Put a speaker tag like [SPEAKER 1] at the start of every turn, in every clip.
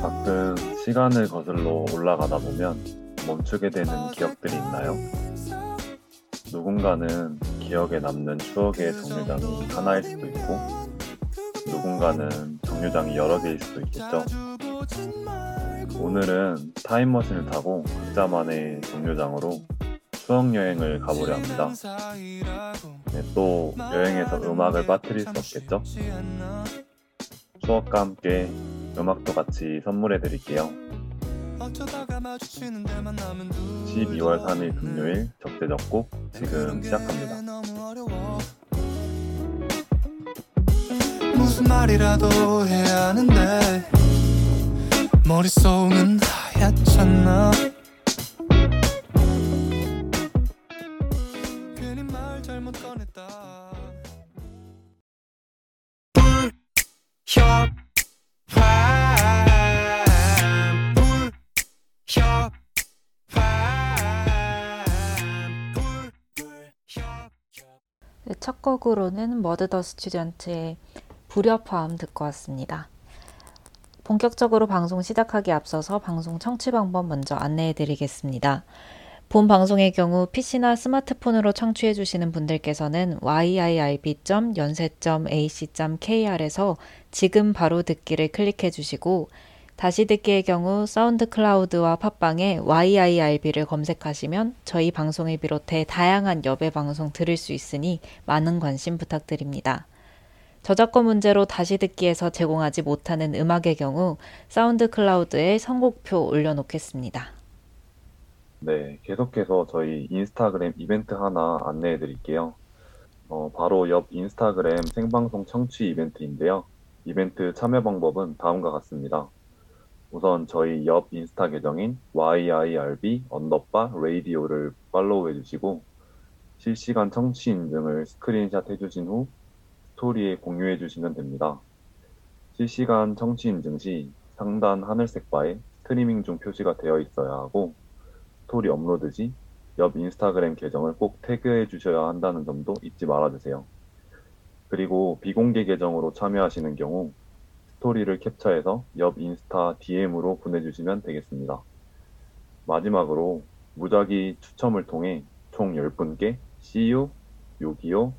[SPEAKER 1] 가끔 시간을 거슬러 올라가다 보면 멈추게 되는 기억들이 있나요? 누군가는 기억에 남는 추억의 정류장이 하나일 수도 있고, 누군가는 정류장이 여러 개일 수도 있겠죠. 오늘은 타임머신을 타고 각자만의 정류장으로 수학 여행을 가보려 합니다. 네, 또 여행에서 음악을 빠뜨릴 수 없겠죠? 추억과 함께 음악도 같이 선물해 드릴게요. 12월 3일 금요일 적재적곡 지금 시작합니다. 무슨 말이라도 해야 하는데 머릿속은 하얗잖아. 괜히 말 잘못 꺼냈다. 불협
[SPEAKER 2] 첫 곡으로는 머드더 스튜던트의 불협화음 듣고 왔습니다. 본격적으로 방송 시작하기 앞서서 방송 청취 방법 먼저 안내해 드리겠습니다. 본 방송의 경우 PC나 스마트폰으로 청취해 주시는 분들께서는 yirb.연세.ac.kr에서 지금 바로 듣기를 클릭해 주시고 다시 듣기의 경우 사운드 클라우드와 팟빵에 YIRB를 검색하시면 저희 방송을 비롯해 다양한 옆의 방송 들을 수 있으니 많은 관심 부탁드립니다. 저작권 문제로 다시 듣기에서 제공하지 못하는 음악의 경우 사운드 클라우드에 선곡표 올려놓겠습니다.
[SPEAKER 1] 네, 계속해서 저희 인스타그램 이벤트 하나 안내해 드릴게요. 어, 바로 옆 인스타그램 생방송 청취 이벤트인데요. 이벤트 참여 방법은 다음과 같습니다. 우선 저희 옆 인스타 계정인 yirb underbar 라디오를 팔로우 해 주시고 실시간 청취 인증을 스크린샷 해주신 후 스토리에 공유해 주시면 됩니다. 실시간 청취 인증 시 상단 하늘색 바에 스트리밍 중 표시가 되어 있어야 하고 스토리 업로드 시 옆 인스타그램 계정을 꼭 태그해 주셔야 한다는 점도 잊지 말아 주세요. 그리고 비공개 계정으로 참여하시는 경우 스토리를 캡처해서 옆 인스타 DM으로 보내주시면 되겠습니다. 마지막으로 무작위 추첨을 통해 총 10분께 CU, 요기요,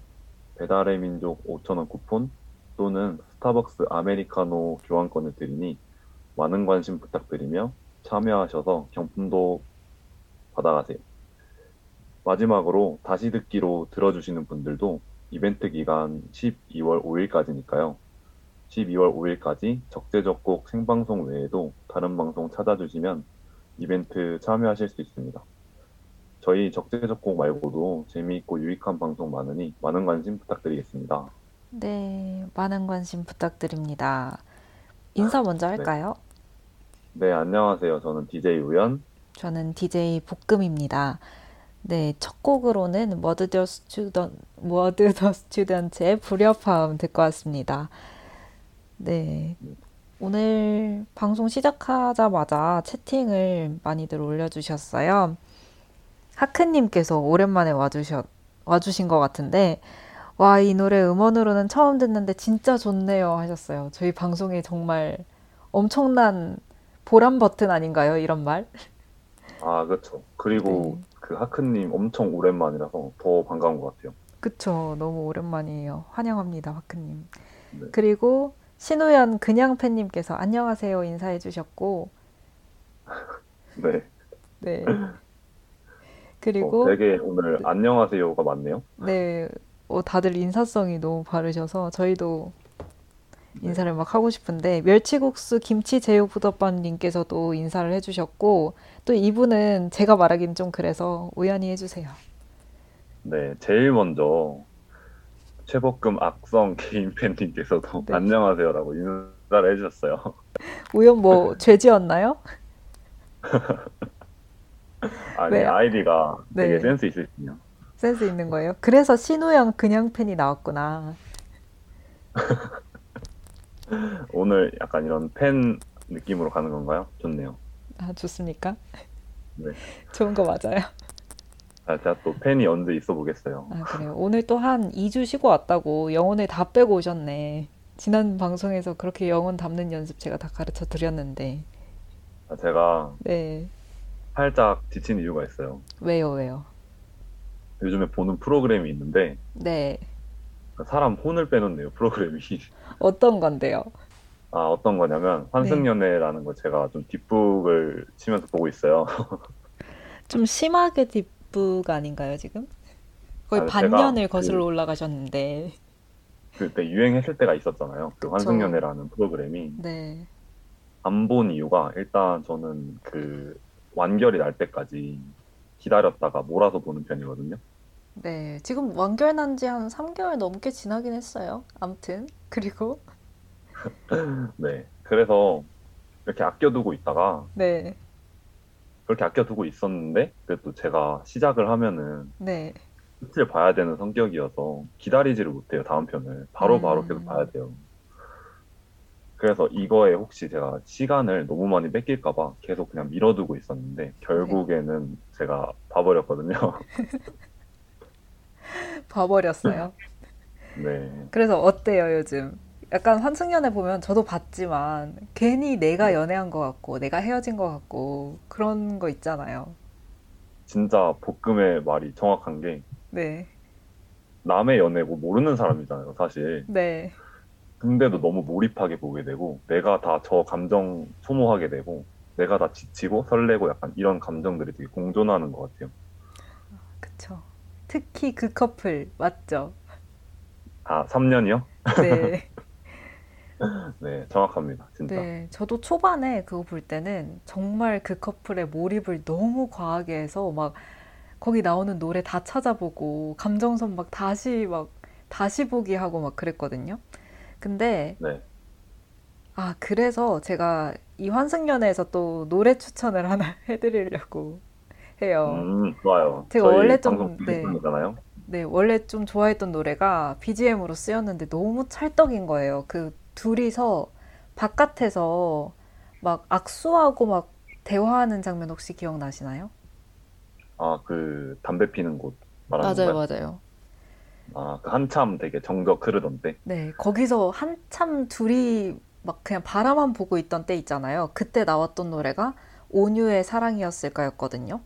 [SPEAKER 1] 배달의 민족 5,000원 쿠폰 또는 스타벅스 아메리카노 교환권을 드리니 많은 관심 부탁드리며 참여하셔서 경품도 받아가세요. 마지막으로 다시 듣기로 들어주시는 분들도 이벤트 기간 12월 5일까지니까요. 12월 5일까지 적재적곡 생방송 외에도 다른 방송 찾아주시면 이벤트 참여하실 수 있습니다. 저희 적재적곡 말고도 재미있고 유익한 방송 많으니 많은 관심 부탁드리겠습니다.
[SPEAKER 2] 네, 많은 관심 부탁드립니다. 인사 먼저 네. 할까요?
[SPEAKER 1] 네, 네 안녕하세요. 저는 DJ 우연.
[SPEAKER 2] 저는 DJ 볶음입니다. 네, 첫 곡으로는 머드 더 스튜던 머드 더 스튜던트의 불협화음 듣고 왔습니다. 네. 오늘 방송 시작하자마자 채팅을 많이들 올려주셨어요. 하크님께서 오랜만에 와주셨, 와주신 것 같은데, 와, 이 노래 음원으로는 처음 듣는데 진짜 좋네요 하셨어요. 저희 방송에 정말 엄청난 보람 버튼 아닌가요? 이런 말?
[SPEAKER 1] 아, 그렇죠. 그리고 네. 그 하크님 엄청 오랜만이라서 더 반가운 것 같아요.
[SPEAKER 2] 그쵸. 너무 오랜만이에요. 환영합니다, 하크님. 네. 그리고 신우연 그냥 팬님께서 안녕하세요 인사해 주셨고
[SPEAKER 1] 네.
[SPEAKER 2] 네. 그리고
[SPEAKER 1] 어, 되게 오늘 네. 안녕하세요가 많네요.
[SPEAKER 2] 네. 어, 다들 인사성이 너무 바르셔서 저희도 네. 인사를 막 하고 싶은데 멸치국수 김치 제육 부덮밥 님께서도 인사를 해주셨고 또 이분은 제가 말하기는 좀 그래서 우연히 해주세요.
[SPEAKER 1] 네, 제일 먼저 최복금 악성 개인 팬님께서도 네. 안녕하세요라고 인사를 해주셨어요.
[SPEAKER 2] 우연 뭐 죄지었나요?
[SPEAKER 1] 아니 왜? 아이디가 되게 네. 센스 있으시네요.
[SPEAKER 2] 센스 있는 거예요. 그래서 신우영 그냥 팬이 나왔구나.
[SPEAKER 1] 오늘 약간 이런 팬 느낌으로 가는 건가요? 좋네요.
[SPEAKER 2] 아, 좋습니까?
[SPEAKER 1] 네.
[SPEAKER 2] 좋은 거 맞아요.
[SPEAKER 1] 아, 제가 또 팬이 언제 있어 보겠어요.
[SPEAKER 2] 아, 그래요. 오늘 또 한 2주 쉬고 왔다고 영혼을 다 빼고 오셨네. 지난 방송에서 그렇게 영혼 담는 연습 제가 다 가르쳐 드렸는데.
[SPEAKER 1] 아, 제가
[SPEAKER 2] 네.
[SPEAKER 1] 살짝 지친 이유가 있어요.
[SPEAKER 2] 왜요, 왜요?
[SPEAKER 1] 요즘에 보는 프로그램이 있는데
[SPEAKER 2] 네.
[SPEAKER 1] 사람 혼을 빼놓네요, 프로그램이.
[SPEAKER 2] 어떤 건데요?
[SPEAKER 1] 아, 어떤 거냐면 환승연애라는 거 제가 좀 뒷북을 치면서 보고 있어요.
[SPEAKER 2] 좀 심하게 뒷 북 아닌가요, 지금? 거의
[SPEAKER 1] 아,
[SPEAKER 2] 반년을
[SPEAKER 1] 제가
[SPEAKER 2] 거슬러
[SPEAKER 1] 그-
[SPEAKER 2] 올라가셨는데.
[SPEAKER 1] 그때 유행했을 때가 있었잖아요. 그. 환승연애라는 프로그램이
[SPEAKER 2] 네.
[SPEAKER 1] 안 본 이유가 일단 저는 그 완결이 날 때까지 기다렸다가 몰아서 보는 편이거든요.
[SPEAKER 2] 네. 지금 완결 난 지 한 3개월 넘게 지나긴 했어요. 암튼. 그리고,
[SPEAKER 1] 네. 그래서 이렇게 아껴두고 있다가
[SPEAKER 2] 네.
[SPEAKER 1] 그렇게 아껴두고 있었는데 그래도 제가 시작을 하면은
[SPEAKER 2] 네.
[SPEAKER 1] 끝을 봐야 되는 성격이어서 기다리지를 못해요, 다음 편을. 바로 바로
[SPEAKER 2] 음.
[SPEAKER 1] 계속 봐야 돼요. 그래서 이거에 혹시 제가 시간을 너무 많이 뺏길까 봐 계속 그냥 미뤄두고 있었는데 결국에는 제가 봐버렸거든요.
[SPEAKER 2] 봐버렸어요.
[SPEAKER 1] 네.
[SPEAKER 2] 그래서 어때요, 요즘? 약간 환승연애 보면 저도 봤지만 괜히 내가 연애한 것 같고 내가 헤어진 것 같고 그런 거 있잖아요.
[SPEAKER 1] 진짜 볶음의 말이 정확한 게
[SPEAKER 2] 네.
[SPEAKER 1] 남의 연애고 모르는 사람이잖아요, 사실.
[SPEAKER 2] 네.
[SPEAKER 1] 근데도 너무 몰입하게 보게 되고 내가 다 저 감정 소모하게 되고 내가 다 지치고 설레고 약간 이런 감정들이 되게 공존하는 것 같아요.
[SPEAKER 2] 그쵸. 특히 그 커플, 맞죠?
[SPEAKER 1] 아, 3년이요?
[SPEAKER 2] 네.
[SPEAKER 1] 네, 정확합니다. 진짜.
[SPEAKER 2] 네. 저도 초반에 그거 볼 때는 정말 그 커플의 몰입을 너무 과하게 해서 막 거기 나오는 노래 다 찾아보고 감정선 막 다시 막 다시 보기 하고 막 그랬거든요. 근데
[SPEAKER 1] 네.
[SPEAKER 2] 아, 그래서 제가 이 환승연애에서 또 노래 추천을 하나 해드리려고 해요.
[SPEAKER 1] 음, 좋아요.
[SPEAKER 2] 제가 원래 좀- 네. 네, 원래 좀 좋아했던 노래가 BGM으로 쓰였는데 너무 찰떡인 거예요. 그 둘이서 바깥에서 막 악수하고 막 대화하는 장면 혹시 기억나시나요?
[SPEAKER 1] 아, 그 담배 피는 곳 말하는 건가요?
[SPEAKER 2] 맞아요.
[SPEAKER 1] 아, 그 한참 되게 정적 흐르던 때.
[SPEAKER 2] 네, 거기서 한참 둘이 막 그냥 바라만 보고 있던 때 있잖아요. 그때 나왔던 노래가 온유의 사랑이었을까였거든요.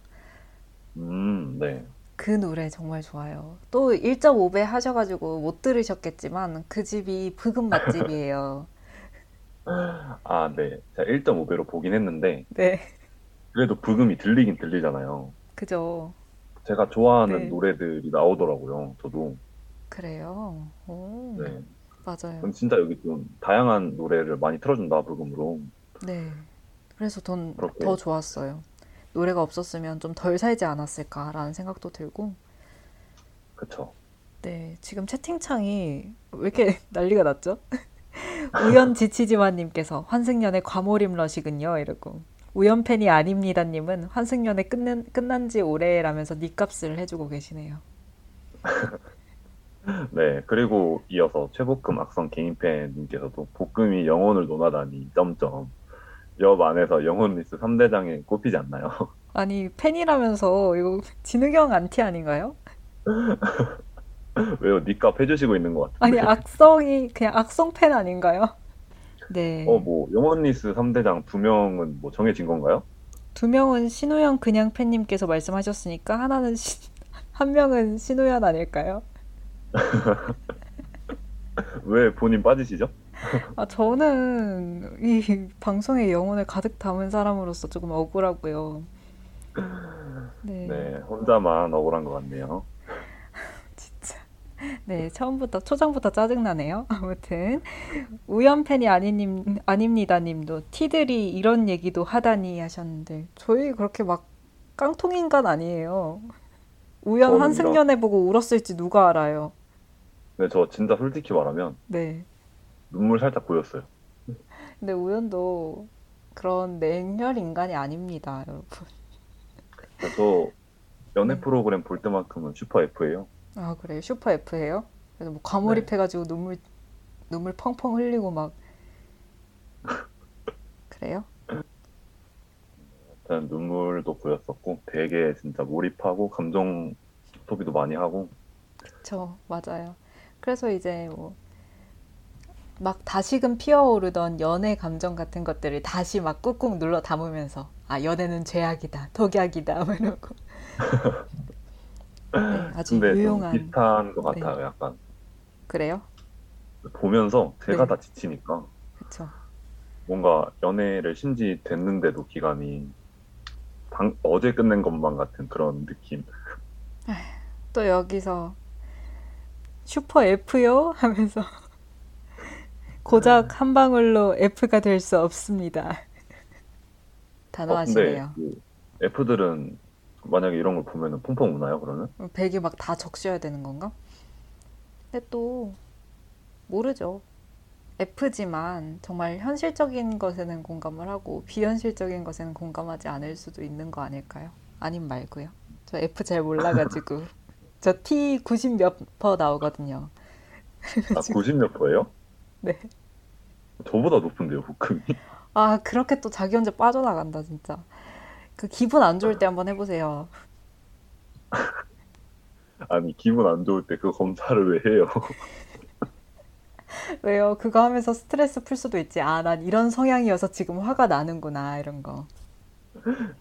[SPEAKER 1] 음, 네.
[SPEAKER 2] 그 노래 정말 좋아요. 또 1.5배 하셔가지고 못 들으셨겠지만 그 집이 브금 맛집이에요.
[SPEAKER 1] 아, 네. 제가 1.5배로 보긴 했는데
[SPEAKER 2] 네,
[SPEAKER 1] 그래도 부금이 들리긴 들리잖아요.
[SPEAKER 2] 그죠.
[SPEAKER 1] 제가 좋아하는
[SPEAKER 2] 네.
[SPEAKER 1] 노래들이 나오더라고요. 저도.
[SPEAKER 2] 그래요. 오,
[SPEAKER 1] 네.
[SPEAKER 2] 맞아요.
[SPEAKER 1] 그럼 진짜 여기 좀 다양한 노래를 많이 틀어준다, 부금으로.
[SPEAKER 2] 네. 그래서 전. 더 좋았어요. 노래가 없었으면 좀 덜 살지 않았을까라는 생각도 들고.
[SPEAKER 1] 그쵸.
[SPEAKER 2] 네, 지금 채팅창이 왜 이렇게 난리가 났죠? 우연 지치지마님께서 환승연애 과몰입 러시군요 이러고 우연 팬이 아닙니다님은 환승연애 끝난, 끝난 지 오래라면서 니값을 해주고 계시네요.
[SPEAKER 1] 네. 그리고 이어서 최복금 악성 개인팬님께서도 볶음이 영혼을 논하다니, 점점. 옆 안에서 영혼 less 3대장에 꼽히지 않나요?
[SPEAKER 2] 아니 팬이라면서 이거 진우경 안티 아닌가요?
[SPEAKER 1] 왜요? 니값 해주시고 있는 것
[SPEAKER 2] 아니
[SPEAKER 1] 같은데.
[SPEAKER 2] 악성이 그냥 악성 팬 아닌가요? 네.
[SPEAKER 1] 어, 뭐, 영혼 less 3대장 두 명은 뭐 정해진 건가요?
[SPEAKER 2] 두 명은 신우연 그냥 팬님께서 말씀하셨으니까 하나는 신- 한 명은 신우연 아닐까요?
[SPEAKER 1] 왜 본인 빠지시죠?
[SPEAKER 2] 아, 저는 이 방송에 영혼을 가득 담은 사람으로서 조금 억울하고요. 네,
[SPEAKER 1] 네, 혼자만 억울한 것 같네요.
[SPEAKER 2] 진짜. 네, 처음부터, 초장부터 짜증 나네요. 아무튼, 우연 팬이 아니님, 아닙니다 님도 티들이 이런 얘기도 하다니 하셨는데, 저희 그렇게 막 깡통 인간 아니에요. 우연
[SPEAKER 1] 저는
[SPEAKER 2] 한승연애 보고 울었을지 누가 알아요.
[SPEAKER 1] 근데 저 진짜 솔직히 말하면
[SPEAKER 2] 네.
[SPEAKER 1] 눈물 살짝 보였어요.
[SPEAKER 2] 근데 우연도 그런 냉혈 인간이 아닙니다, 여러분.
[SPEAKER 1] 저 연애
[SPEAKER 2] 네.
[SPEAKER 1] 프로그램 볼 때만큼은 슈퍼 F예요.
[SPEAKER 2] 아, 그래요? 슈퍼 F예요? 그래서 뭐 과몰입해가지고 눈물 눈물 펑펑 흘리고 막 그래요?
[SPEAKER 1] 일단 눈물도 보였었고 되게 진짜 몰입하고 감정 소비도 많이 하고
[SPEAKER 2] 저 맞아요. 그래서 이제 뭐 막 다시금 피어오르던 연애 감정 같은 것들을 다시 막 꾹꾹 눌러 담으면서 아 연애는 죄악이다, 독약이다, 막 이러고 네, 아주 유용한
[SPEAKER 1] 비슷한 것
[SPEAKER 2] 네,
[SPEAKER 1] 같아요. 약간
[SPEAKER 2] 그래요?
[SPEAKER 1] 보면서 제가
[SPEAKER 2] 네,
[SPEAKER 1] 다 지치니까
[SPEAKER 2] 그쵸.
[SPEAKER 1] 뭔가 연애를 신지 됐는데도 기간이 방, 어제 끝낸 것만 같은 그런 느낌.
[SPEAKER 2] 또 여기서 슈퍼 F요? 하면서 고작 한 방울로 F가 될 수 없습니다.
[SPEAKER 1] 어,
[SPEAKER 2] 단호하시네요.
[SPEAKER 1] 그 F들은 만약에 이런 걸 보면은 펑펑 우나요, 그러면?
[SPEAKER 2] 백이 막 다 적셔야 되는 건가? 근데 또 모르죠. F지만 정말 현실적인 것에는 공감을 하고 비현실적인 것에는 공감하지 않을 수도 있는 거 아닐까요? 아님 말고요. 저 F 잘 몰라가지고 저 T 90 몇 퍼 나오거든요.
[SPEAKER 1] 아, 90 몇 퍼예요?
[SPEAKER 2] 네.
[SPEAKER 1] 저보다 높은데요, 복금이?
[SPEAKER 2] 아 그렇게 또 자기 혼자 빠져나간다 진짜. 그 기분 안 좋을 때 한번 해보세요.
[SPEAKER 1] 아니, 기분 안 좋을 때 그 검사를 왜 해요?
[SPEAKER 2] 왜요? 그거 하면서 스트레스 풀 수도 있지. 아, 난 이런 성향이어서 지금 화가 나는구나 이런 거.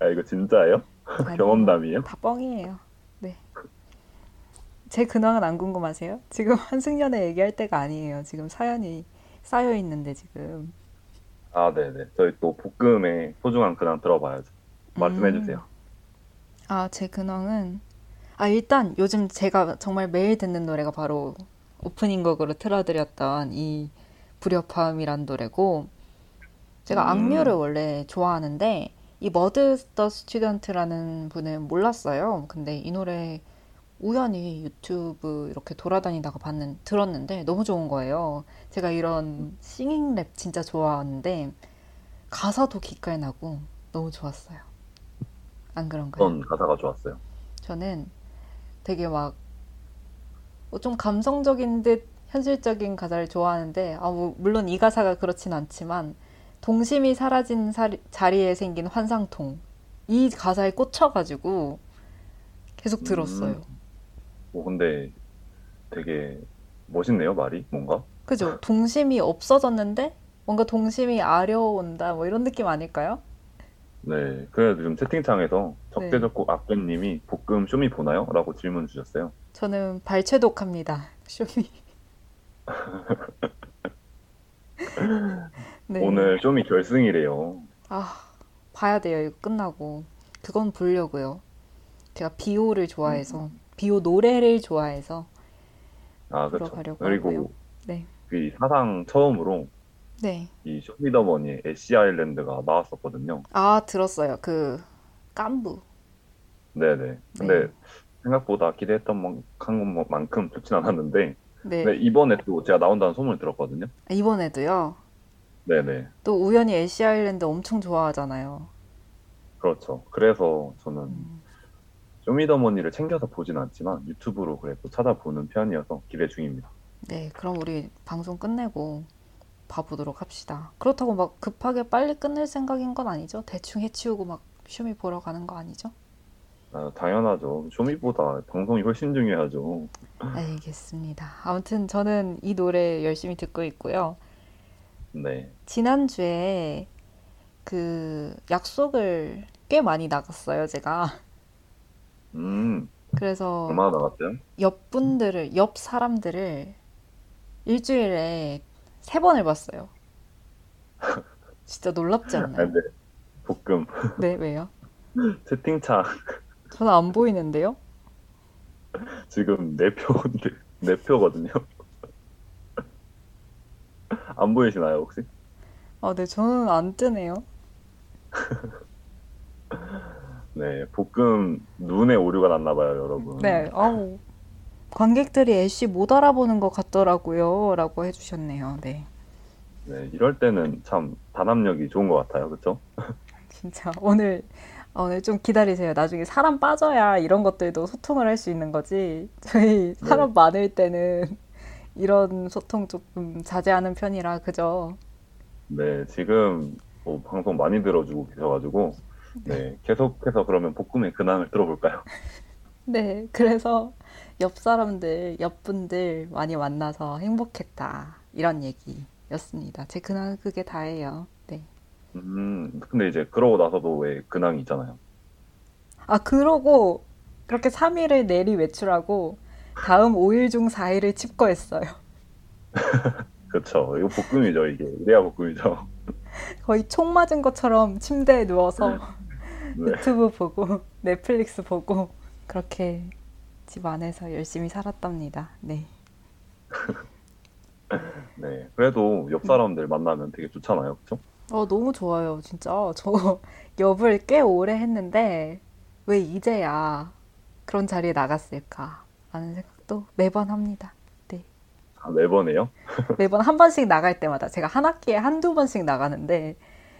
[SPEAKER 1] 아, 이거 진짜예요?
[SPEAKER 2] 아니에요.
[SPEAKER 1] 경험담이에요?
[SPEAKER 2] 다 뻥이에요. 네. 제 근황은 안 궁금하세요? 지금 한승연애 얘기할 때가 아니에요. 지금 사연이 쌓여 있는데 지금.
[SPEAKER 1] 아, 네 네. 저희 또 복금의 소중한 근황 들어봐야죠. 말씀해
[SPEAKER 2] 음.
[SPEAKER 1] 주세요.
[SPEAKER 2] 아, 제 근황은 아, 일단 요즘 제가 정말 매일 듣는 노래가 바로 오프닝 곡으로 틀어드렸던 이 불협화음이란 노래고 제가 악뮤를
[SPEAKER 1] 음,
[SPEAKER 2] 원래 좋아하는데 이 머드 더 스튜던트라는 분은 몰랐어요. 근데 이 노래 우연히 유튜브 이렇게 돌아다니다가 봤는 들었는데 너무 좋은 거예요. 제가 이런 singing 랩 진짜 좋아하는데 가사도 기깔 나고 너무 좋았어요. 안 그런가요?
[SPEAKER 1] 어떤 가사가 좋았어요?
[SPEAKER 2] 저는 되게 막 좀 감성적인 듯 현실적인 가사를 좋아하는데 아, 뭐, 물론 이 가사가 그렇진 않지만 동심이 사라진 사- 자리에 생긴 환상통 이 가사에 꽂혀가지고 계속 들었어요.
[SPEAKER 1] 음, 뭐 근데 되게 멋있네요, 말이, 뭔가.
[SPEAKER 2] 그죠? 동심이 없어졌는데 뭔가 동심이 아려온다 뭐 이런 느낌 아닐까요?
[SPEAKER 1] 네. 그래도 지금 채팅창에서
[SPEAKER 2] 네.
[SPEAKER 1] 적재적곡 악변님이 복금 쇼미 보나요? 라고 질문 주셨어요.
[SPEAKER 2] 저는 발췌독합니다. 쇼미. 네.
[SPEAKER 1] 오늘 쇼미 결승이래요.
[SPEAKER 2] 아, 봐야 돼요. 이거 끝나고. 그건 보려고요. 제가 비오를 좋아해서,
[SPEAKER 1] 음,
[SPEAKER 2] 비오 노래를 좋아해서
[SPEAKER 1] 아,
[SPEAKER 2] 하고요.
[SPEAKER 1] 그리고
[SPEAKER 2] 네.
[SPEAKER 1] 그 사상 처음으로
[SPEAKER 2] 네.
[SPEAKER 1] 이 쇼미더머니의 애쉬 아일랜드가 나왔었거든요.
[SPEAKER 2] 아, 들었어요. 그, 깐부.
[SPEAKER 1] 네네.
[SPEAKER 2] 네.
[SPEAKER 1] 근데 생각보다 기대했던 만- 한 것만큼 좋진 않았는데, 네,
[SPEAKER 2] 네.
[SPEAKER 1] 이번에 또 제가 나온다는 소문을 들었거든요.
[SPEAKER 2] 이번에도요.
[SPEAKER 1] 네네.
[SPEAKER 2] 또 우연히 애쉬 아일랜드 엄청 좋아하잖아요.
[SPEAKER 1] 그렇죠. 그래서 저는
[SPEAKER 2] 음,
[SPEAKER 1] 쇼미더머니를 챙겨서 보진 않지만 유튜브로 그래도 찾아보는 편이어서 기대 중입니다.
[SPEAKER 2] 네. 그럼 우리 방송 끝내고 봐보도록 합시다. 그렇다고 막 급하게 빨리 끝낼 생각인 건 아니죠? 대충 해치우고 막 쇼미 보러 가는 거 아니죠?
[SPEAKER 1] 아, 당연하죠. 쇼미보다 방송이 훨씬 중요하죠.
[SPEAKER 2] 알겠습니다. 아무튼 저는 이 노래 열심히 듣고 있고요.
[SPEAKER 1] 네.
[SPEAKER 2] 지난주에 그 약속을 꽤 많이 나갔어요, 제가.
[SPEAKER 1] 음,
[SPEAKER 2] 그래서
[SPEAKER 1] 얼마나 나갔어요?
[SPEAKER 2] 옆 분들을, 옆 사람들을 일주일에 세 번을 봤어요. 진짜 놀랍지
[SPEAKER 1] 아,
[SPEAKER 2] 않나요?
[SPEAKER 1] 근데 볶음
[SPEAKER 2] 네, 왜요?
[SPEAKER 1] 채팅창
[SPEAKER 2] 저는 안 보이는데요?
[SPEAKER 1] 지금 네 표인데 네 표거든요. 안 보이시나요 혹시?
[SPEAKER 2] 아, 네, 저는 안 뜨네요.
[SPEAKER 1] 네, 볶음 눈에 오류가 났나 봐요, 여러분.
[SPEAKER 2] 네, 아우, 관객들이 애쉬 못 알아보는 것 같더라고요. 라고 해주셨네요. 네.
[SPEAKER 1] 네, 이럴 때는 참 단합력이 좋은 것 같아요, 그렇죠?
[SPEAKER 2] 진짜 오늘 아, 오늘 좀 기다리세요. 나중에 사람 빠져야 이런 것들도 소통을 할 수 있는 거지. 저희
[SPEAKER 1] 네,
[SPEAKER 2] 사람 많을 때는 이런 소통 조금 자제하는 편이라 그죠?
[SPEAKER 1] 네, 지금 뭐 방송 많이 들어주고 계셔가지고, 네, 계속해서 그러면 볶음의 근황을 들어볼까요?
[SPEAKER 2] 네, 그래서 옆 사람들, 옆 분들 많이 만나서 행복했다. 이런 얘기였습니다. 제 근황은 그게 다예요. 네.
[SPEAKER 1] 음, 근데 이제 그러고 나서도 왜 근황이 있잖아요.
[SPEAKER 2] 아, 그러고 그렇게 3일을 내리 외출하고 다음 5일 중 4일을 칩거했어요.
[SPEAKER 1] 그쵸. 이거 볶음이죠, 이게. 이래야 볶음이죠.
[SPEAKER 2] 거의 총 맞은 것처럼 침대에 누워서
[SPEAKER 1] 네,
[SPEAKER 2] 유튜브 보고 넷플릭스 보고 그렇게 집 안에서 열심히 살았답니다. 네.
[SPEAKER 1] 네. 그래도 옆 사람들 만나면 되게 좋잖아요, 그쵸?
[SPEAKER 2] 어, 너무 좋아요, 진짜. 저 엽을 꽤 오래 했는데 왜 이제야 그런 자리에 나갔을까? 라는 생각도 매번 합니다. 네.
[SPEAKER 1] 아, 매번 해요?
[SPEAKER 2] 매번 한 번씩 나갈 때마다 제가 한 학기에 한두 번씩 나가는데
[SPEAKER 1] 네.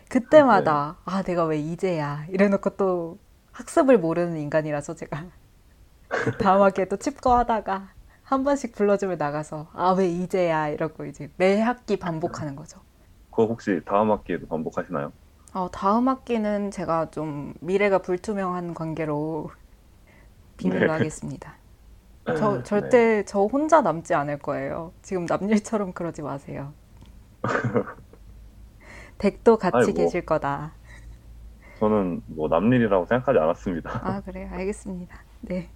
[SPEAKER 2] 그때마다 아, 내가 왜 이제야 이래놓고 또 학습을 모르는 인간이라서 제가 다음 학기에 또 칩거하다가 한 번씩 불러주면 나가서 아, 왜 이제야 이러고 이제 매 학기 반복하는 거죠.
[SPEAKER 1] 그거 혹시 다음 학기에도 반복하시나요?
[SPEAKER 2] 어, 다음 학기는 제가 좀 미래가 불투명한 관계로
[SPEAKER 1] 네.
[SPEAKER 2] 비밀로 하겠습니다. 저
[SPEAKER 1] 네.
[SPEAKER 2] 절대 저 혼자 남지 않을 거예요. 지금 남일처럼 그러지 마세요. 댁도 같이
[SPEAKER 1] 뭐,
[SPEAKER 2] 계실 거다.
[SPEAKER 1] 저는 뭐 남일이라고 생각하지 않았습니다.
[SPEAKER 2] 아, 그래, 알겠습니다. 네.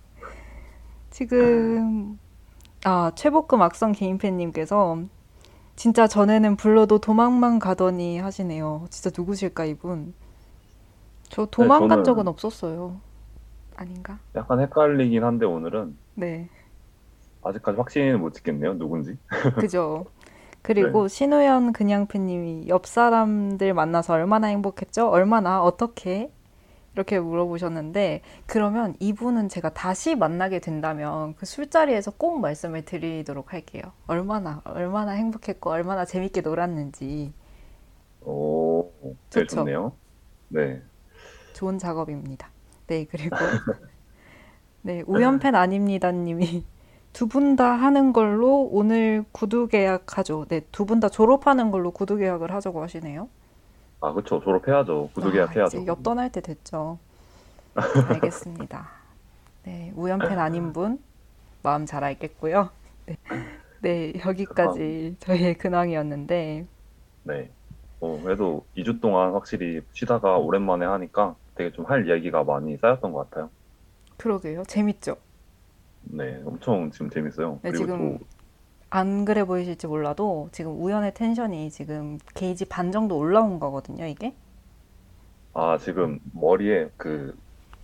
[SPEAKER 2] 지금, 아, 최복금 악성 개인팬님께서 진짜 전에는 불러도 도망만 가더니 하시네요. 진짜 누구실까, 이분? 저
[SPEAKER 1] 네,
[SPEAKER 2] 도망간 적은
[SPEAKER 1] 저는
[SPEAKER 2] 없었어요. 아닌가?
[SPEAKER 1] 약간 헷갈리긴 한데 오늘은
[SPEAKER 2] 네.
[SPEAKER 1] 아직까지 확신을 못 짓겠네요, 누군지.
[SPEAKER 2] 그죠.
[SPEAKER 1] 네.
[SPEAKER 2] 그리고 신우연 그냥팬님이 옆 사람들 만나서 얼마나 행복했죠? 얼마나 어떻게? 이렇게 물어보셨는데 그러면 이분은 제가 다시 만나게 된다면 그 술자리에서 꼭 말씀을 드리도록 할게요. 얼마나 얼마나 행복했고 얼마나 재밌게 놀았는지.
[SPEAKER 1] 오,
[SPEAKER 2] 좋죠.
[SPEAKER 1] 좋네요. 네.
[SPEAKER 2] 좋은 작업입니다. 네, 그리고 네, 우연팬 아닙니다 님이 두 분 다 하는 걸로 오늘 구두 계약하죠. 네, 두 분 다 졸업하는 걸로 구두 계약을 하자고 하시네요.
[SPEAKER 1] 아, 그쵸. 졸업해야죠. 구두
[SPEAKER 2] 아,
[SPEAKER 1] 계약해야죠.
[SPEAKER 2] 옆 떠날 때 됐죠. 알겠습니다. 네, 우연팬 아닌 분 마음 잘 알겠고요. 네, 네. 여기까지 저희의 근황이었는데
[SPEAKER 1] 네. 어, 그래도 2주 동안 확실히 쉬다가 오랜만에 하니까 되게 좀할 이야기가 많이 쌓였던 것 같아요.
[SPEAKER 2] 그러게요. 재밌죠?
[SPEAKER 1] 네, 엄청 지금 재밌어요.
[SPEAKER 2] 네,
[SPEAKER 1] 그리고
[SPEAKER 2] 지금
[SPEAKER 1] 또,
[SPEAKER 2] 안 그래 보이실지 몰라도 지금 우연의 텐션이 지금 게이지 반 정도 올라온 거거든요, 이게.
[SPEAKER 1] 아, 지금 머리에 그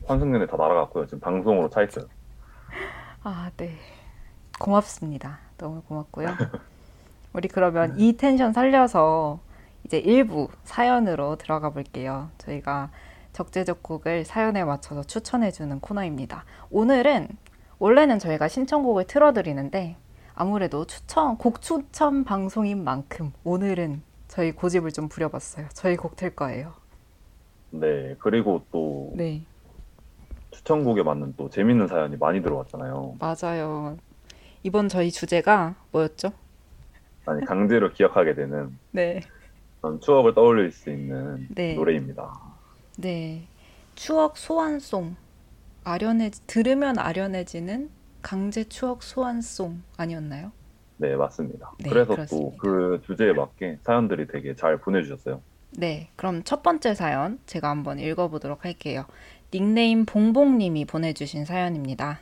[SPEAKER 1] 환승연애 다 날아갔고요. 지금 방송으로 차 있어요.
[SPEAKER 2] 아, 네. 고맙습니다. 너무 고맙고요. 우리 그러면 이 텐션 살려서 이제 일부 사연으로 들어가 볼게요. 저희가 적재적곡을 사연에 맞춰서 추천해주는 코너입니다. 오늘은 원래는 저희가 신청곡을 틀어드리는데 아무래도 추천, 곡 추천 방송인 만큼 오늘은 저희 고집을 좀 부려봤어요. 저희 곡 틀 거예요.
[SPEAKER 1] 네, 그리고 또
[SPEAKER 2] 네,
[SPEAKER 1] 추천곡에 맞는 또 재밌는 사연이 많이 들어왔잖아요.
[SPEAKER 2] 맞아요. 이번 저희 주제가 뭐였죠?
[SPEAKER 1] 아니, 강제로 기억하게 되는
[SPEAKER 2] 네,
[SPEAKER 1] 그런 추억을 떠올릴 수 있는
[SPEAKER 2] 네,
[SPEAKER 1] 노래입니다.
[SPEAKER 2] 네. 추억 소환송. 아련해, 들으면 아련해지는 강제 추억 소환송 아니었나요?
[SPEAKER 1] 네, 맞습니다.
[SPEAKER 2] 네,
[SPEAKER 1] 그래서 또.
[SPEAKER 2] 그
[SPEAKER 1] 주제에 맞게 사연들이 되게 잘 보내주셨어요.
[SPEAKER 2] 네, 그럼 첫 번째 사연 제가 한번 읽어보도록 할게요. 닉네임 봉봉님이 보내주신 사연입니다.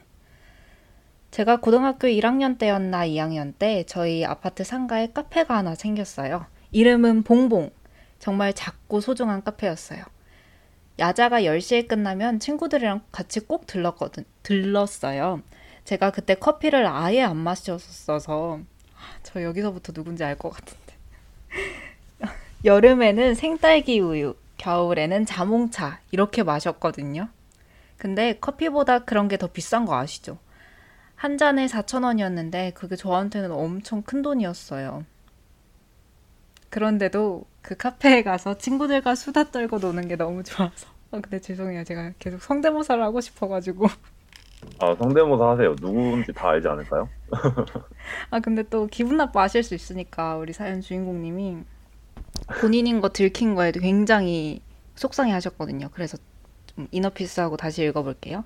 [SPEAKER 2] 제가 고등학교 1학년 때였나 2학년 때 저희 아파트 상가에 카페가 하나 생겼어요. 이름은 봉봉. 정말 작고 소중한 카페였어요. 야자가 10시에 끝나면 친구들이랑 같이 꼭 들렀거든, 들렀어요. 제가 그때 커피를 아예 안 마셨어서, 저 여기서부터 누군지 알 것 같은데. 여름에는 생딸기 우유, 겨울에는 자몽차, 이렇게 마셨거든요. 근데 커피보다 그런 게 더 비싼 거 아시죠? 한 잔에 4,000원이었는데 그게 저한테는 엄청 큰 돈이었어요. 그런데도 그 카페에 가서 친구들과 수다 떨고 노는 게 너무 좋아서. 아, 근데 죄송해요. 제가 계속 성대모사를 하고 싶어가지고.
[SPEAKER 1] 아, 성대모사 하세요. 누군지 다 알지 않을까요?
[SPEAKER 2] 아, 근데 또 기분 나빠하실 수 있으니까 우리 사연 주인공님이 본인인 거 들킨 거에도 굉장히 속상해 하셨거든요. 그래서 좀 이너피스하고 다시 읽어볼게요.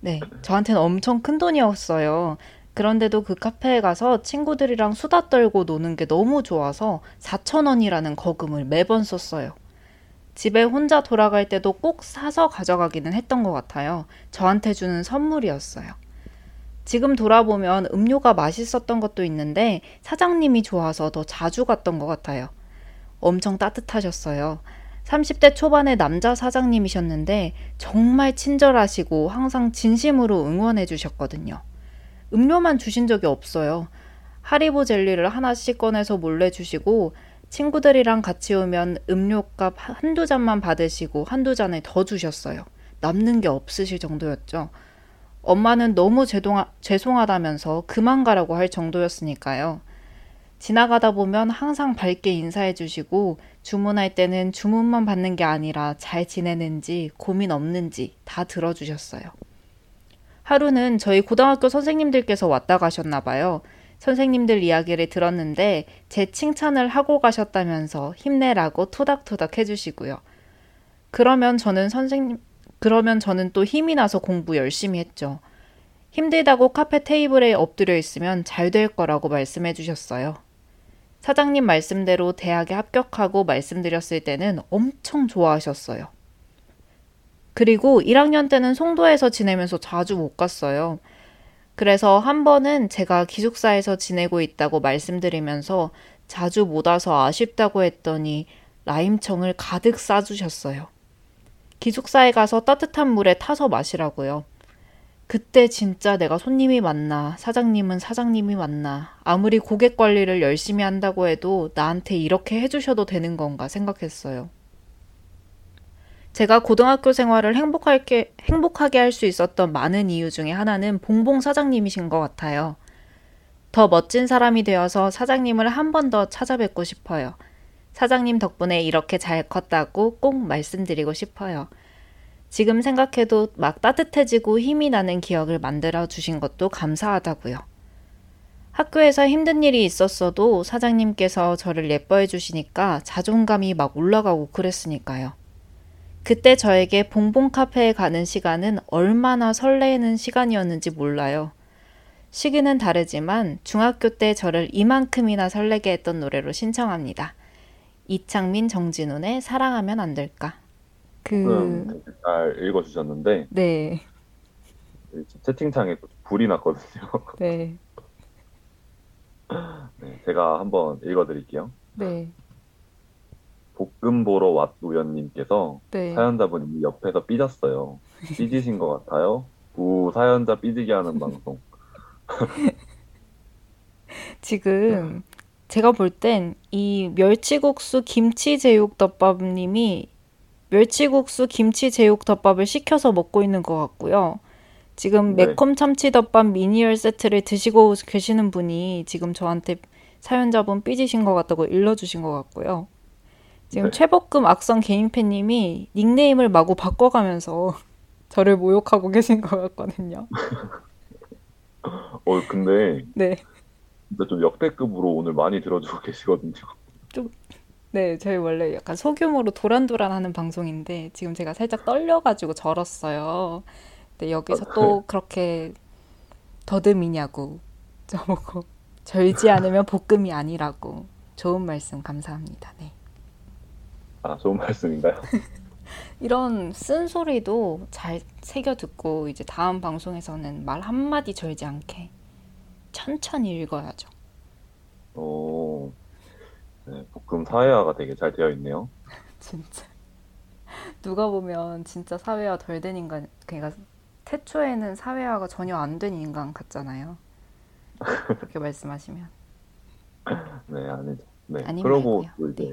[SPEAKER 2] 네, 저한테는 엄청 큰 돈이었어요. 그런데도 그 카페에 가서 친구들이랑 수다 떨고 노는 게 너무 좋아서 4천 원이라는 거금을 매번 썼어요. 집에 혼자 돌아갈 때도 꼭 사서 가져가기는 했던 것 같아요. 저한테 주는 선물이었어요. 지금 돌아보면 음료가 맛있었던 것도 있는데 사장님이 좋아서 더 자주 갔던 것 같아요. 엄청 따뜻하셨어요. 30대 초반의 남자 사장님이셨는데 정말 친절하시고 항상 진심으로 응원해 주셨거든요. 음료만 주신 적이 없어요. 하리보 젤리를 하나씩 꺼내서 몰래 주시고 친구들이랑 같이 오면 음료값 한두 잔만 받으시고 한두 잔을 더 주셨어요. 남는 게 없으실 정도였죠. 엄마는 너무 죄송하, 죄송하다면서 그만 가라고 할 정도였으니까요. 지나가다 보면 항상 밝게 인사해 주시고 주문할 때는 주문만 받는 게 아니라 잘 지내는지 고민 없는지 다 들어주셨어요. 하루는 저희 고등학교 선생님들께서 왔다 가셨나 봐요. 선생님들 이야기를 들었는데 제 칭찬을 하고 가셨다면서 힘내라고 토닥토닥 해주시고요. 그러면 저는 선생님, 그러면 저는 또 힘이 나서 공부 열심히 했죠. 힘들다고 카페 테이블에 엎드려 있으면 잘 될 거라고 말씀해 주셨어요. 사장님 말씀대로 대학에 합격하고 말씀드렸을 때는 엄청 좋아하셨어요. 그리고 1학년 때는 송도에서 지내면서 자주 못 갔어요. 그래서 한 번은 제가 기숙사에서 지내고 있다고 말씀드리면서 자주 못 와서 아쉽다고 했더니 라임청을 가득 싸주셨어요. 기숙사에 가서 따뜻한 물에 타서 마시라고요. 그때 진짜 내가 손님이 맞나, 사장님은 사장님이 맞나, 아무리 고객 관리를 열심히 한다고 해도 나한테 이렇게 해주셔도 되는 건가 생각했어요. 제가 고등학교 생활을 행복하게, 행복하게 할 수 있었던 많은 이유 중에 하나는 봉봉 사장님이신 것 같아요. 더 멋진 사람이 되어서 사장님을 한 번 더 찾아뵙고 싶어요. 사장님 덕분에 이렇게 잘 컸다고 꼭 말씀드리고 싶어요. 지금 생각해도 막 따뜻해지고 힘이 나는 기억을 만들어 주신 것도 감사하다고요. 학교에서 힘든 일이 있었어도 사장님께서 저를 예뻐해 주시니까 자존감이 막 올라가고 그랬으니까요. 그때 저에게 봉봉 카페에 가는 시간은 얼마나 설레는 시간이었는지 몰라요. 시기는 다르지만 중학교 때 저를 이만큼이나 설레게 했던 노래로 신청합니다. 이창민 정진훈의 사랑하면 안 될까? 그,
[SPEAKER 1] 되게 잘 읽어주셨는데
[SPEAKER 2] 네,
[SPEAKER 1] 채팅창에 불이 났거든요.
[SPEAKER 2] 네,
[SPEAKER 1] 네, 제가 한번 읽어드릴게요.
[SPEAKER 2] 네,
[SPEAKER 1] 볶음 보러 왔 우연님께서
[SPEAKER 2] 네.
[SPEAKER 1] 사연자분이 옆에서 삐졌어요. 삐지신 것 같아요. 우 사연자 삐지게 하는 방송.
[SPEAKER 2] 지금 제가 볼 땐 이 멸치국수 김치제육덮밥님이 멸치국수 김치제육덮밥을 시켜서 먹고 있는 것 같고요. 지금
[SPEAKER 1] 네,
[SPEAKER 2] 매콤 참치덮밥 미니얼 세트를 드시고 계시는 분이 지금 저한테 사연자분 삐지신 것 같다고 일러주신 것 같고요. 지금
[SPEAKER 1] 네.
[SPEAKER 2] 최복금 악성 개인 팬님이 닉네임을 마구 바꿔가면서 저를 모욕하고 계신 것 같거든요.
[SPEAKER 1] 어 근데
[SPEAKER 2] 네.
[SPEAKER 1] 진짜 좀 역대급으로 오늘 많이 들어주고 계시거든요.
[SPEAKER 2] 좀, 네, 저희 원래 약간 소규모로 도란도란하는 방송인데 지금 제가 살짝 떨려가지고 절었어요. 근데 여기서 또 그렇게 더듬이냐고 저보고 절지 않으면 볶음이 아니라고 좋은 말씀 감사합니다. 네.
[SPEAKER 1] 아 좋은 말씀인가요?
[SPEAKER 2] 이런 쓴소리도 잘 새겨 듣고 이제 다음 방송에서는 말 한마디 절지 않게 천천히 읽어야죠.
[SPEAKER 1] 어, 네, 볶음 사회화가 되게 잘 되어 있네요.
[SPEAKER 2] 진짜. 누가 보면 진짜 사회화 덜 된 인간, 그러니까 태초에는 사회화가 전혀 안 된 인간 같잖아요. 그렇게 말씀하시면.
[SPEAKER 1] 네, 아니죠. 네, 그러고. 또
[SPEAKER 2] 네.
[SPEAKER 1] 이제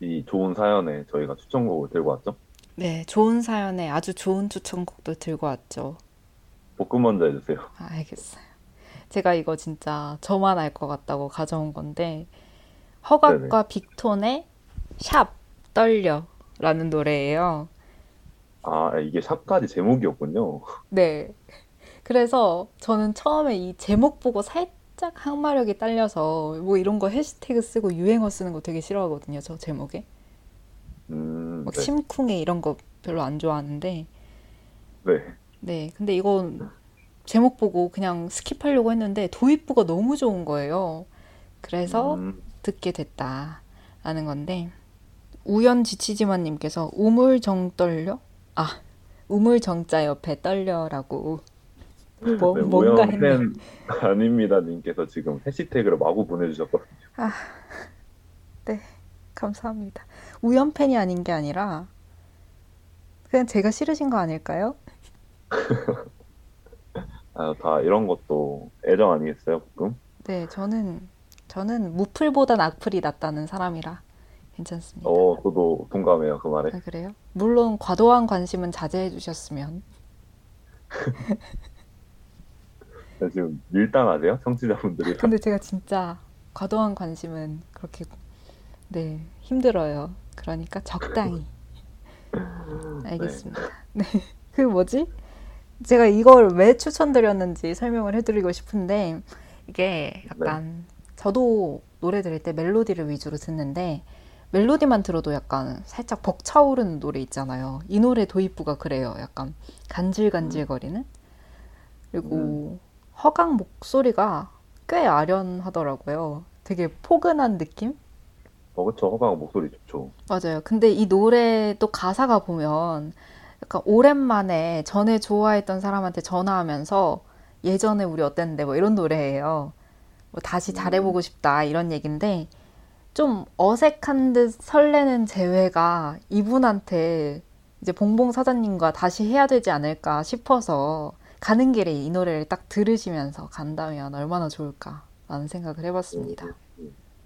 [SPEAKER 1] 이 좋은 사연에 저희가 추천곡을 들고 왔죠.
[SPEAKER 2] 네, 좋은 사연에 아주 좋은 추천곡도 들고 왔죠.
[SPEAKER 1] 볶음 먼저 해주세요.
[SPEAKER 2] 아, 알겠어요. 제가 이거 진짜 저만 알 것 같다고 가져온 건데,
[SPEAKER 1] 네네.
[SPEAKER 2] 허각과 빅톤의 샵 떨려 라는 노래예요.
[SPEAKER 1] 아, 이게 샵까지 제목이었군요.
[SPEAKER 2] 네. 그래서 저는 처음에 이 제목 보고 살짝 항마력이 딸려서 뭐 이런 거 해시태그 쓰고 유행어 쓰는 거 되게 싫어하거든요. 저 제목에.
[SPEAKER 1] 음,
[SPEAKER 2] 막
[SPEAKER 1] 네.
[SPEAKER 2] 심쿵해 이런 거 별로 안 좋아하는데.
[SPEAKER 1] 네.
[SPEAKER 2] 네. 근데 이건 제목 보고 그냥 스킵하려고 했는데 도입부가 너무 좋은 거예요. 그래서
[SPEAKER 1] 음,
[SPEAKER 2] 듣게 됐다라는 건데 우연 지치지만님께서 우물정 떨려? 아, 우물정자 옆에 떨려라고 뭐
[SPEAKER 1] 네,
[SPEAKER 2] 뭔가 했네.
[SPEAKER 1] 팬 아닙니다 님께서 지금 해시태그를 마구 보내주셨거든요.
[SPEAKER 2] 아, 네, 감사합니다. 우연 팬이 아닌 게 아니라 그냥 제가 싫으신 거 아닐까요?
[SPEAKER 1] 아, 다 이런 것도 애정 아니겠어요, 볶음?
[SPEAKER 2] 네, 저는 저는 무플보단 악플이 낫다는 사람이라 괜찮습니다.
[SPEAKER 1] 어, 저도 동감해요, 그 말에.
[SPEAKER 2] 아, 그래요? 물론 과도한 관심은 자제해 주셨으면.
[SPEAKER 1] 네, 지금 밀당하세요? 청취자분들이.
[SPEAKER 2] 근데 제가 진짜 과도한 관심은 그렇게 네, 힘들어요. 그러니까 적당히.
[SPEAKER 1] 네.
[SPEAKER 2] 알겠습니다. 네. 그 뭐지? 제가 이걸 왜 추천드렸는지 설명을 해드리고 싶은데 이게 약간 저도 노래 들을 때 멜로디를 위주로 듣는데 멜로디만 들어도 약간 살짝 벅차오르는 노래 있잖아요. 이 노래 도입부가 그래요. 약간 간질간질거리는. 그리고 허강 목소리가 꽤 아련하더라고요. 되게 포근한 느낌?
[SPEAKER 1] 어, 그쵸. 허강 목소리 좋죠.
[SPEAKER 2] 맞아요. 근데 이 노래 또 가사가 보면 약간 오랜만에 전에 좋아했던 사람한테 전화하면서 예전에 우리 어땠는데 뭐 이런 노래예요. 뭐 다시 잘해보고 싶다 이런 얘긴데 좀 어색한 듯 설레는 재회가 이분한테 이제 봉봉 사장님과 다시 해야 되지 않을까 싶어서 가는 길에 이 노래를 딱 들으시면서 간다면 얼마나 좋을까라는 생각을 해봤습니다.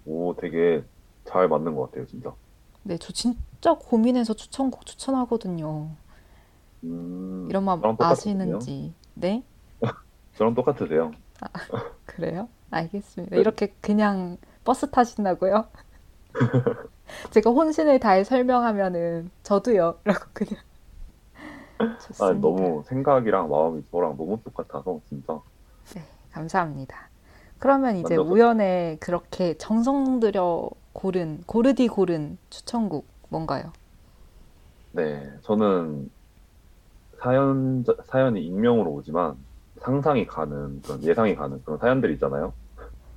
[SPEAKER 1] 오, 되게 잘 맞는 것 같아요, 진짜.
[SPEAKER 2] 네, 저 진짜 고민해서 추천곡 추천하거든요.
[SPEAKER 1] 음,
[SPEAKER 2] 이런 마음? 아시는지. 네?
[SPEAKER 1] 저랑 똑같으세요.
[SPEAKER 2] 그래요? 알겠습니다. 이렇게 그냥 버스 타신다고요? 제가 혼신을 다해 설명하면은 저도요. 라고 그냥.
[SPEAKER 1] 아. 너무 생각이랑 마음이 저랑 너무 똑같아서, 진짜.
[SPEAKER 2] 네, 감사합니다. 그러면 이제
[SPEAKER 1] 만나서-
[SPEAKER 2] 우연에 그렇게 정성 들여 고른, 고르디 고른 추천곡 뭔가요?
[SPEAKER 1] 네, 저는 사연, 사연이 익명으로 오지만 상상이 가는 그런 예상이 가는 그런 사연들 있잖아요.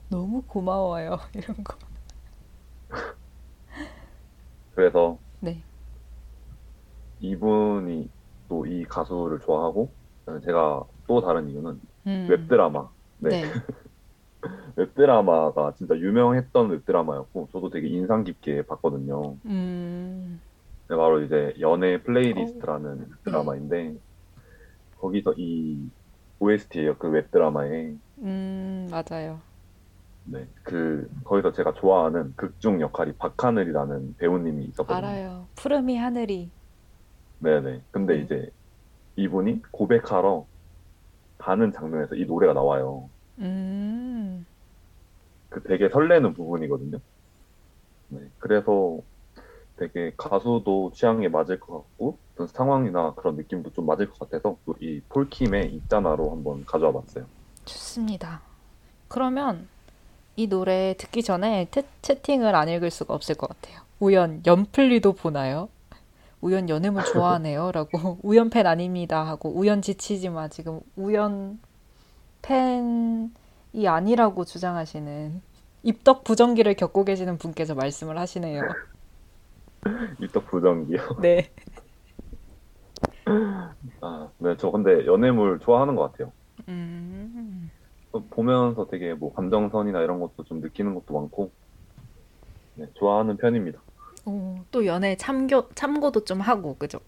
[SPEAKER 2] 너무 고마워요. 이런 거.
[SPEAKER 1] 그래서
[SPEAKER 2] 네.
[SPEAKER 1] 이분이 또 이 가수를 좋아하고 제가 또 다른 이유는
[SPEAKER 2] 음,
[SPEAKER 1] 웹드라마. 네,
[SPEAKER 2] 네.
[SPEAKER 1] 웹드라마가 진짜 유명했던 웹드라마였고 저도 되게 인상 깊게 봤거든요.
[SPEAKER 2] 음,
[SPEAKER 1] 네, 바로 이제 연애 플레이리스트라는 웹드라마인데 거기서 이 OST예요. 그 웹드라마에.
[SPEAKER 2] 음, 맞아요.
[SPEAKER 1] 네, 그 거기서 제가 좋아하는 극중 역할이 박하늘이라는 배우님이 있었거든요.
[SPEAKER 2] 알아요. 푸르미 하늘이.
[SPEAKER 1] 네네. 근데
[SPEAKER 2] 네.
[SPEAKER 1] 이제 이분이 고백하러 가는 장면에서 이 노래가 나와요.
[SPEAKER 2] 음,
[SPEAKER 1] 그 되게 설레는 부분이거든요. 네, 그래서 되게 가수도 취향에 맞을 것 같고 어떤 상황이나 그런 느낌도 좀 맞을 것 같아서 또 이 폴킴의 있잖아로 한번 가져와 봤어요.
[SPEAKER 2] 좋습니다. 그러면 이 노래 듣기 전에 태- 채팅을 안 읽을 수가 없을 것 같아요. 우연 연플리도 보나요? 우연 연애물 좋아하네요. 라고 우연 팬 아닙니다. 하고 우연 지치지 마. 지금 우연 팬이 아니라고 주장하시는 입덕 부정기를 겪고 계시는 분께서 말씀을 하시네요.
[SPEAKER 1] 입덕 부정기요.
[SPEAKER 2] 네.
[SPEAKER 1] 아, 네, 저 근데 연애물 좋아하는 것 같아요.
[SPEAKER 2] 음,
[SPEAKER 1] 또 보면서 되게 뭐 감정선이나 이런 것도 좀 느끼는 것도 많고, 네, 좋아하는 편입니다.
[SPEAKER 2] 오, 또 연애 참교, 참고도 좀 하고, 그죠?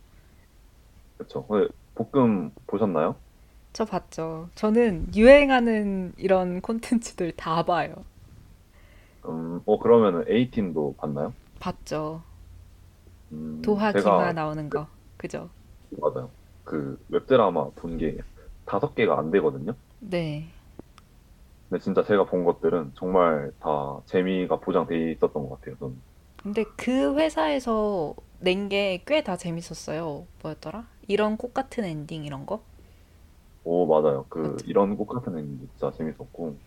[SPEAKER 1] 그렇죠. 볶음 보셨나요?
[SPEAKER 2] 저 봤죠. 저는 유행하는 이런 콘텐츠들 다 봐요.
[SPEAKER 1] 음, 어 그러면은 A팀도 봤나요?
[SPEAKER 2] 봤죠.
[SPEAKER 1] 음,
[SPEAKER 2] 도하 기마 나오는 거. 그죠?
[SPEAKER 1] 맞아요. 그 웹드라마 본 게 다섯 개가 안 되거든요.
[SPEAKER 2] 네.
[SPEAKER 1] 근데 진짜 제가 본 것들은 정말 다 재미가 보장돼 있었던 것 같아요. 저는.
[SPEAKER 2] 근데 그 회사에서 낸 게 꽤 다 재밌었어요. 뭐였더라? 이런 꽃 같은 엔딩 이런 거?
[SPEAKER 1] 오, 맞아요. 그,
[SPEAKER 2] 맞죠?
[SPEAKER 1] 이런 꽃 같은 애님도 진짜 재밌었고.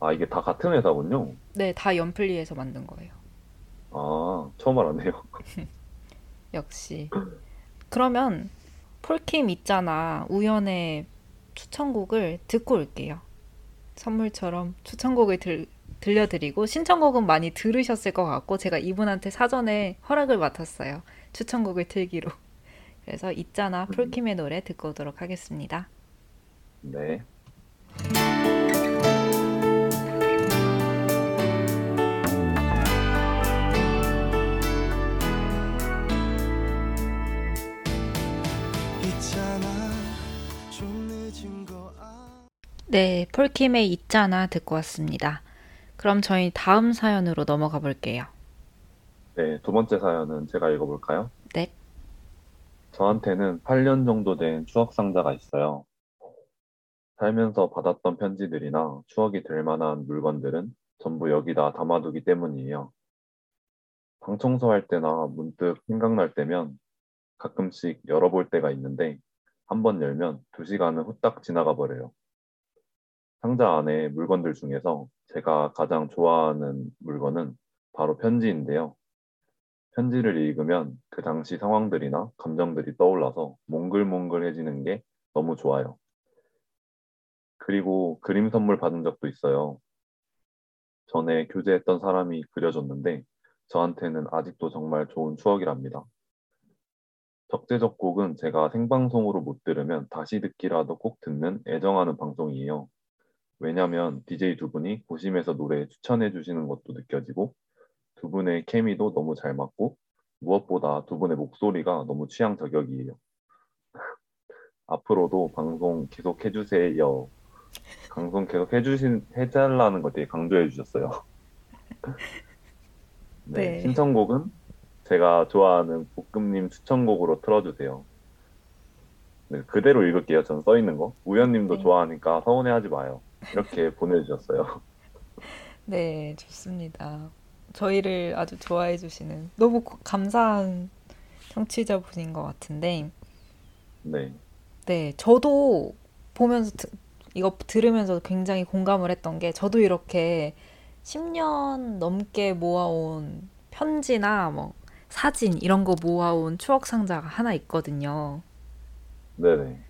[SPEAKER 1] 아, 이게 다 같은 회사군요.
[SPEAKER 2] 네, 다 연플리에서 만든 거예요.
[SPEAKER 1] 아, 처음 알았네요.
[SPEAKER 2] 역시. 그러면 폴킴 있잖아. 우연의 추천곡을 듣고 올게요. 선물처럼 추천곡을 들, 들려드리고 신청곡은 많이 들으셨을 것 같고 제가 이분한테 사전에 허락을 맡았어요. 추천곡을 틀기로. 그래서 있잖아
[SPEAKER 1] 음,
[SPEAKER 2] 폴킴의 노래 듣고 오도록 하겠습니다.
[SPEAKER 1] 네.
[SPEAKER 3] 아...
[SPEAKER 2] 네, 폴킴의 있잖아 듣고 왔습니다. 그럼 저희 다음 사연으로 넘어가 볼게요.
[SPEAKER 1] 네, 두 번째 사연은 제가 읽어볼까요?
[SPEAKER 2] 네.
[SPEAKER 1] 저한테는 8년 정도 된 추억 상자가 있어요. 살면서 받았던 편지들이나 추억이 될 만한 물건들은 전부 여기다 담아두기 때문이에요. 방 청소할 때나 문득 생각날 때면 가끔씩 열어볼 때가 있는데 한번 열면 두 시간은 후딱 지나가 버려요. 상자 안에 물건들 중에서 제가 가장 좋아하는 물건은 바로 편지인데요. 편지를 읽으면 그 당시 상황들이나 감정들이 떠올라서 몽글몽글해지는 게 너무 좋아요. 그리고 그림 선물 받은 적도 있어요. 전에 교제했던 사람이 그려줬는데 저한테는 아직도 정말 좋은 추억이랍니다. 적재적곡은 제가 생방송으로 못 들으면 다시 듣기라도 꼭 듣는 애정하는 방송이에요. 왜냐면 DJ 두 분이 고심해서 노래 추천해 주시는 것도 느껴지고 두 분의 케미도 너무 잘 맞고 무엇보다 두 분의 목소리가 너무 취향 저격이에요. 앞으로도 방송 계속 해주세요. 방송 계속 해주신 해달라는 거 되게 강조해 주셨어요. 네,
[SPEAKER 2] 네.
[SPEAKER 1] 신청곡은 제가 좋아하는 볶음님 추천곡으로 틀어주세요. 네, 그대로 읽을게요. 전 써 있는 거. 우연님도
[SPEAKER 2] 네.
[SPEAKER 1] 좋아하니까 서운해하지 마요. 이렇게 보내주셨어요.
[SPEAKER 2] 네, 좋습니다. 저희를 아주 좋아해 주시는 너무 고- 감사한 청취자분인 것 같은데,
[SPEAKER 1] 네,
[SPEAKER 2] 네, 저도 보면서 드- 이거 들으면서 굉장히 공감을 했던 게 저도 이렇게 10년 넘게 모아온 편지나 뭐 사진 이런 거 모아온 추억 상자가 하나 있거든요.
[SPEAKER 1] 네네.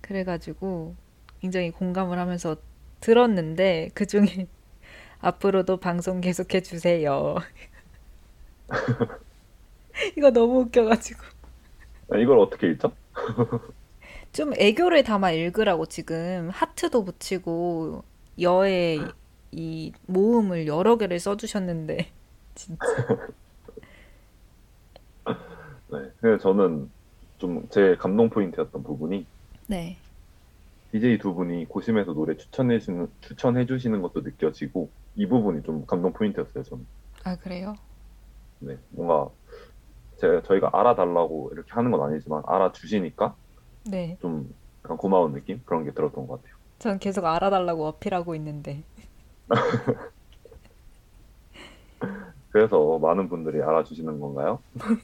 [SPEAKER 2] 그래가지고 굉장히 공감을 하면서 들었는데 그 중에 앞으로도 방송 계속해 주세요. 이거 너무 웃겨가지고.
[SPEAKER 1] 아, 이걸 어떻게 읽죠?
[SPEAKER 2] 좀 애교를 담아 읽으라고 지금 하트도 붙이고 여의 이 모음을 여러 개를 써주셨는데 진짜.
[SPEAKER 1] 네. 그래서 저는 좀 제 감동 포인트였던 부분이
[SPEAKER 2] 네.
[SPEAKER 1] DJ 두 분이 고심해서 노래 추천해 주시는 추천해 주시는 것도 느껴지고 이 부분이 좀 감동 포인트였어요. 저는.
[SPEAKER 2] 아, 그래요?
[SPEAKER 1] 네. 뭔가 제 저희가 알아달라고 이렇게 하는 건 아니지만 알아주시니까
[SPEAKER 2] 네.
[SPEAKER 1] 좀 약간 고마운 느낌 그런 게 들었던 것 같아요.
[SPEAKER 2] 전 계속 알아달라고 어필하고 있는데.
[SPEAKER 1] 그래서 많은 분들이 알아주시는 건가요?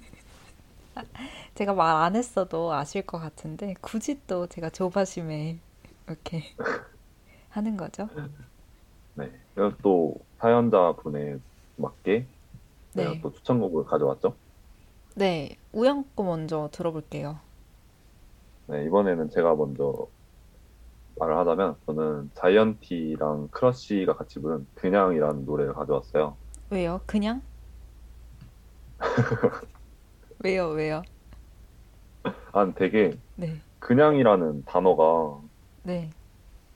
[SPEAKER 2] 제가 말 안 했어도 아실 것 같은데 굳이 또 제가 조바심에 이렇게 하는 거죠.
[SPEAKER 1] 네. 그래서 또 사연자 분에 맞게 제가
[SPEAKER 2] 네.
[SPEAKER 1] 또 추천곡을 가져왔죠.
[SPEAKER 2] 네. 우영 거 먼저 들어볼게요.
[SPEAKER 1] 네, 이번에는 제가 먼저 말을 하자면 저는 자이언티랑 크러쉬가 같이 부른 그냥이라는 노래를 가져왔어요.
[SPEAKER 2] 왜요? 그냥? 왜요? 왜요?
[SPEAKER 1] 아, 되게
[SPEAKER 2] 네.
[SPEAKER 1] 그냥이라는 단어가
[SPEAKER 2] 네.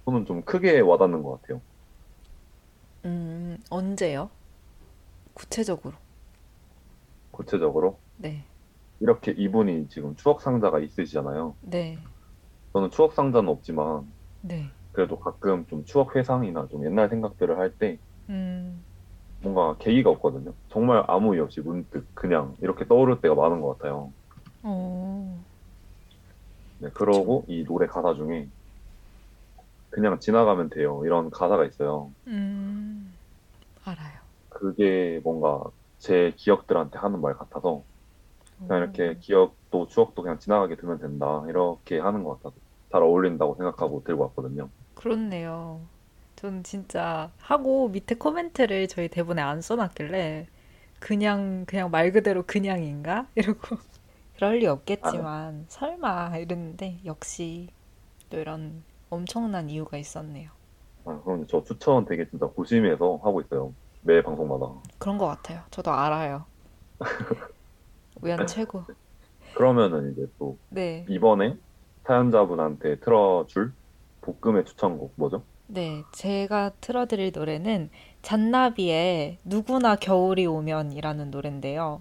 [SPEAKER 1] 저는 좀 크게 와닿는 것 같아요.
[SPEAKER 2] 음, 언제요? 구체적으로.
[SPEAKER 1] 구체적으로
[SPEAKER 2] 네.
[SPEAKER 1] 이렇게 이분이 지금 추억 상자가 있으시잖아요.
[SPEAKER 2] 네.
[SPEAKER 1] 저는 추억 상자는 없지만
[SPEAKER 2] 네.
[SPEAKER 1] 그래도 가끔 좀 추억 회상이나 좀 옛날 생각들을 할때
[SPEAKER 2] 음,
[SPEAKER 1] 뭔가 계기가 없거든요. 정말 아무 이유 없이 문득 그냥 이렇게 떠오를 때가 많은 것 같아요.
[SPEAKER 2] 어,
[SPEAKER 1] 네,
[SPEAKER 2] 그쵸.
[SPEAKER 1] 그러고 이 노래 가사 중에 그냥 지나가면 돼요. 이런 가사가 있어요.
[SPEAKER 2] 음, 알아요.
[SPEAKER 1] 그게 뭔가 제 기억들한테 하는 말 같아서 그냥
[SPEAKER 2] 오,
[SPEAKER 1] 이렇게 기억도 추억도 그냥 지나가게 두면 된다. 이렇게 하는 것 같아서 잘 어울린다고 생각하고 들고 왔거든요.
[SPEAKER 2] 그렇네요. 전 진짜 하고 밑에 코멘트를 저희 대본에 안 써놨길래 그냥 그냥 말 그대로 그냥인가? 이러고 그럴 리 없겠지만 설마 이랬는데 역시 또 이런 엄청난 이유가 있었네요.
[SPEAKER 1] 아, 그럼 저 추천 되게 진짜 고심해서 하고 있어요. 매 방송마다.
[SPEAKER 2] 그런 것 같아요. 저도 알아요. 우연 최고.
[SPEAKER 1] 그러면은 이제 또
[SPEAKER 2] 네,
[SPEAKER 1] 이번에 사연자분한테 틀어줄 볶음의 추천곡 뭐죠?
[SPEAKER 2] 네, 제가 틀어드릴 노래는 잔나비의 누구나 겨울이 오면이라는 노래인데요.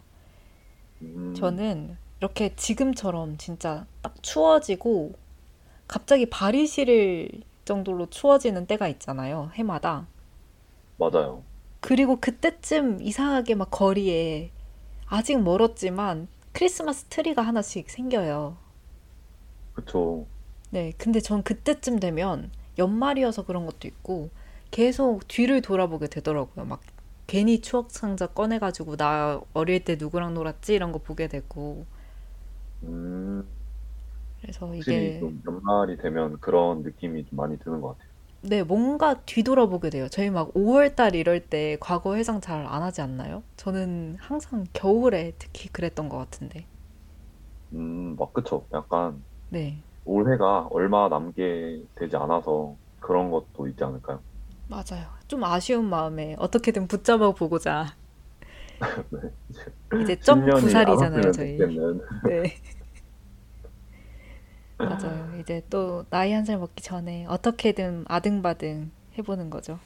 [SPEAKER 1] 음,
[SPEAKER 2] 저는 이렇게 지금처럼 진짜 딱 추워지고 갑자기 발이 시릴 정도로 추워지는 때가 있잖아요, 해마다.
[SPEAKER 1] 맞아요.
[SPEAKER 2] 그리고 그때쯤 이상하게 막 거리에 아직 멀었지만 크리스마스 트리가 하나씩 생겨요.
[SPEAKER 1] 그쵸.
[SPEAKER 2] 네, 근데 전 그때쯤 되면 연말이어서 그런 것도 있고 계속 뒤를 돌아보게 되더라고요. 막 괜히 추억 상자 꺼내가지고 나 어릴 때 누구랑 놀았지 이런 거 보게 되고
[SPEAKER 1] 음,
[SPEAKER 2] 그래서 이게
[SPEAKER 1] 좀 연말이 되면 그런 느낌이 좀 많이 드는 것 같아요.
[SPEAKER 2] 네, 뭔가 뒤돌아보게 돼요. 저희 막 5월 달 이럴 때 과거 회상 잘 안 하지 않나요? 저는 항상 겨울에 특히 그랬던 것 같은데.
[SPEAKER 1] 음, 막 그쵸. 약간
[SPEAKER 2] 네,
[SPEAKER 1] 올해가 얼마 남게 되지 않아서 그런 것도 있지 않을까요?
[SPEAKER 2] 맞아요. 좀 아쉬운 마음에 어떻게든 붙잡아 보고자.
[SPEAKER 1] 네.
[SPEAKER 2] 이제 점
[SPEAKER 1] 10년이 안
[SPEAKER 2] 9살이잖아요,
[SPEAKER 1] 왔으면
[SPEAKER 2] 저희. 네. 맞아요. 이제 또 나이 한 살 먹기 전에 어떻게든 아등바등 해보는 거죠.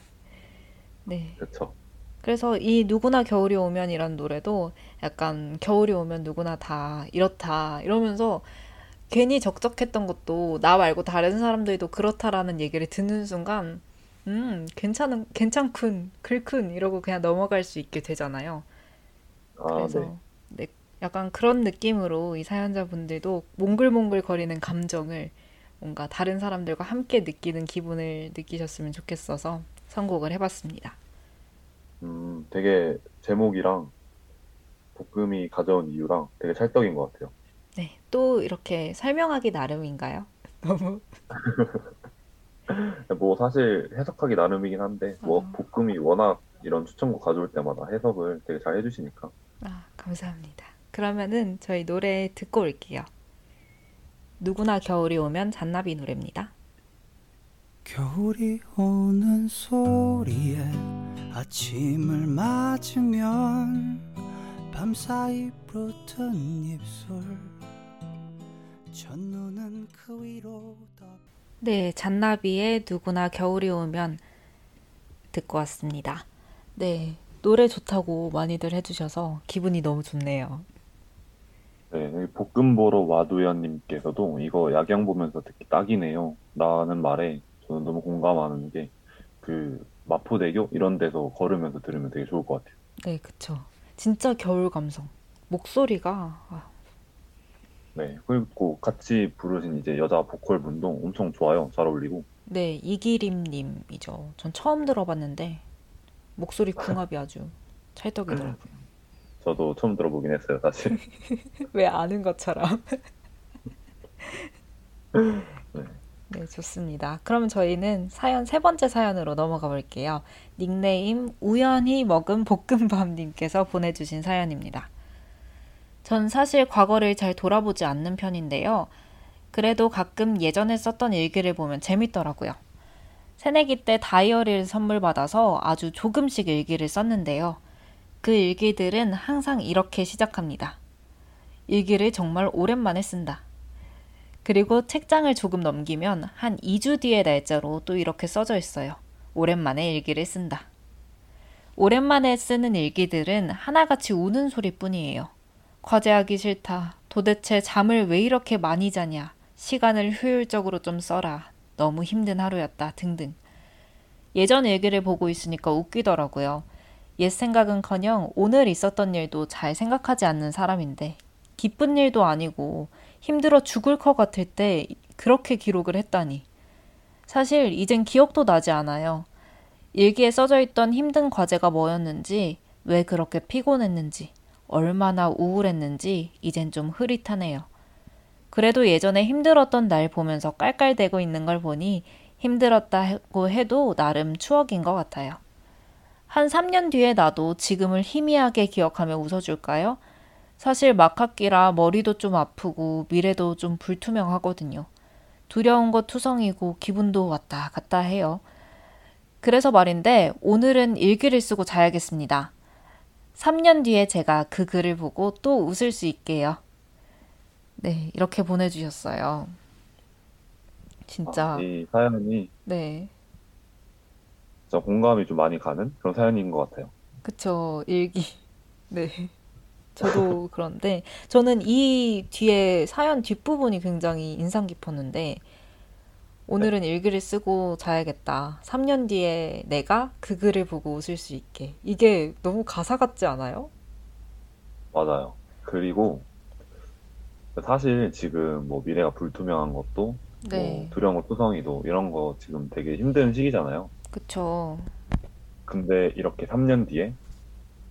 [SPEAKER 2] 네.
[SPEAKER 1] 그쵸.
[SPEAKER 2] 그래서 이 누구나 겨울이 오면이란 노래도 약간 겨울이 오면 누구나 다 이렇다 이러면서 괜히 적적했던 것도 나 말고 다른 사람들도 그렇다라는 얘기를 듣는 순간 음, 괜찮은, 괜찮군, 글군 이러고 그냥 넘어갈 수 있게 되잖아요.
[SPEAKER 1] 아, 네.
[SPEAKER 2] 그래서 네, 약간 그런 느낌으로 이 사연자분들도 몽글몽글 거리는 감정을 뭔가 다른 사람들과 함께 느끼는 기분을 느끼셨으면 좋겠어서 선곡을 해봤습니다.
[SPEAKER 1] 음, 되게 제목이랑 볶음이 가져온 이유랑 되게 찰떡인 것 같아요.
[SPEAKER 2] 네, 또 이렇게 설명하기 나름인가요? 너무
[SPEAKER 1] 뭐 사실 해석하기 나름이긴 한데 뭐
[SPEAKER 2] 어.
[SPEAKER 1] 볶음이 워낙 이런 추천곡 가져올 때마다 해석을 되게 잘 해주시니까
[SPEAKER 2] 아, 감사합니다. 그러면은 저희 노래 듣고 올게요. 누구나 겨울이 오면 잔나비 노래입니다.
[SPEAKER 3] 겨울이 오는 소리에 아침을 맞으면 밤사이 붙은 입술 첫눈은 그 위로 덮
[SPEAKER 2] 네, 잔나비의 누구나 겨울이 오면 듣고 왔습니다. 네, 노래 좋다고 많이들 해주셔서 기분이 너무 좋네요.
[SPEAKER 1] 네, 여기 볶음 보러 와도연님께서도 이거 야경 보면서 듣기 딱이네요 라는 말에 저는 너무 공감하는 게 그 마포대교 이런 데서 걸으면서 들으면 되게 좋을 것 같아요.
[SPEAKER 2] 네, 그쵸. 진짜 겨울 감성. 목소리가, 아,
[SPEAKER 1] 네, 그리고 같이 부르신 이제 여자 보컬 분도 엄청 좋아요. 잘 어울리고.
[SPEAKER 2] 네, 이기림님이죠. 전 처음 들어봤는데, 목소리 궁합이 아주 찰떡이더라고요.
[SPEAKER 1] 저도 처음 들어보긴 했어요, 사실.
[SPEAKER 2] 왜 아는 것처럼.
[SPEAKER 1] 네.
[SPEAKER 2] 네, 좋습니다. 그럼 저희는 사연 세 번째 사연으로 넘어가 볼게요. 닉네임 우연히 먹은 볶음밥님께서 보내주신 사연입니다. 전 사실 과거를 잘 돌아보지 않는 편인데요. 그래도 가끔 예전에 썼던 일기를 보면 재밌더라고요. 새내기 때 다이어리를 선물 받아서 아주 조금씩 일기를 썼는데요. 그 일기들은 항상 이렇게 시작합니다. 일기를 정말 오랜만에 쓴다. 그리고 책장을 조금 넘기면 한 2주 뒤의 날짜로 또 이렇게 써져 있어요. 오랜만에 일기를 쓴다. 오랜만에 쓰는 일기들은 하나같이 우는 소리뿐이에요. 과제하기 싫다. 도대체 잠을 왜 이렇게 많이 자냐. 시간을 효율적으로 좀 써라. 너무 힘든 하루였다. 등등. 예전 일기를 보고 있으니까 웃기더라고요. 옛 생각은커녕 오늘 있었던 일도 잘 생각하지 않는 사람인데 기쁜 일도 아니고 힘들어 죽을 것 같을 때 그렇게 기록을 했다니. 사실 이젠 기억도 나지 않아요. 일기에 써져 있던 힘든 과제가 뭐였는지, 왜 그렇게 피곤했는지, 얼마나 우울했는지 이젠 좀 흐릿하네요. 그래도 예전에 힘들었던 날 보면서 깔깔대고 있는 걸 보니 힘들었다고 해도 나름 추억인 것 같아요. 한 3년 뒤에 나도 지금을 희미하게 기억하며 웃어줄까요? 사실 막학기라 머리도 좀 아프고 미래도 좀 불투명하거든요. 두려운 것 투성이고 기분도 왔다 갔다 해요. 그래서 말인데 오늘은 일기를 쓰고 자야겠습니다. 3년 뒤에 제가 그 글을 보고 또 웃을 수 있게요. 네, 이렇게 보내주셨어요. 진짜,
[SPEAKER 1] 아, 이 사연이
[SPEAKER 2] 네.
[SPEAKER 1] 진짜 공감이 좀 많이 가는 그런 사연인 것 같아요.
[SPEAKER 2] 그쵸, 일기. 네. 저도 그런데, 저는 이 뒤에 사연 뒷부분이 굉장히 인상 깊었는데, 오늘은 일기를 쓰고 자야겠다. 3년 뒤에 내가 그 글을 보고 웃을 수 있게. 이게 너무 가사 같지 않아요?
[SPEAKER 1] 맞아요. 그리고 사실 지금 뭐 미래가 불투명한 것도 뭐
[SPEAKER 2] 네.
[SPEAKER 1] 두려운 것 투성이도 이런 거 지금 되게 힘든 시기잖아요.
[SPEAKER 2] 그쵸.
[SPEAKER 1] 근데 이렇게 3년 뒤에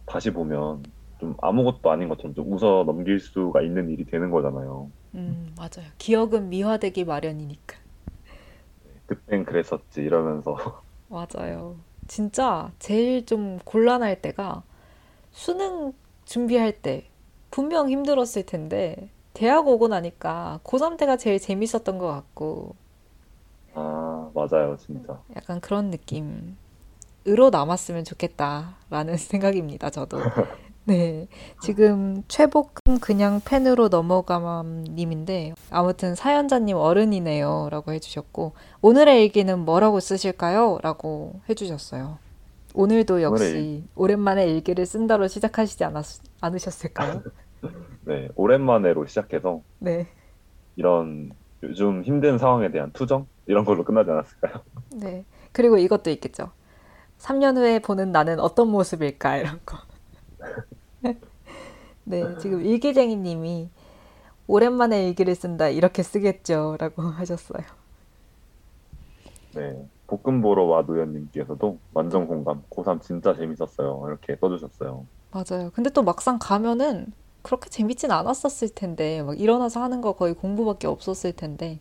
[SPEAKER 1] 다시 보면 좀 아무것도 아닌 것처럼 좀 웃어 넘길 수가 있는 일이 되는 거잖아요.
[SPEAKER 2] 음, 맞아요. 기억은 미화되기 마련이니까.
[SPEAKER 1] 그땐 그랬었지 이러면서
[SPEAKER 2] 맞아요. 진짜 제일 좀 곤란할 때가 수능 준비할 때 분명 힘들었을 텐데 대학 오고 나니까 고3 때가 제일 재밌었던 것 같고
[SPEAKER 1] 아 맞아요 진짜
[SPEAKER 2] 약간 그런 느낌으로 남았으면 좋겠다라는 생각입니다, 저도. 네. 지금 최복금 그냥 팬으로 넘어감 님인데 아무튼 사연자님 어른이네요 라고 해주셨고 오늘의 일기는 뭐라고 쓰실까요? 라고 해주셨어요. 오늘도 역시
[SPEAKER 1] 오늘의
[SPEAKER 2] 오랜만에 일기를 쓴다로 시작하시지 않았, 않으셨을까요?
[SPEAKER 1] 네 오랜만에로 시작해서
[SPEAKER 2] 네.
[SPEAKER 1] 이런 요즘 힘든 상황에 대한 투정 이런 걸로 끝나지 않았을까요?
[SPEAKER 2] 네. 그리고 이것도 있겠죠. 3년 후에 보는 나는 어떤 모습일까? 이런 거. 네, 지금 일기쟁이 님이 오랜만에 일기를 쓴다. 이렇게 쓰겠죠. 라고 하셨어요.
[SPEAKER 1] 네 볶음 보러 와 노연님께서도 완전 공감 고3 진짜 재밌었어요 이렇게 써주셨어요.
[SPEAKER 2] 맞아요. 근데 또 막상 가면은 그렇게 재밌진 않았었을 텐데, 막 일어나서 하는 거 거의 공부밖에 없었을 텐데.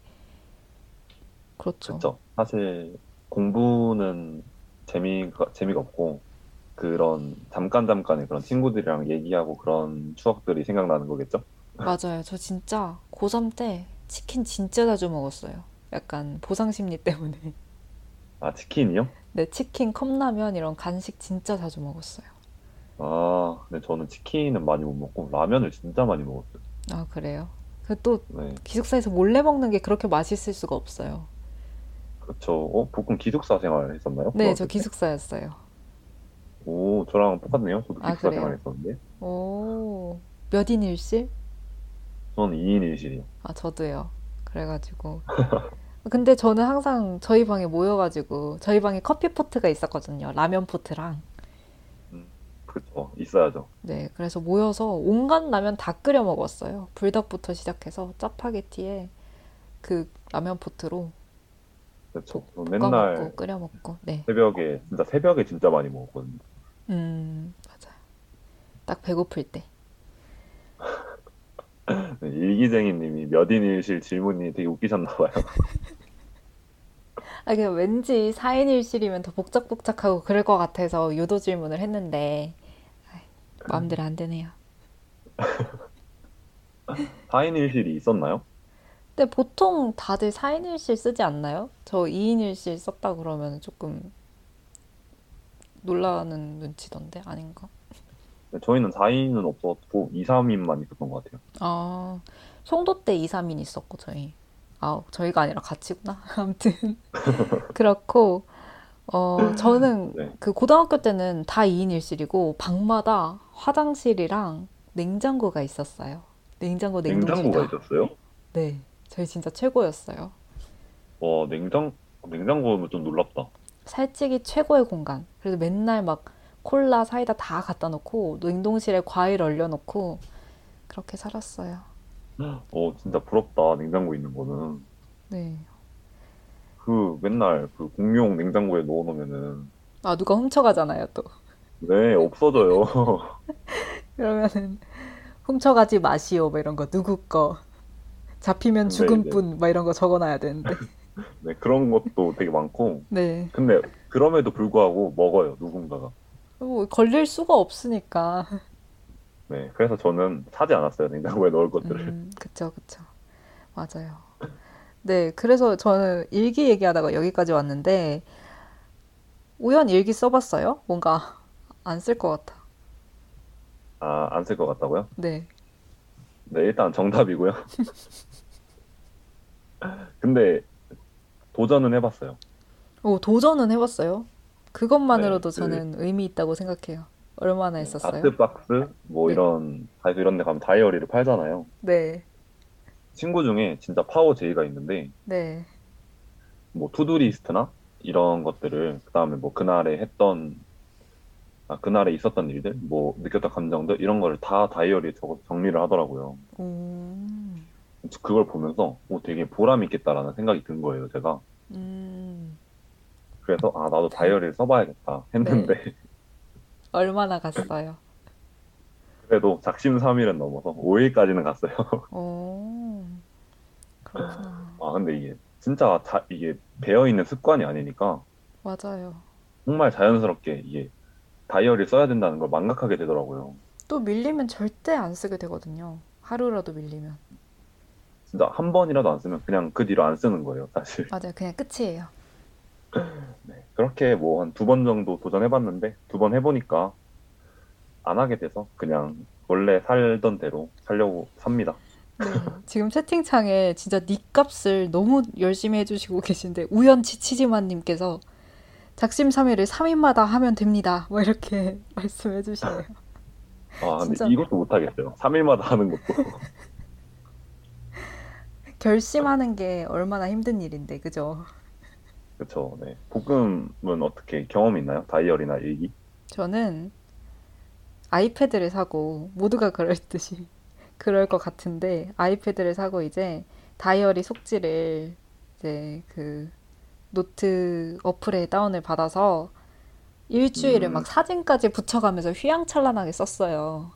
[SPEAKER 2] 그렇죠.
[SPEAKER 1] 그쵸? 사실 공부는 재미가 재미가 없고 그런 잠깐 잠깐의 그런 친구들이랑 얘기하고 그런 추억들이 생각나는 거겠죠?
[SPEAKER 2] 맞아요. 저 진짜 고3 때 치킨 진짜 자주 먹었어요. 약간 보상 심리 때문에.
[SPEAKER 1] 아 치킨이요?
[SPEAKER 2] 네, 치킨, 컵라면 이런 간식 진짜 자주 먹었어요.
[SPEAKER 1] 아 근데 저는 치킨은 많이 못 먹고 라면을 진짜 많이 먹었어요.
[SPEAKER 2] 아, 그래요?
[SPEAKER 1] 그또네
[SPEAKER 2] 기숙사에서 몰래 먹는 게 그렇게 맛있을 수가 없어요.
[SPEAKER 1] 그쵸. 어 볶음 기숙사 생활 했었나요?
[SPEAKER 2] 네, 저
[SPEAKER 1] 고등학교 때?
[SPEAKER 2] 기숙사였어요.
[SPEAKER 1] 오 저랑 똑같네요. 저도
[SPEAKER 2] 아,
[SPEAKER 1] 기숙사 생활
[SPEAKER 2] 그래요?
[SPEAKER 1] 했었는데
[SPEAKER 2] 오, 몇 인일실?
[SPEAKER 1] 저는 2인 1실이요.
[SPEAKER 2] 아, 저도요. 그래가지고. 근데 저는 항상 저희 방에 모여가지고, 저희 방에 커피 포트가 있었거든요. 라면 포트랑.
[SPEAKER 1] 음, 그쵸. 있어야죠.
[SPEAKER 2] 네, 그래서 모여서 온갖 라면 다 끓여 먹었어요. 불닭부터 시작해서 짜파게티에 그 라면 포트로 볶아
[SPEAKER 1] 맨날
[SPEAKER 2] 먹고 끓여 먹고. 네.
[SPEAKER 1] 새벽에 진짜 새벽에 진짜 많이 먹었거든요.
[SPEAKER 2] 음, 맞아요. 딱 배고플 때.
[SPEAKER 1] 네, 일기쟁이님이 몇인 1실 질문이 되게 웃기셨나 봐요.
[SPEAKER 2] 아, 그냥 왠지 4인 1실이면 더 복작복작하고 그럴 것 같아서 유도 질문을 했는데, 아이, 마음대로 안 되네요.
[SPEAKER 1] 4인 1실이 있었나요?
[SPEAKER 2] 근데 보통 다들 4인 1실 쓰지 않나요? 저 2인 1실 썼다 그러면 조금 놀라는 눈치던데, 아닌가?
[SPEAKER 1] 네, 저희는 4인은 없었고 2, 3인만 있었던 것 같아요.
[SPEAKER 2] 아, 송도 때 2, 3인 있었고, 저희. 아, 저희가 아니라 같이구나. 아무튼. 그렇고, 어, 저는
[SPEAKER 1] 네.
[SPEAKER 2] 그 고등학교 때는 다 2인 1실이고, 방마다 화장실이랑 냉장고가 있었어요. 냉장고, 냉동실
[SPEAKER 1] 냉장고가
[SPEAKER 2] 다.
[SPEAKER 1] 있었어요?
[SPEAKER 2] 네. 저희 진짜 최고였어요.
[SPEAKER 1] 와, 냉장, 냉장고면 좀 놀랍다.
[SPEAKER 2] 살찌기 최고의 공간. 그래서 맨날 막 콜라, 사이다 다 갖다 놓고, 냉동실에 과일 얼려놓고, 그렇게 살았어요.
[SPEAKER 1] 어, 진짜 부럽다. 냉장고 있는 거는.
[SPEAKER 2] 네.
[SPEAKER 1] 그 맨날 그 공용 냉장고에 넣어놓으면은
[SPEAKER 2] 아, 누가 훔쳐가잖아요, 또.
[SPEAKER 1] 네, 없어져요.
[SPEAKER 2] 그러면은 훔쳐가지 마시오 뭐 이런 거 누구 거 잡히면
[SPEAKER 1] 근데
[SPEAKER 2] 죽은
[SPEAKER 1] 이제-
[SPEAKER 2] 뿐, 막 이런 거 적어놔야 되는데.
[SPEAKER 1] 네, 그런 것도 되게 많고
[SPEAKER 2] 네.
[SPEAKER 1] 근데 그럼에도 불구하고 먹어요 누군가가.
[SPEAKER 2] 뭐 걸릴 수가 없으니까.
[SPEAKER 1] 네, 그래서 저는 사지 않았어요 냉장고에 넣을 것들을.
[SPEAKER 2] 음, 그쵸, 그쵸. 맞아요. 네, 그래서 저는 일기 얘기하다가 여기까지 왔는데, 우연 일기 써봤어요? 뭔가 안 쓸 것 같아.
[SPEAKER 1] 아, 안 쓸 것 같다고요?
[SPEAKER 2] 네.
[SPEAKER 1] 네, 일단 정답이고요. 근데 도전은 해봤어요.
[SPEAKER 2] 오, 도전은 해봤어요. 그것만으로도
[SPEAKER 1] 네, 그-
[SPEAKER 2] 저는 의미 있다고 생각해요. 얼마나 했었어요?
[SPEAKER 1] 아트박스 뭐
[SPEAKER 2] 네.
[SPEAKER 1] 이런 다이소 이런 데 가면 다이어리를 팔잖아요.
[SPEAKER 2] 네,
[SPEAKER 1] 친구 중에 진짜 파워 J가 있는데
[SPEAKER 2] 네,
[SPEAKER 1] 뭐 to-do list나 이런 것들을 그다음에 뭐 그날에 했던 아, 그날에 있었던 일들, 뭐 느꼈던 감정들 이런 거를 다 다이어리에 적어 정리를 하더라고요.
[SPEAKER 2] 음,
[SPEAKER 1] 그걸 보면서 오, 되게 보람 있겠다라는 생각이 든 거예요, 제가.
[SPEAKER 2] 음,
[SPEAKER 1] 그래서 아 나도 다이어리를 써봐야겠다 했는데
[SPEAKER 2] 얼마나 갔어요?
[SPEAKER 1] 그래도 작심 삼일은 넘어서 5일까지는 갔어요.
[SPEAKER 2] 오, 그렇구나.
[SPEAKER 1] 아 근데 이게 진짜 자, 이게 배어 있는 습관이 아니니까
[SPEAKER 2] 맞아요.
[SPEAKER 1] 정말 자연스럽게 이게 다이어리 써야 된다는 걸 망각하게 되더라고요.
[SPEAKER 2] 또 밀리면 절대 안 쓰게 되거든요. 하루라도 밀리면.
[SPEAKER 1] 진짜 한 번이라도 안 쓰면 그냥 그 뒤로 안 쓰는 거예요, 사실.
[SPEAKER 2] 맞아요. 그냥 끝이에요.
[SPEAKER 1] 네, 그렇게 뭐 한 두 번 정도 도전해봤는데 두 번 해보니까 안 하게 돼서 그냥 원래 살던 대로 살려고 삽니다.
[SPEAKER 2] 네, 지금 채팅창에 진짜 닉값을 너무 열심히 해주시고 계신데 우연치 치지만님께서 작심 삼일을 3일마다 하면 됩니다. 뭐 이렇게 말씀해 주시네요.
[SPEAKER 1] 아 근데
[SPEAKER 2] 진짜.
[SPEAKER 1] 이것도 못하겠어요. 3일마다 하는 것도.
[SPEAKER 2] 결심하는 게 얼마나 힘든 일인데, 그죠?
[SPEAKER 1] 그렇죠. 네. 볶음은 어떻게 경험 있나요? 다이어리나 일기?
[SPEAKER 2] 저는 아이패드를 사고 모두가 그럴 듯이 그럴 것 같은데 아이패드를 사고 이제 다이어리 속지를 이제 그 노트 어플에 다운을 받아서 일주일을
[SPEAKER 1] 음.
[SPEAKER 2] 막 사진까지 붙여가면서 휘황찬란하게 썼어요.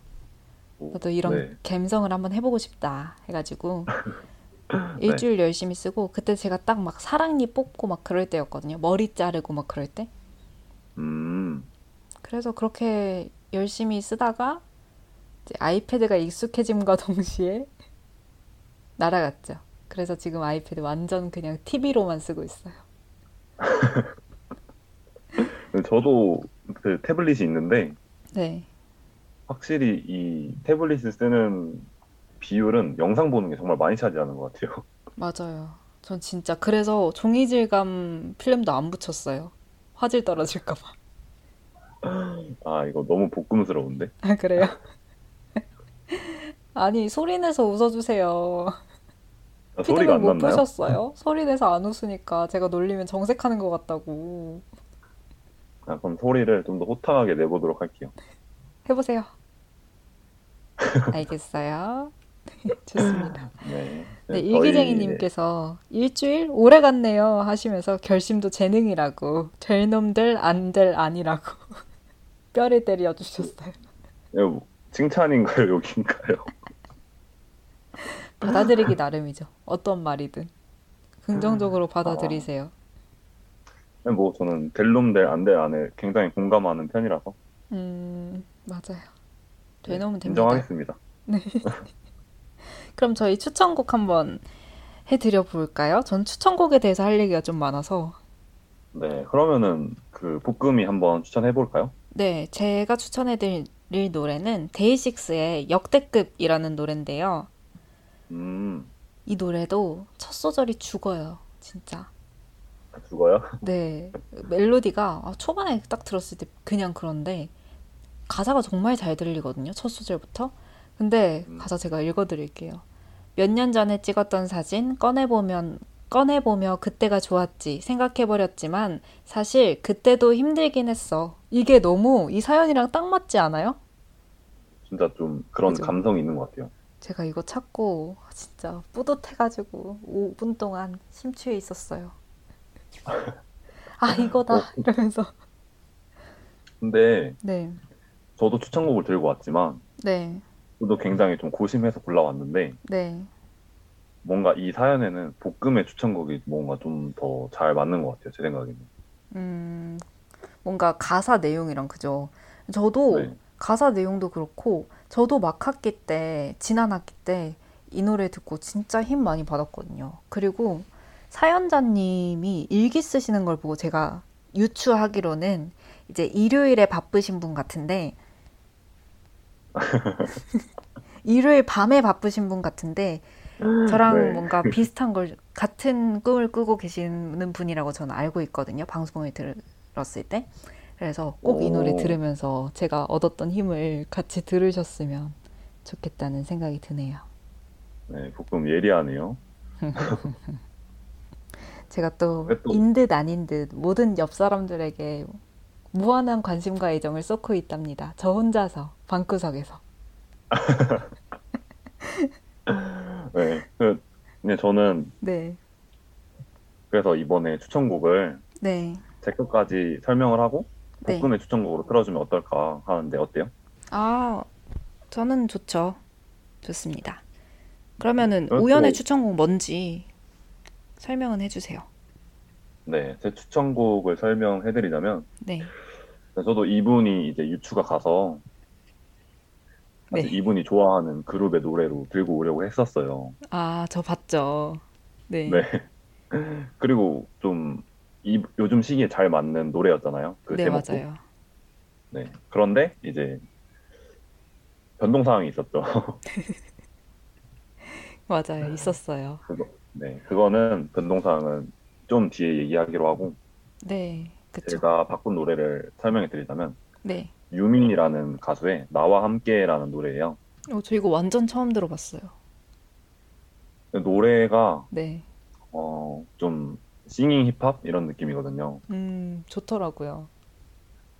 [SPEAKER 1] 뭐,
[SPEAKER 2] 저도 이런
[SPEAKER 1] 네.
[SPEAKER 2] 감성을 한번 해보고 싶다 해가지고
[SPEAKER 1] 네.
[SPEAKER 2] 일주일 열심히 쓰고 그때 제가 딱 막 사랑니 뽑고 막 그럴 때였거든요. 머리 자르고 막 그럴 때.
[SPEAKER 1] 음,
[SPEAKER 2] 그래서 그렇게 열심히 쓰다가 이제 아이패드가 익숙해짐과 동시에 날아갔죠. 그래서 지금 아이패드 완전 그냥 TV로만 쓰고 있어요.
[SPEAKER 1] 저도 그 태블릿이 있는데
[SPEAKER 2] 네.
[SPEAKER 1] 확실히 이 태블릿을 쓰는 비율은 영상 보는 게 정말 많이 차지하는 것 같아요.
[SPEAKER 2] 맞아요. 전 진짜 그래서 종이질감 필름도 안 붙였어요. 화질 떨어질까 봐.
[SPEAKER 1] 아 이거 너무 볶음스러운데.
[SPEAKER 2] 아, 그래요? 아니, 소리 내서 웃어주세요.
[SPEAKER 1] 아, 소리가 안
[SPEAKER 2] 못
[SPEAKER 1] 났나요?
[SPEAKER 2] 보셨어요? 소리 내서 안 웃으니까 제가 놀리면 정색하는 것 같다고.
[SPEAKER 1] 아, 그럼 소리를 좀 더 호탕하게 내보도록 할게요.
[SPEAKER 2] 해보세요. 알겠어요. 좋습니다.
[SPEAKER 1] 네.
[SPEAKER 2] 네, 일기쟁이님께서 일주일 오래 갔네요 하시면서 결심도 재능이라고 될 놈들 안 될 아니라고 뼈를 때려 주셨어요.
[SPEAKER 1] 이거 뭐 칭찬인가요, 욕인가요?
[SPEAKER 2] 받아들이기 나름이죠. 어떤 말이든 긍정적으로 받아들이세요.
[SPEAKER 1] 뭐 저는 될 놈들 안 될 안에 굉장히 공감하는 편이라서
[SPEAKER 2] 음, 맞아요.
[SPEAKER 1] 네,
[SPEAKER 2] 되놓으면 됩니다.
[SPEAKER 1] 인정하겠습니다.
[SPEAKER 2] 그럼 저희 추천곡 한번 해드려 볼까요? 전 추천곡에 대해서 할 얘기가 좀 많아서
[SPEAKER 1] 네, 그러면은 그 볶음이 한번 추천해 볼까요?
[SPEAKER 2] 네, 제가 추천해 드릴 노래는 데이식스의 역대급이라는 노래인데요.
[SPEAKER 1] 음,
[SPEAKER 2] 이 노래도 첫 소절이 죽어요, 진짜.
[SPEAKER 1] 죽어요?
[SPEAKER 2] 네, 멜로디가 아, 초반에 딱 들었을 때 그냥 그런데 가사가 정말 잘 들리거든요, 첫 소절부터. 근데
[SPEAKER 1] 음.
[SPEAKER 2] 가사 제가 읽어드릴게요. 몇 년 전에 찍었던 사진 꺼내보면 꺼내보며 그때가 좋았지 생각해버렸지만 사실 그때도 힘들긴 했어. 이게 너무 이 사연이랑 딱 맞지 않아요?
[SPEAKER 1] 진짜 좀 그런
[SPEAKER 2] 그죠?
[SPEAKER 1] 감성이 있는 것 같아요.
[SPEAKER 2] 제가 이거 찾고 진짜 뿌듯해가지고 5분 동안 심취해 있었어요. 아, 이거다.
[SPEAKER 1] 어.
[SPEAKER 2] 이러면서.
[SPEAKER 1] 근데
[SPEAKER 2] 네,
[SPEAKER 1] 저도 추천곡을 들고 왔지만
[SPEAKER 2] 네,
[SPEAKER 1] 저 도 굉장히 좀 고심해서 골라왔는데
[SPEAKER 2] 네.
[SPEAKER 1] 뭔가 이 사연에는 볶음의 추천곡이 뭔가 좀 더 잘 맞는 것 같아요. 제 생각에는.
[SPEAKER 2] 음, 뭔가 가사 내용이랑 그죠? 저도
[SPEAKER 1] 네.
[SPEAKER 2] 가사 내용도 그렇고 저도 막 학기 때 지난 학기 때 이 노래 듣고 진짜 힘 많이 받았거든요. 그리고 사연자님이 일기 쓰시는 걸 보고 제가 유추하기로는 이제 일요일에 바쁘신 분 같은데 일요일 밤에 바쁘신 분 같은데 저랑
[SPEAKER 1] 네.
[SPEAKER 2] 뭔가 비슷한 걸 같은 꿈을 꾸고 계시는 분이라고 저는 알고 있거든요. 방송을 들었을 때. 그래서 꼭 이 노래
[SPEAKER 1] 오.
[SPEAKER 2] 들으면서 제가 얻었던 힘을 같이 들으셨으면 좋겠다는 생각이 드네요.
[SPEAKER 1] 네, 볶음 예리하네요.
[SPEAKER 2] 제가
[SPEAKER 1] 또왜 또-
[SPEAKER 2] 인듯 아닌 듯 모든 옆 사람들에게 무한한 관심과 애정을 쏟고 있답니다. 저 혼자서 방구석에서.
[SPEAKER 1] 네. 그, 근데 저는
[SPEAKER 2] 네.
[SPEAKER 1] 그래서 이번에 추천곡을
[SPEAKER 2] 네.
[SPEAKER 1] 제 것까지 설명을 하고
[SPEAKER 2] 네.
[SPEAKER 1] 볶음의 추천곡으로 틀어주면 어떨까 하는데 어때요?
[SPEAKER 2] 아, 저는 좋죠. 좋습니다. 그러면은
[SPEAKER 1] 그것도-
[SPEAKER 2] 우연의 추천곡 뭔지 설명은 해주세요.
[SPEAKER 1] 네, 제 추천곡을 설명해드리자면
[SPEAKER 2] 네.
[SPEAKER 1] 저도 이분이 이제 유추가 가서
[SPEAKER 2] 네.
[SPEAKER 1] 이분이 좋아하는 그룹의 노래로 들고 오려고 했었어요.
[SPEAKER 2] 아, 저 봤죠. 네.
[SPEAKER 1] 네. 그리고 좀 이, 요즘 시기에 잘 맞는 노래였잖아요. 그
[SPEAKER 2] 네,
[SPEAKER 1] 제목도.
[SPEAKER 2] 맞아요.
[SPEAKER 1] 네. 그런데 이제 변동 사항이 있었죠.
[SPEAKER 2] 맞아요. 있었어요.
[SPEAKER 1] 그거, 네. 그거는 변동 사항은 좀 뒤에 얘기하기로 하고
[SPEAKER 2] 네. 그쵸.
[SPEAKER 1] 제가 바꾼 노래를 설명해 드리자면
[SPEAKER 2] 네.
[SPEAKER 1] 유민이라는 가수의 나와 함께라는 노래예요.
[SPEAKER 2] 어, 저 이거 완전 처음 들어봤어요.
[SPEAKER 1] 노래가
[SPEAKER 2] 네.
[SPEAKER 1] 어, 좀 싱잉 힙합 이런 느낌이거든요.
[SPEAKER 2] 음, 좋더라고요.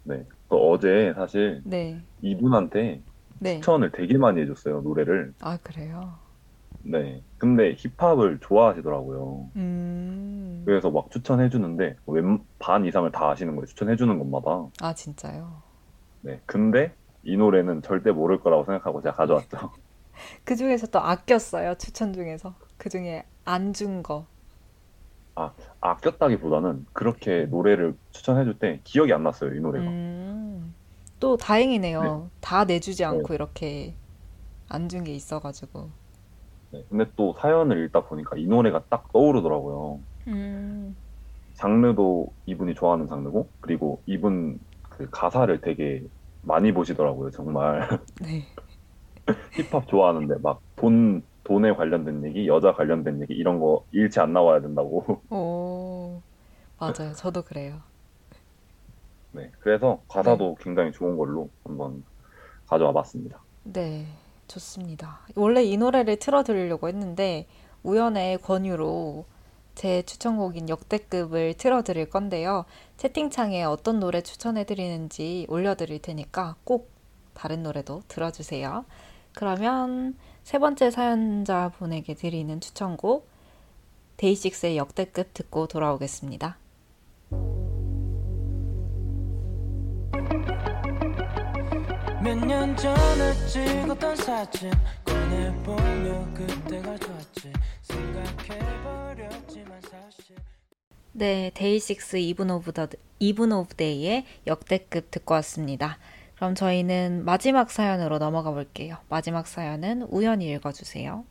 [SPEAKER 1] 네. 그 어제 사실
[SPEAKER 2] 네.
[SPEAKER 1] 이분한테
[SPEAKER 2] 네.
[SPEAKER 1] 추천을 되게 많이 해줬어요, 노래를.
[SPEAKER 2] 아, 그래요?
[SPEAKER 1] 네. 근데 힙합을 좋아하시더라고요.
[SPEAKER 2] 음.
[SPEAKER 1] 그래서 막 추천해 주는데 웬, 반 이상을 다 아시는 거예요. 추천해 주는 것마다.
[SPEAKER 2] 아, 진짜요?
[SPEAKER 1] 네. 근데 이 노래는 절대 모를 거라고 생각하고 제가 가져왔죠.
[SPEAKER 2] 그 중에서 또 아꼈어요. 추천 중에서. 그 중에 안 준 거.
[SPEAKER 1] 아꼈다기보다는 그렇게 노래를 추천해 줄 때 기억이 안 났어요, 이 노래가.
[SPEAKER 2] 음. 또 다행이네요. 다 내주지 않고 이렇게 안 준 게 있어가지고.
[SPEAKER 1] 네. 근데 또 사연을 읽다 보니까 이 노래가 딱 떠오르더라고요.
[SPEAKER 2] 음.
[SPEAKER 1] 장르도 이분이 좋아하는 장르고, 그리고 이분 그 가사를 되게 많이 보시더라고요, 정말.
[SPEAKER 2] 네.
[SPEAKER 1] 힙합 좋아하는데 막 돈, 돈에 관련된 얘기, 여자 관련된 얘기, 이런 거 일치 안 나와야 된다고.
[SPEAKER 2] 오. 맞아요. 저도 그래요.
[SPEAKER 1] 네. 그래서 가사도 굉장히 좋은 걸로 한번 가져와 봤습니다.
[SPEAKER 2] 네, 좋습니다. 원래 이 노래를 틀어드리려고 했는데 우연의 권유로 제 추천곡인 역대급을 틀어드릴 건데요. 채팅창에 어떤 노래 추천해드리는지 올려드릴 테니까 꼭 다른 노래도 들어주세요. 그러면 세 번째 사연자 분에게 드리는 추천곡 데이식스의 역대급 듣고 돌아오겠습니다.
[SPEAKER 3] 몇년 전에 찍었던 사진 꺼내보며 그때가 좋았지 생각해버렸지만 사실
[SPEAKER 2] 네, 데이식스 이븐 오브 더 이븐 오브 데이의 역대급 듣고 왔습니다. 그럼 저희는 마지막 사연으로 넘어가 볼게요. 마지막 사연은 우연이 읽어주세요.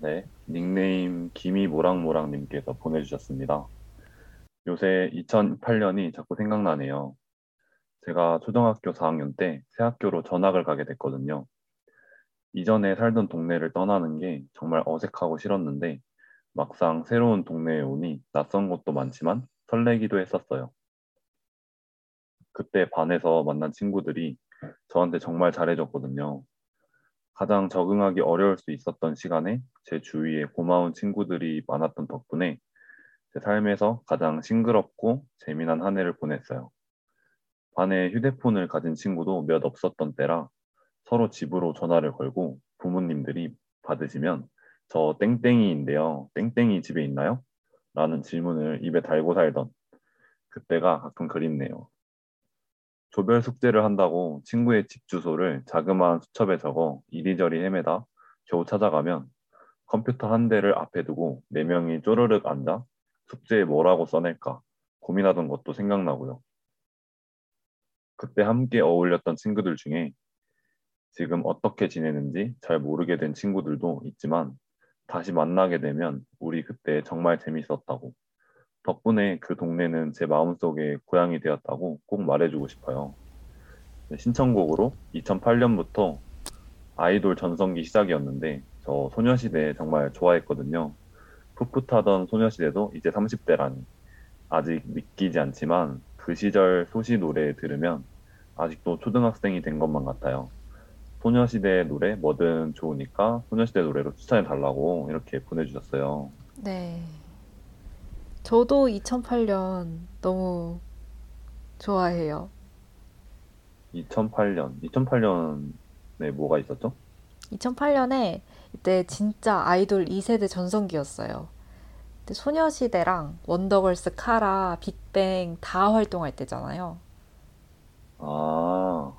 [SPEAKER 1] 네. 닉네임 김이 모락모락님께서 보내주셨습니다. 요새 2008년이 자꾸 생각나네요. 제가 초등학교 4학년 때 새 학교로 전학을 가게 됐거든요. 이전에 살던 동네를 떠나는 게 정말 어색하고 싫었는데 막상 새로운 동네에 오니 낯선 곳도 많지만 설레기도 했었어요. 그때 반에서 만난 친구들이 저한테 정말 잘해줬거든요. 가장 적응하기 어려울 수 있었던 시간에 제 주위에 고마운 친구들이 많았던 덕분에 제 삶에서 가장 싱그럽고 재미난 한 해를 보냈어요. 반에 휴대폰을 가진 친구도 몇 없었던 때라 서로 집으로 전화를 걸고 부모님들이 받으시면 저 땡땡이인데요. 땡땡이 집에 있나요? 라는 질문을 입에 달고 살던 그때가 가끔 그립네요. 조별 숙제를 한다고 친구의 집 주소를 자그마한 수첩에 적어 이리저리 헤매다 겨우 찾아가면 컴퓨터 한 대를 앞에 두고 네 명이 쪼르륵 앉아 숙제에 뭐라고 써낼까 고민하던 것도 생각나고요. 그때 함께 어울렸던 친구들 중에 지금 어떻게 지내는지 잘 모르게 된 친구들도 있지만 다시 만나게 되면 우리 그때 정말 재밌었다고 덕분에 그 동네는 제 마음속에 고향이 되었다고 꼭 말해주고 싶어요. 네, 신청곡으로 2008년부터 아이돌 전성기 시작이었는데 저 소녀시대 정말 좋아했거든요. 풋풋하던 소녀시대도 이제 30대라니 아직 믿기지 않지만 그 시절 소시 노래 들으면 아직도 초등학생이 된 것만 같아요. 소녀시대 노래 뭐든 좋으니까 소녀시대 노래로 추천해 달라고 이렇게 보내주셨어요.
[SPEAKER 2] 네. 저도 2008년 너무 좋아해요.
[SPEAKER 1] 2008년, 2008년에 뭐가 있었죠?
[SPEAKER 2] 2008년에 이때 진짜 아이돌 2세대 전성기였어요. 그때 소녀시대랑 원더걸스, 카라, 빅뱅 다 활동할 때잖아요.
[SPEAKER 1] 아,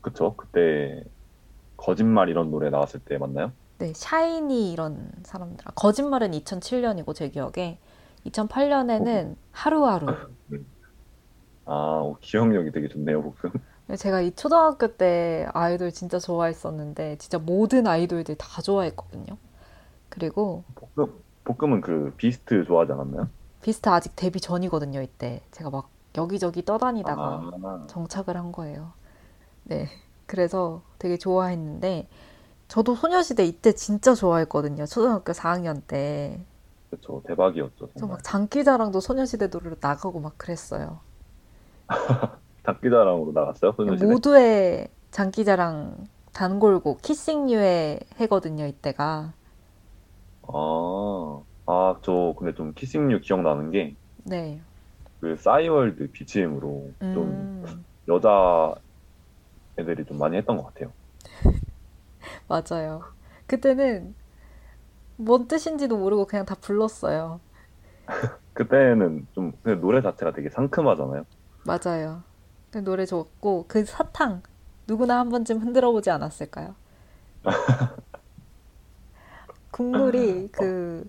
[SPEAKER 1] 그쵸. 그때 거짓말 이런 노래 나왔을 때 맞나요?
[SPEAKER 2] 네, 샤이니 이런 사람들. 아, 거짓말은 2007년이고 제 기억에 2008년에는 하루하루.
[SPEAKER 1] 아, 어, 기억력이 되게 좋네요, 복금.
[SPEAKER 2] 제가 이 초등학교 때 아이돌 진짜 좋아했었는데 진짜 모든 아이돌들 다 좋아했거든요. 그리고
[SPEAKER 1] 볶음, 볶음은 그 비스트 좋아하지 않았나요?
[SPEAKER 2] 비스트 아직 데뷔 전이거든요, 이때. 제가 막 여기저기 떠다니다가
[SPEAKER 1] 아,
[SPEAKER 2] 정착을 한 거예요. 네. 그래서 되게 좋아했는데 저도 소녀시대 이때 진짜 좋아했거든요. 초등학교 4학년 때.
[SPEAKER 1] 그쵸. 대박이었죠,
[SPEAKER 2] 저
[SPEAKER 1] 정말.
[SPEAKER 2] 막 장기자랑도 소녀시대 노래로 나가고 막 그랬어요.
[SPEAKER 1] 장기자랑으로 나갔어요, 소녀시대?
[SPEAKER 2] 모두의 장기자랑 단골곡 키싱 유의 해거든요, 이때가.
[SPEAKER 1] 아, 아, 저 근데 좀 키싱류 기억나는 게
[SPEAKER 2] 네.
[SPEAKER 1] 그 싸이월드 BGM으로 좀
[SPEAKER 2] 음,
[SPEAKER 1] 여자 애들이 좀 많이 했던 것 같아요.
[SPEAKER 2] 맞아요. 그때는 뭔 뜻인지도 모르고 그냥 다 불렀어요.
[SPEAKER 1] 그때는 좀 노래 자체가 되게 상큼하잖아요.
[SPEAKER 2] 맞아요. 그 노래 좋았고 그 사탕 누구나 한 번쯤 흔들어 보지 않았을까요? 국룰이 그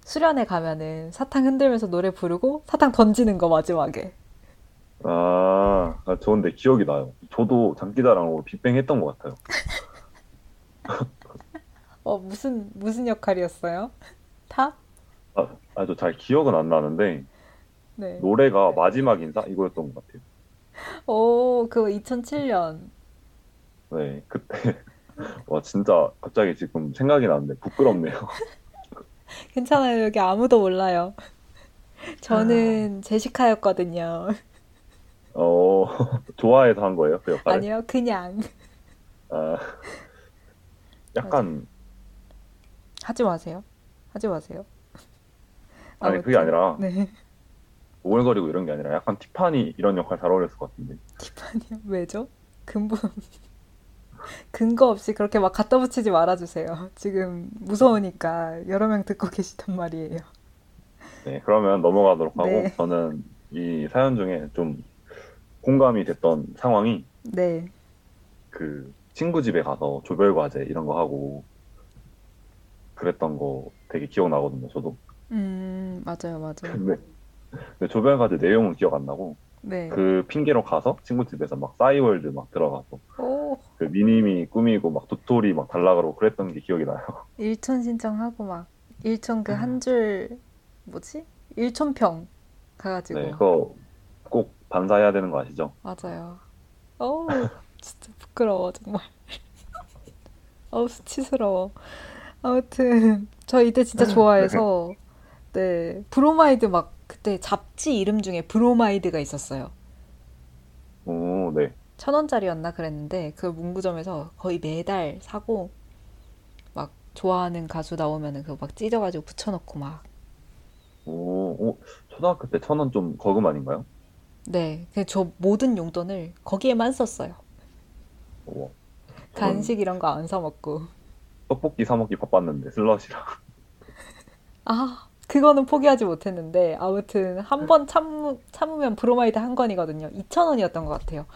[SPEAKER 2] 수련회 가면은 사탕 흔들면서 노래 부르고 사탕 던지는 거 마지막에.
[SPEAKER 1] 아, 아, 좋은데 기억이 나요. 저도 장기자랑으로 빅뱅 했던 것 같아요.
[SPEAKER 2] 어, 무슨 무슨 역할이었어요? 탑?
[SPEAKER 1] 아, 아주 잘 기억은 안 나는데
[SPEAKER 2] 네.
[SPEAKER 1] 노래가 마지막 인사 이거였던 것 같아요.
[SPEAKER 2] 오, 그거 2007년.
[SPEAKER 1] 네, 그때 와 진짜 갑자기 지금 생각이 나는데 부끄럽네요.
[SPEAKER 2] 괜찮아요. 여기 아무도 몰라요. 저는 제시카였거든요.
[SPEAKER 1] 어, 좋아해서 한 거예요, 그 역할을?
[SPEAKER 2] 아니요, 그냥.
[SPEAKER 1] 아, 약간
[SPEAKER 2] 하지 마세요. 하지 마세요.
[SPEAKER 1] 아니 그게
[SPEAKER 2] 아무튼.
[SPEAKER 1] 아니라
[SPEAKER 2] 네.
[SPEAKER 1] 오글거리고 이런 게 아니라 약간 티파니 이런 역할 잘 어울렸을 것 같은데.
[SPEAKER 2] 티파니요? 왜죠? 근본 근거 없이 그렇게 막 갖다 붙이지 말아주세요. 지금 무서우니까 여러 명 듣고 계시단 말이에요.
[SPEAKER 1] 네, 그러면 넘어가도록 하고
[SPEAKER 2] 네.
[SPEAKER 1] 저는 이 사연 중에 좀 공감이 됐던 상황이
[SPEAKER 2] 네.
[SPEAKER 1] 그 친구 집에 가서 조별 과제 이런 거 하고 그랬던 거 되게 기억나거든요, 저도.
[SPEAKER 2] 음, 맞아요, 맞아요.
[SPEAKER 1] 근데, 근데 조별 과제 내용은 기억 안 나고
[SPEAKER 2] 네.
[SPEAKER 1] 그 핑계로 가서 친구 집에서 막 싸이월드 막 들어가서
[SPEAKER 2] 오,
[SPEAKER 1] 그 미니미 꾸미고 막 도토리 막 달라 그러고 그랬던 게 기억이 나요.
[SPEAKER 2] 일촌 신청하고 막 일촌 그 한 줄 뭐지? 일촌평 가가지고
[SPEAKER 1] 네, 그거 꼭 반사해야 되는 거 아시죠?
[SPEAKER 2] 맞아요. 어우, 진짜 부끄러워, 정말. 어우, 수치스러워. 아무튼, 저 이때 진짜 좋아해서, 네, 브로마이드 막, 그때 잡지 이름 중에 브로마이드가 있었어요.
[SPEAKER 1] 오, 네.
[SPEAKER 2] 천 원짜리였나 그랬는데, 그 문구점에서 거의 매달 사고, 막, 좋아하는 가수 나오면은 그거 막 찢어가지고 붙여놓고 막,
[SPEAKER 1] 오, 오, 초등학교 때 천 원 좀 거금 아닌가요?
[SPEAKER 2] 네, 그저 모든 용돈을 거기에만 썼어요.
[SPEAKER 1] 오,
[SPEAKER 2] 간식 이런 거 안 사 먹고.
[SPEAKER 1] 떡볶이 사 먹기 바빴는데 슬러시랑.
[SPEAKER 2] 아, 그거는 포기하지 못했는데, 아무튼, 한 번 참, 참으면 브로마이드 한 건이거든요. 2,000원이었던 것 같아요.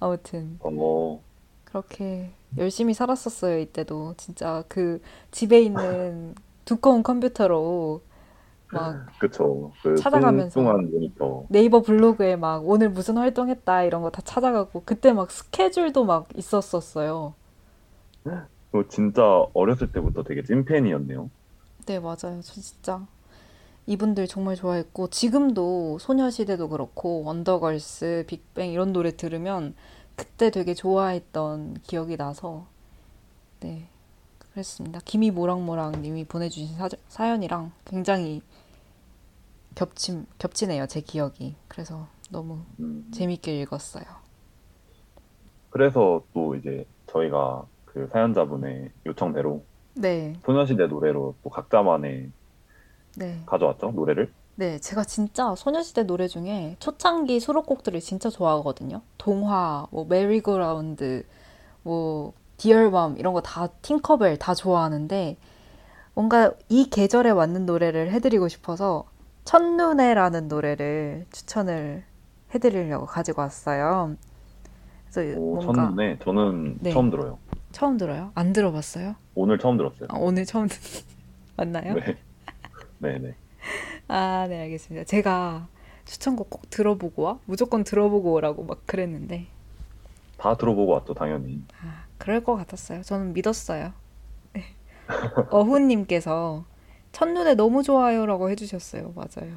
[SPEAKER 2] 아무튼,
[SPEAKER 1] 어,
[SPEAKER 2] 그렇게 열심히 살았었어요, 이때도. 진짜 그 집에 있는 두꺼운 컴퓨터로 막
[SPEAKER 1] 그쵸. 그
[SPEAKER 2] 찾아가면서. 네이버 블로그에 막 오늘 무슨 활동했다 이런 거 다 찾아가고 그때 막 스케줄도 막 있었었어요.
[SPEAKER 1] 그 진짜 어렸을 때부터 되게 찐팬이었네요.
[SPEAKER 2] 네, 맞아요. 저 진짜 이분들 정말 좋아했고 지금도 소녀시대도 그렇고 원더걸스, 빅뱅 이런 노래 들으면 그때 되게 좋아했던 기억이 나서 네, 그랬습니다. 김이 모락모락 님이 보내주신 사, 사연이랑 굉장히 겹침, 겹치네요, 제 기억이. 그래서 너무
[SPEAKER 1] 음,
[SPEAKER 2] 재밌게 읽었어요.
[SPEAKER 1] 그래서 또 이제 저희가 그 사연자분의 요청대로
[SPEAKER 2] 네,
[SPEAKER 1] 소녀시대 노래로 또 각자만의
[SPEAKER 2] 네.
[SPEAKER 1] 가져왔죠, 노래를.
[SPEAKER 2] 네, 제가 진짜 소녀시대 노래 중에 초창기 수록곡들을 진짜 좋아하거든요. 동화, 뭐 메리고라운드, 뭐 디얼밤 이런 거 다 팅커벨 다 좋아하는데 뭔가 이 계절에 맞는 노래를 해드리고 싶어서 첫눈에라는 노래를 추천을 해드리려고 가지고 왔어요. 그래서
[SPEAKER 1] 오,
[SPEAKER 2] 뭔가
[SPEAKER 1] 첫눈에 저는
[SPEAKER 2] 네.
[SPEAKER 1] 처음 들어요.
[SPEAKER 2] 처음 들어요? 안 들어봤어요?
[SPEAKER 1] 오늘 처음 들었어요.
[SPEAKER 2] 아, 오늘 처음 듣... 맞나요?
[SPEAKER 1] 네. 네네.
[SPEAKER 2] 아, 네, 알겠습니다. 제가 추천곡 꼭 들어보고 와? 무조건 들어보고 오라고 막 그랬는데,
[SPEAKER 1] 다 들어보고 왔죠, 당연히.
[SPEAKER 2] 아, 그럴 것 같았어요. 저는 믿었어요. 네. 어훈님께서 첫눈에 너무 좋아요라고 해주셨어요. 맞아요.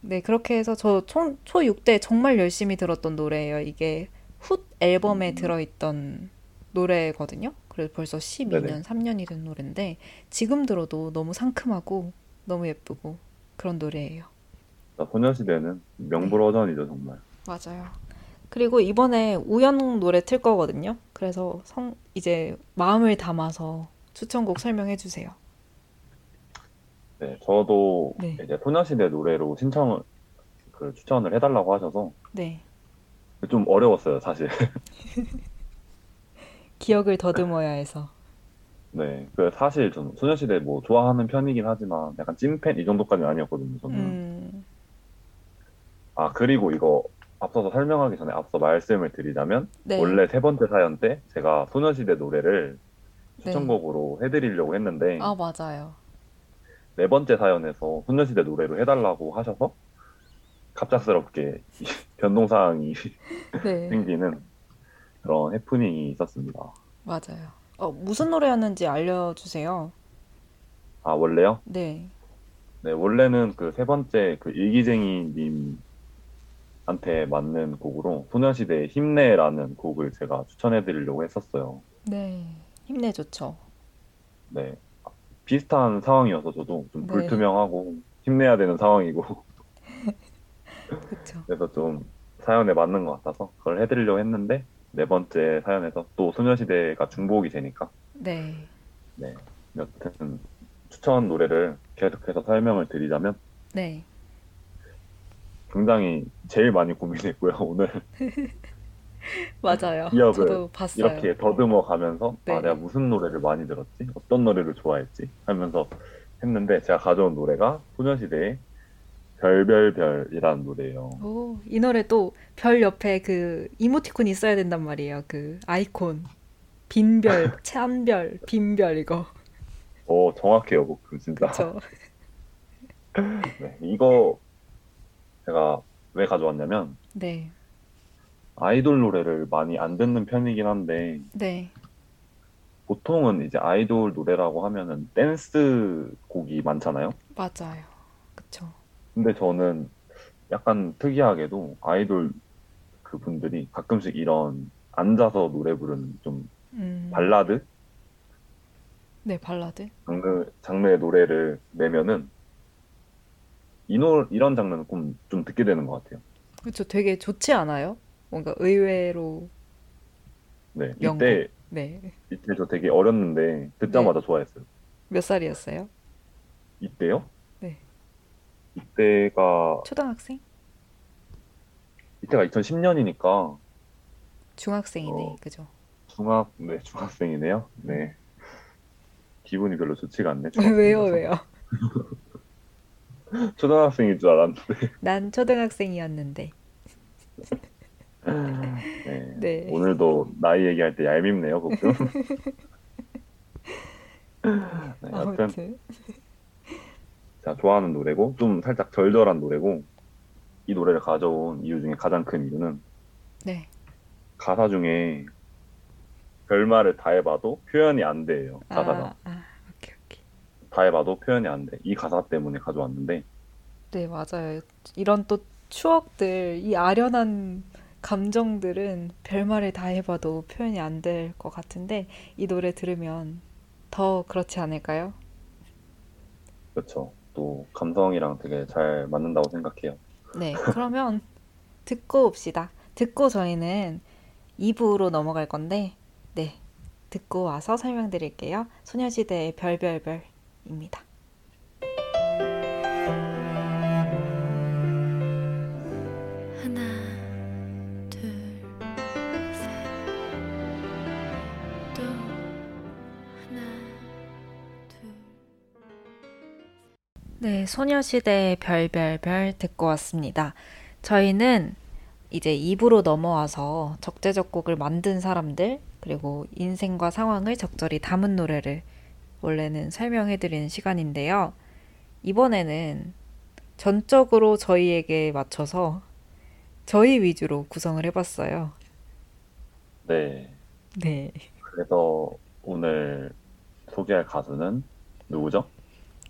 [SPEAKER 2] 네, 그렇게 해서 저 초, 초6 때 정말 열심히 들었던 노래예요. 이게 훗 앨범에
[SPEAKER 1] 음.
[SPEAKER 2] 들어있던 노래거든요. 그래서 벌써 12년,
[SPEAKER 1] 네네.
[SPEAKER 2] 3년이 된 노래인데 지금 들어도 너무 상큼하고 너무 예쁘고 그런 노래예요.
[SPEAKER 1] 자, 소녀시대는 명불허전이죠, 정말.
[SPEAKER 2] 맞아요. 그리고 이번에 우연 노래 틀 거거든요. 그래서 성, 이제 마음을 담아서 추천곡 설명해 주세요.
[SPEAKER 1] 네, 저도
[SPEAKER 2] 네.
[SPEAKER 1] 이제 소녀시대 노래로 신청을, 그 추천을 해달라고 하셔서
[SPEAKER 2] 네.
[SPEAKER 1] 좀 어려웠어요, 사실.
[SPEAKER 2] 기억을 더듬어야 해서.
[SPEAKER 1] 네, 그 사실 좀 소녀시대 뭐 좋아하는 편이긴 하지만 약간 찐팬 이 정도까지는 아니었거든요, 저는.
[SPEAKER 2] 음,
[SPEAKER 1] 아, 그리고 이거 앞서서 설명하기 전에 앞서 말씀을 드리자면
[SPEAKER 2] 네.
[SPEAKER 1] 원래 세 번째 사연 때 제가 소녀시대 노래를
[SPEAKER 2] 네.
[SPEAKER 1] 추천곡으로 해드리려고 했는데
[SPEAKER 2] 아, 맞아요.
[SPEAKER 1] 네 번째 사연에서 소녀시대 노래로 해달라고 하셔서 갑작스럽게 이 변동사항이
[SPEAKER 2] 네.
[SPEAKER 1] 생기는 그런 해프닝이 있었습니다.
[SPEAKER 2] 맞아요. 어, 무슨 노래였는지 알려주세요.
[SPEAKER 1] 아, 원래요?
[SPEAKER 2] 네.
[SPEAKER 1] 네, 원래는 그 세 번째 그 일기쟁이님한테 맞는 곡으로 소녀시대의 힘내라는 곡을 제가 추천해드리려고 했었어요.
[SPEAKER 2] 네. 힘내 좋죠.
[SPEAKER 1] 네. 비슷한 상황이어서 저도 좀
[SPEAKER 2] 네.
[SPEAKER 1] 불투명하고 힘내야 되는 상황이고
[SPEAKER 2] 그쵸.
[SPEAKER 1] 그래서 좀 사연에 맞는 것 같아서 그걸 해드리려고 했는데 네 번째 사연에서 또 소녀시대가 중복이 되니까
[SPEAKER 2] 네.
[SPEAKER 1] 네. 여튼 추천 노래를 계속해서 설명을 드리자면
[SPEAKER 2] 네.
[SPEAKER 1] 굉장히 제일 많이 고민했고요. 오늘
[SPEAKER 2] 맞아요.
[SPEAKER 1] 기억을
[SPEAKER 2] 저도 봤어요.
[SPEAKER 1] 이렇게 더듬어 가면서
[SPEAKER 2] 네.
[SPEAKER 1] 아 내가 무슨 노래를 많이 들었지? 어떤 노래를 좋아했지? 하면서 했는데 제가 가져온 노래가 소녀시대의 별별별이라는 노래예요.
[SPEAKER 2] 오, 이 노래 또 별 옆에 그 이모티콘 있어야 된단 말이에요. 그 아이콘. 빈별, 찬별, 빈별 이거.
[SPEAKER 1] 어 정확해요, 그 진짜. 네, 이거 제가 왜 가져왔냐면
[SPEAKER 2] 네.
[SPEAKER 1] 아이돌 노래를 많이 안 듣는 편이긴 한데
[SPEAKER 2] 네.
[SPEAKER 1] 보통은 이제 아이돌 노래라고 하면은 댄스 곡이 많잖아요.
[SPEAKER 2] 맞아요.
[SPEAKER 1] 근데 저는 약간 특이하게도 아이돌 그 분들이 가끔씩 이런 앉아서 노래 부르는 좀
[SPEAKER 2] 음.
[SPEAKER 1] 발라드
[SPEAKER 2] 네, 발라드.
[SPEAKER 1] 장르 장르의 노래를 내면은 이 노, 이런 장르는 좀, 좀 듣게 되는 것 같아요.
[SPEAKER 2] 그쵸. 되게 좋지 않아요? 뭔가 의외로.
[SPEAKER 1] 네,
[SPEAKER 2] 명곡.
[SPEAKER 1] 이때
[SPEAKER 2] 네.
[SPEAKER 1] 이때 저 되게 어렸는데 듣자마자 좋아했어요.
[SPEAKER 2] 몇 살이었어요?
[SPEAKER 1] 이때요?
[SPEAKER 2] 네.
[SPEAKER 1] 이때가
[SPEAKER 2] 초등학생?
[SPEAKER 1] 이때가 2010년이니까
[SPEAKER 2] 중학생이네.
[SPEAKER 1] 어.
[SPEAKER 2] 그죠?
[SPEAKER 1] 중학 네 중학생이네요. 네 기분이 별로 좋지가 않네.
[SPEAKER 2] 왜요. 왜요?
[SPEAKER 1] 초등학생인 줄 알았는데.
[SPEAKER 2] 난 초등학생이었는데.
[SPEAKER 1] 네.
[SPEAKER 2] 네.
[SPEAKER 1] 오늘도 나이 얘기할 때 얄밉네요, 복금. 네, 여튼
[SPEAKER 2] 아무튼.
[SPEAKER 1] 좋아하는 노래고 좀 살짝 절절한 노래고 이 노래를 가져온 이유 중에 가장 큰 이유는
[SPEAKER 2] 네.
[SPEAKER 1] 가사 중에 별말을 다 해봐도 표현이 안 돼요. 가사가
[SPEAKER 2] 아, 아, 오케이, 오케이.
[SPEAKER 1] 다 해봐도 표현이 안 돼. 이 가사 때문에 가져왔는데
[SPEAKER 2] 네, 맞아요. 이런 또 추억들, 이 아련한 감정들은 별말을 다 해봐도 표현이 안 될 것 같은데, 이 노래 들으면 더 그렇지 않을까요?
[SPEAKER 1] 그렇죠. 또 감성이랑 되게 잘 맞는다고 생각해요.
[SPEAKER 2] 네, 그러면 듣고 옵시다. 듣고 저희는 2부로 넘어갈 건데, 네, 듣고 와서 설명드릴게요. 소녀시대의 별별별입니다. 네, 소녀시대의 별별별 듣고 왔습니다. 저희는 이제 2부로 넘어와서 적재적곡을 만든 사람들, 그리고 인생과 상황을 적절히 담은 노래를 원래는 설명해드리는 시간인데요. 이번에는 전적으로 저희에게 맞춰서 저희 위주로 구성을 해봤어요.
[SPEAKER 1] 네.
[SPEAKER 2] 네.
[SPEAKER 1] 그래서 오늘 소개할 가수는 누구죠?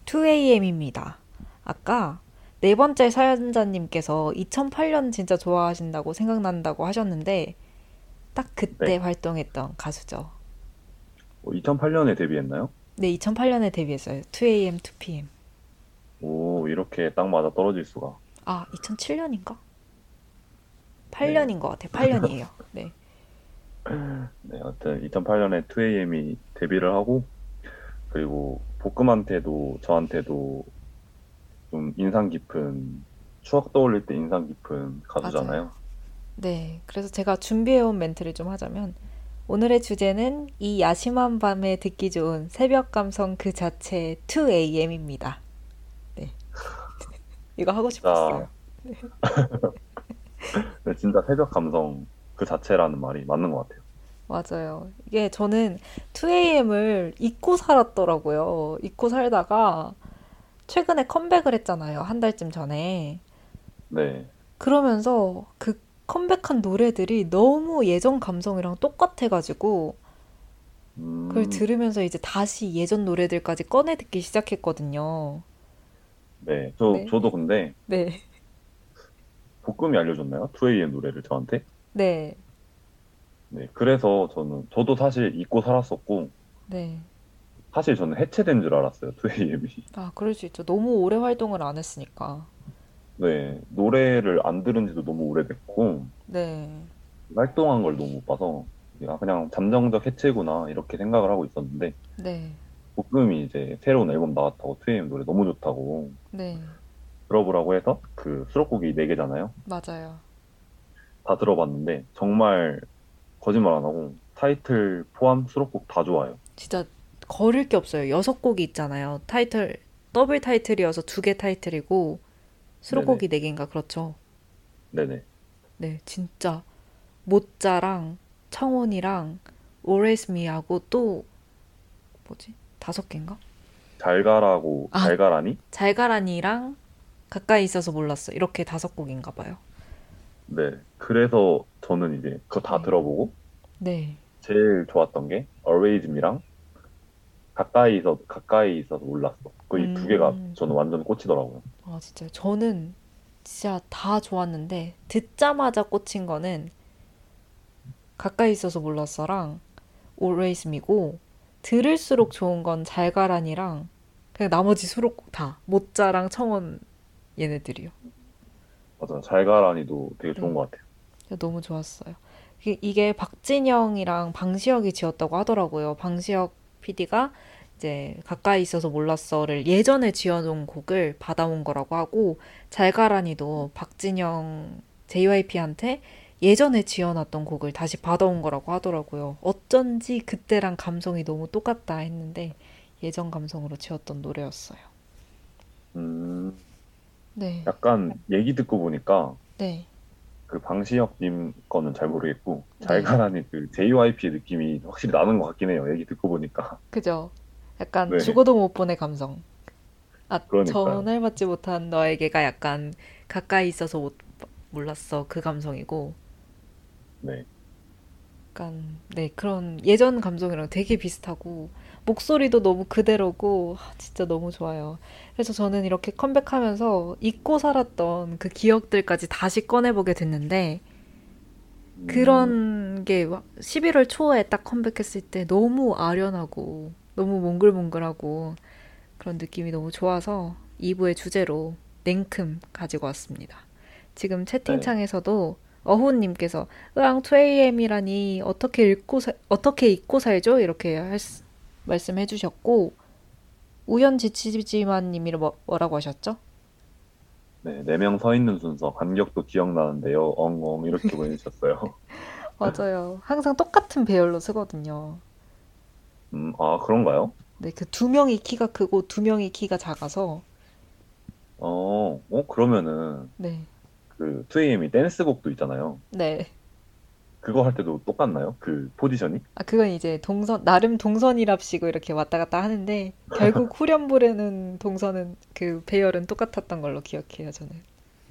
[SPEAKER 2] 2AM입니다. 아까 네 번째 사연자님께서 2008년 진짜 좋아하신다고 생각난다고 하셨는데 딱 그때
[SPEAKER 1] 네.
[SPEAKER 2] 활동했던 가수죠.
[SPEAKER 1] 2008년에 데뷔했나요?
[SPEAKER 2] 네, 2008년에 데뷔했어요. 2AM, 2PM.
[SPEAKER 1] 오, 이렇게 딱 맞아 떨어질 수가.
[SPEAKER 2] 아, 2007년인가? 8년인 것 같아요. 8년이에요. 네.
[SPEAKER 1] 네, 하여튼 2008년에 2AM이 데뷔를 하고 그리고 볶음한테도 저한테도 좀 인상 깊은 추억 떠올릴 때 인상 깊은 가수잖아요.
[SPEAKER 2] 네. 그래서 제가 준비해온 멘트를 좀 하자면 오늘의 주제는 이 야심한 밤에 듣기 좋은 새벽 감성 그 자체의 2AM입니다. 네. 이거 하고 싶었어요.
[SPEAKER 1] 네, 진짜 새벽 감성 그 자체라는 말이 맞는 것 같아요.
[SPEAKER 2] 맞아요. 이게 저는 2AM을 잊고 살았더라고요. 잊고 살다가 최근에 컴백을 했잖아요. 한 달쯤 전에.
[SPEAKER 1] 네,
[SPEAKER 2] 그러면서 그 컴백한 노래들이 너무 예전 감성이랑 똑같아가지고
[SPEAKER 1] 음,
[SPEAKER 2] 그걸 들으면서 이제 다시 예전 노래들까지 꺼내 듣기 시작했거든요.
[SPEAKER 1] 네, 저
[SPEAKER 2] 네.
[SPEAKER 1] 저도 근데
[SPEAKER 2] 네.
[SPEAKER 1] 볶음이 알려줬나요? 2AM 노래를 저한테.
[SPEAKER 2] 네.
[SPEAKER 1] 네, 그래서 저는 저도 사실 잊고 살았었고
[SPEAKER 2] 네.
[SPEAKER 1] 사실 저는 해체된 줄 알았어요. 2AM이.
[SPEAKER 2] 아, 그럴 수 있죠. 너무 오래 활동을 안 했으니까.
[SPEAKER 1] 네, 노래를 안 들은 지도 너무 오래됐고
[SPEAKER 2] 네.
[SPEAKER 1] 활동한 걸 너무 못 봐서 아, 그냥 잠정적 해체구나 이렇게 생각을 하고 있었는데
[SPEAKER 2] 네.
[SPEAKER 1] 볶음이 이제 새로운 앨범 나왔다고 2AM 노래 너무 좋다고
[SPEAKER 2] 네.
[SPEAKER 1] 들어보라고 해서 그 수록곡이 4개잖아요.
[SPEAKER 2] 맞아요.
[SPEAKER 1] 다 들어봤는데 정말 거짓말 안 하고 타이틀 포함 수록곡 다 좋아요.
[SPEAKER 2] 진짜 거릴 게 없어요. 여섯 곡이 있잖아요. 타이틀, 더블 타이틀이어서 두 개 타이틀이고, 수록곡이 네 개인가 그렇죠.
[SPEAKER 1] 네네.
[SPEAKER 2] 네, 진짜 모짜랑 청혼이랑 Always Me하고 또 뭐지? 다섯 개인가?
[SPEAKER 1] 잘 가라고
[SPEAKER 2] 아.
[SPEAKER 1] 잘 가라니?
[SPEAKER 2] 잘 가라니랑 가까이 있어서 몰랐어. 이렇게 다섯 곡인가 봐요.
[SPEAKER 1] 네. 그래서 저는 이제 그거 다
[SPEAKER 2] 네.
[SPEAKER 1] 들어보고
[SPEAKER 2] 네.
[SPEAKER 1] 제일 좋았던 게 Always Me랑 가까이서 가까이 있어서 몰랐어. 그 이두
[SPEAKER 2] 음.
[SPEAKER 1] 개가 저는 완전 꽂히더라고요.
[SPEAKER 2] 아, 진짜요? 저는 진짜 다 좋았는데 듣자마자 꽂힌 거는 가까이 있어서 몰랐어랑 Always Me고 들을수록 좋은 건 잘가라니랑 그냥 나머지 수록곡 다 모짜랑 청혼 얘네들이요.
[SPEAKER 1] 맞아. 잘 가라니도 되게 좋은
[SPEAKER 2] 네.
[SPEAKER 1] 것 같아요.
[SPEAKER 2] 너무 좋았어요. 이게- 박진영이랑 방시혁이 지었다고 하더라고요. 방시혁 PD가 이제 가까이 있어서 몰랐어를 예전에 지어놓은 곡을 받아온 거라고 하고 잘가라니도 박진영 JYP한테 예전에 지어놨던 곡을 다시 받아온 거라고 하더라고요. 어쩐지 그때랑 감성이 너무 똑같다 했는데 예전 감성으로 지었던 노래였어요.
[SPEAKER 1] 음,
[SPEAKER 2] 네,
[SPEAKER 1] 약간 얘기 듣고 보니까
[SPEAKER 2] 네,
[SPEAKER 1] 그 방시혁님 거는 잘 모르겠고
[SPEAKER 2] 네.
[SPEAKER 1] 잘 가라니 그 JYP의 느낌이 확실히 나는 것 같긴 해요. 얘기 듣고 보니까.
[SPEAKER 2] 그죠? 약간
[SPEAKER 1] 네.
[SPEAKER 2] 죽어도 못 보내 감성. 아,
[SPEAKER 1] 그러니까요.
[SPEAKER 2] 전화해받지 못한 너에게가 약간 가까이 있어서 못 몰랐어 그 감성이고
[SPEAKER 1] 네.
[SPEAKER 2] 약간 네 그런 예전 감성이랑 되게 비슷하고 목소리도 너무 그대로고 아, 진짜 너무 좋아요. 그래서 저는 이렇게 컴백하면서 잊고 살았던 그 기억들까지 다시 꺼내보게 됐는데
[SPEAKER 1] 음,
[SPEAKER 2] 그런 게 11월 초에 딱 컴백했을 때 너무 아련하고 너무 몽글몽글하고 그런 느낌이 너무 좋아서 2부의 주제로 냉큼 가지고 왔습니다. 지금 채팅창에서도 어훈님께서 으앙 2AM이라니 어떻게 읽고 사- 어떻게 잊고 살죠? 이렇게 할 수- 말씀해 주셨고 우연지치지만 님이 뭐, 뭐라고 하셨죠?
[SPEAKER 1] 네, 네 명 서 있는 순서 간격도 기억나는데요. 엉엉 이렇게 보내주셨어요.
[SPEAKER 2] 맞아요. 항상 똑같은 배열로 쓰거든요.
[SPEAKER 1] 음, 아 그런가요?
[SPEAKER 2] 네, 그 두 명이 키가 크고 두 명이 키가 작아서
[SPEAKER 1] 어, 어 그러면은
[SPEAKER 2] 네,
[SPEAKER 1] 그 2AM이 댄스곡도 있잖아요.
[SPEAKER 2] 네.
[SPEAKER 1] 그거 할 때도 똑같나요? 그 포지션이?
[SPEAKER 2] 아, 그건 이제 동선, 나름 동선이랍시고 이렇게 왔다 갔다 하는데, 결국 후렴 부르는 동선은 그 배열은 똑같았던 걸로 기억해요, 저는.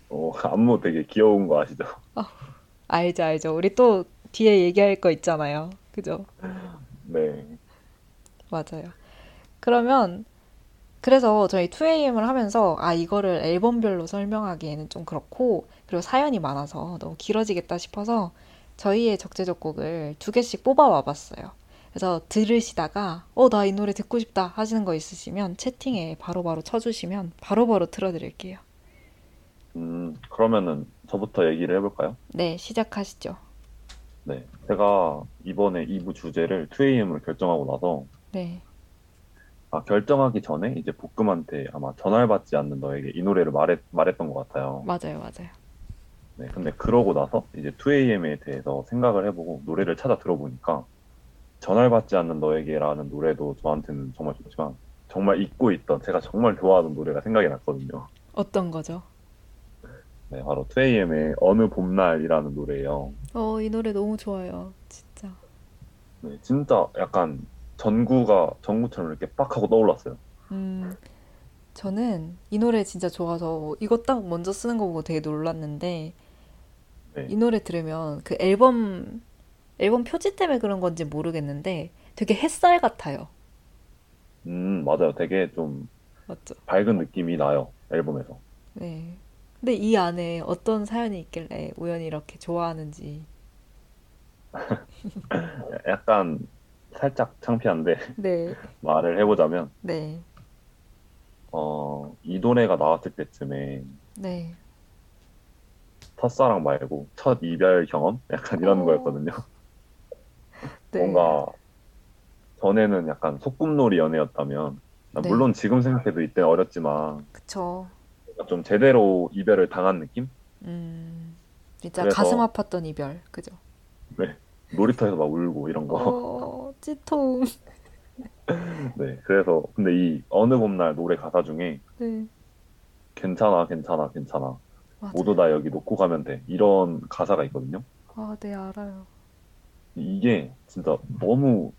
[SPEAKER 1] 어, 안무 되게 귀여운 거 아시죠?
[SPEAKER 2] 알죠, 알죠. 우리 또 뒤에 얘기할 거 있잖아요. 그죠?
[SPEAKER 1] 네.
[SPEAKER 2] 맞아요. 그러면, 그래서 저희 2AM을 하면서, 아, 이거를 앨범별로 설명하기에는 좀 그렇고, 그리고 사연이 많아서 너무 길어지겠다 싶어서, 저희의 적재적 곡을 두 개씩 뽑아와 봤어요. 그래서 들으시다가, 어, 나 이 노래 듣고 싶다 하시는 거 있으시면 채팅에 바로바로 쳐주시면 바로 바로 틀어드릴게요.
[SPEAKER 1] 음, 그러면은 저부터 얘기를 해볼까요?
[SPEAKER 2] 네, 시작하시죠.
[SPEAKER 1] 네. 제가 이번에 2부 주제를 2AM으로 결정하고 나서,
[SPEAKER 2] 네,
[SPEAKER 1] 아, 결정하기 전에 이제 볶음한테 아마 전화를 받지 않는 너에게 이 노래를 말했, 말했던 것 같아요.
[SPEAKER 2] 맞아요, 맞아요.
[SPEAKER 1] 네. 근데 그러고 나서 이제 2AM에 대해서 생각을 해보고 노래를 찾아 들어보니까 전화를 받지 않는 너에게라는 노래도 저한테는 정말 좋지만 정말 잊고 있던 제가 정말 좋아하던 노래가 생각이 났거든요.
[SPEAKER 2] 어떤 거죠?
[SPEAKER 1] 네, 바로 2AM의 어느 봄날이라는 노래예요.
[SPEAKER 2] 어, 이 노래 너무 좋아요. 진짜.
[SPEAKER 1] 네, 진짜 약간 전구가 전구처럼 이렇게 빡 하고 떠올랐어요.
[SPEAKER 2] 음, 저는 이 노래 진짜 좋아서 이거 딱 먼저 쓰는 거 보고 되게 놀랐는데
[SPEAKER 1] 네.
[SPEAKER 2] 이 노래 들으면 그 앨범 앨범 표지 때문에 그런 건지 모르겠는데 되게 햇살 같아요.
[SPEAKER 1] 음, 맞아요. 되게 좀
[SPEAKER 2] 맞죠?
[SPEAKER 1] 밝은 느낌이 나요. 앨범에서.
[SPEAKER 2] 네. 근데 이 안에 어떤 사연이 있길래 우연히 이렇게 좋아하는지.
[SPEAKER 1] 약간 살짝 창피한데
[SPEAKER 2] 네,
[SPEAKER 1] 말을 해보자면
[SPEAKER 2] 네,
[SPEAKER 1] 어, 이 노래가 나왔을 때쯤에
[SPEAKER 2] 네.
[SPEAKER 1] 첫사랑 말고 첫 이별 경험? 약간 이런
[SPEAKER 2] 어.
[SPEAKER 1] 거였거든요.
[SPEAKER 2] 네.
[SPEAKER 1] 뭔가 전에는 약간 소꿉놀이 연애였다면 아,
[SPEAKER 2] 네.
[SPEAKER 1] 물론 지금 생각해도 이때 어렸지만
[SPEAKER 2] 그쵸.
[SPEAKER 1] 좀 제대로 이별을 당한 느낌?
[SPEAKER 2] 음, 진짜
[SPEAKER 1] 그래서-
[SPEAKER 2] 가슴 아팠던 이별. 그죠?
[SPEAKER 1] 네. 놀이터에서 막 울고 이런 거.
[SPEAKER 2] 어, 찌통.
[SPEAKER 1] 네. 그래서 근데 이 어느 봄날 노래 가사 중에
[SPEAKER 2] 네,
[SPEAKER 1] 괜찮아, 괜찮아, 괜찮아. 모두 다 여기 놓고 가면 돼. 이런 가사가 있거든요.
[SPEAKER 2] 아, 네, 알아요.
[SPEAKER 1] 이게 진짜 너무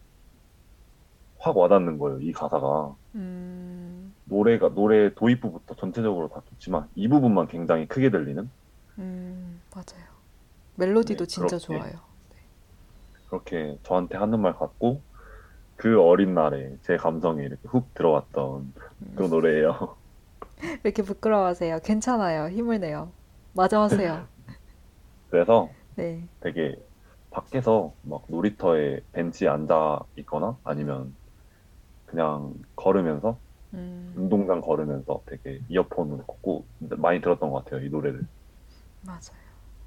[SPEAKER 1] 확 와닿는 거예요. 이 가사가.
[SPEAKER 2] 음,
[SPEAKER 1] 노래가 노래 도입부부터 전체적으로 다 좋지만 이 부분만 굉장히 크게 들리는
[SPEAKER 2] 음, 맞아요. 멜로디도
[SPEAKER 1] 네,
[SPEAKER 2] 진짜
[SPEAKER 1] 그렇게.
[SPEAKER 2] 좋아요.
[SPEAKER 1] 그렇게 저한테 하는 말 같고 그 어린 날에 제 감성에 이렇게 훅 들어갔던 그 노래예요.
[SPEAKER 2] 왜 이렇게 부끄러워하세요? 괜찮아요. 힘을 내요. 마저 하세요.
[SPEAKER 1] 그래서
[SPEAKER 2] 네.
[SPEAKER 1] 되게 밖에서 막 놀이터에 벤치에 앉아 있거나 아니면 그냥 걸으면서
[SPEAKER 2] 음,
[SPEAKER 1] 운동장 걸으면서 되게 이어폰을 꽂고 많이 들었던 것 같아요. 이 노래를.
[SPEAKER 2] 맞아요.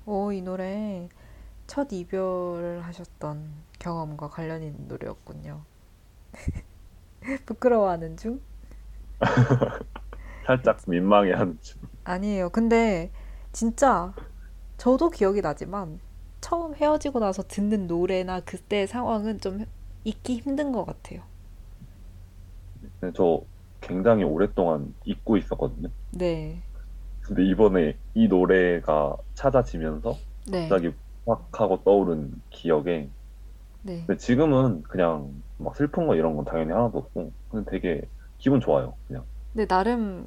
[SPEAKER 2] 오, 이 노래 첫 이별을 하셨던 경험과 관련 있는 노래였군요. 부끄러워하는 중?
[SPEAKER 1] 살짝 민망해하는 중.
[SPEAKER 2] 아니에요. 근데 진짜 저도 기억이 나지만 처음 헤어지고 나서 듣는 노래나 그때 상황은 좀 잊기 힘든 것 같아요.
[SPEAKER 1] 근데 저 굉장히 오랫동안 잊고 있었거든요.
[SPEAKER 2] 네.
[SPEAKER 1] 근데 이번에 이 노래가 찾아지면서
[SPEAKER 2] 네.
[SPEAKER 1] 갑자기 확 하고 떠오른 기억에
[SPEAKER 2] 네.
[SPEAKER 1] 근데 지금은 그냥 막 슬픈 거 이런 건 당연히 하나도 없고 그냥 되게 기분 좋아요 그냥
[SPEAKER 2] 근데 나름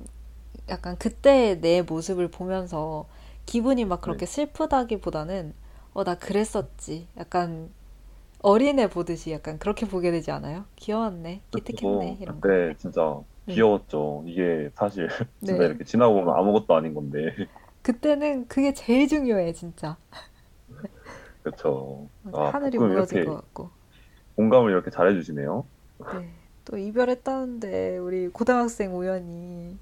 [SPEAKER 2] 약간 그때 내 모습을 보면서 기분이 막 그렇게
[SPEAKER 1] 네.
[SPEAKER 2] 슬프다기보다는 어, 나 그랬었지. 약간 어린애 보듯이 약간 그렇게 보게 되지 않아요? 귀여웠네. 기특했네.
[SPEAKER 1] 그리고
[SPEAKER 2] 이런 거.
[SPEAKER 1] 진짜
[SPEAKER 2] 네.
[SPEAKER 1] 귀여웠죠 이게 사실 진짜
[SPEAKER 2] 네.
[SPEAKER 1] 이렇게 지나고 보면 아무것도 아닌 건데
[SPEAKER 2] 그때는 그게 제일 중요해, 진짜. 아 하늘이 무너질
[SPEAKER 1] 이렇게
[SPEAKER 2] 것 같고.
[SPEAKER 1] 공감을 이렇게 잘해주시네요
[SPEAKER 2] 네. 또 이별했다는데 우리 고등학생 우연히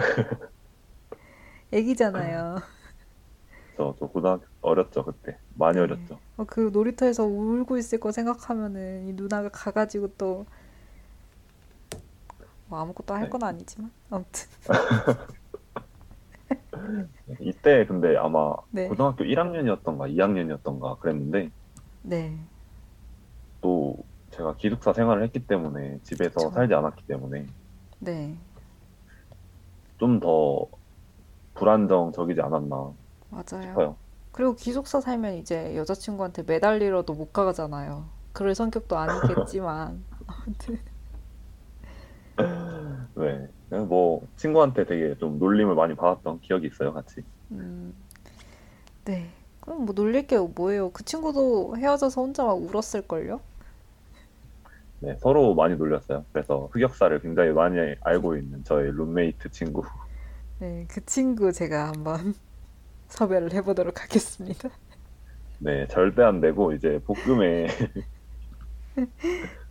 [SPEAKER 2] 애기잖아요.
[SPEAKER 1] 저, 저 고등학교 어렸죠 그때 많이
[SPEAKER 2] 네.
[SPEAKER 1] 어렸죠
[SPEAKER 2] 어, 그 놀이터에서 울고 있을 거 생각하면은 이 누나가 가가지고 또 뭐 아무것도 할
[SPEAKER 1] 네.
[SPEAKER 2] 건 아니지만 아무튼
[SPEAKER 1] 이때 근데 아마
[SPEAKER 2] 네.
[SPEAKER 1] 고등학교 1학년이었던가 2학년이었던가 그랬는데
[SPEAKER 2] 네.
[SPEAKER 1] 또 제가 기숙사 생활을 했기 때문에 집에서
[SPEAKER 2] 그쵸.
[SPEAKER 1] 살지 않았기 때문에
[SPEAKER 2] 네.
[SPEAKER 1] 좀 더 불안정적이지 않았나
[SPEAKER 2] 맞아요.
[SPEAKER 1] 싶어요.
[SPEAKER 2] 그리고 기숙사 살면 이제 여자친구한테 매달리러도 못 가잖아요. 그럴 성격도 아니겠지만
[SPEAKER 1] 네. 뭐 친구한테 되게 좀 놀림을 많이 받았던 기억이 있어요, 같이.
[SPEAKER 2] 음, 네. 그럼 뭐 놀릴 게 뭐예요? 그 친구도 헤어져서 혼자 막 울었을걸요?
[SPEAKER 1] 네, 서로 많이 놀렸어요. 그래서 흑역사를 굉장히 많이 알고 있는 저의 룸메이트 친구.
[SPEAKER 2] 네, 그 친구 제가 한번 섭외를 해보도록 하겠습니다.
[SPEAKER 1] 네, 절대 안 되고 이제 볶음의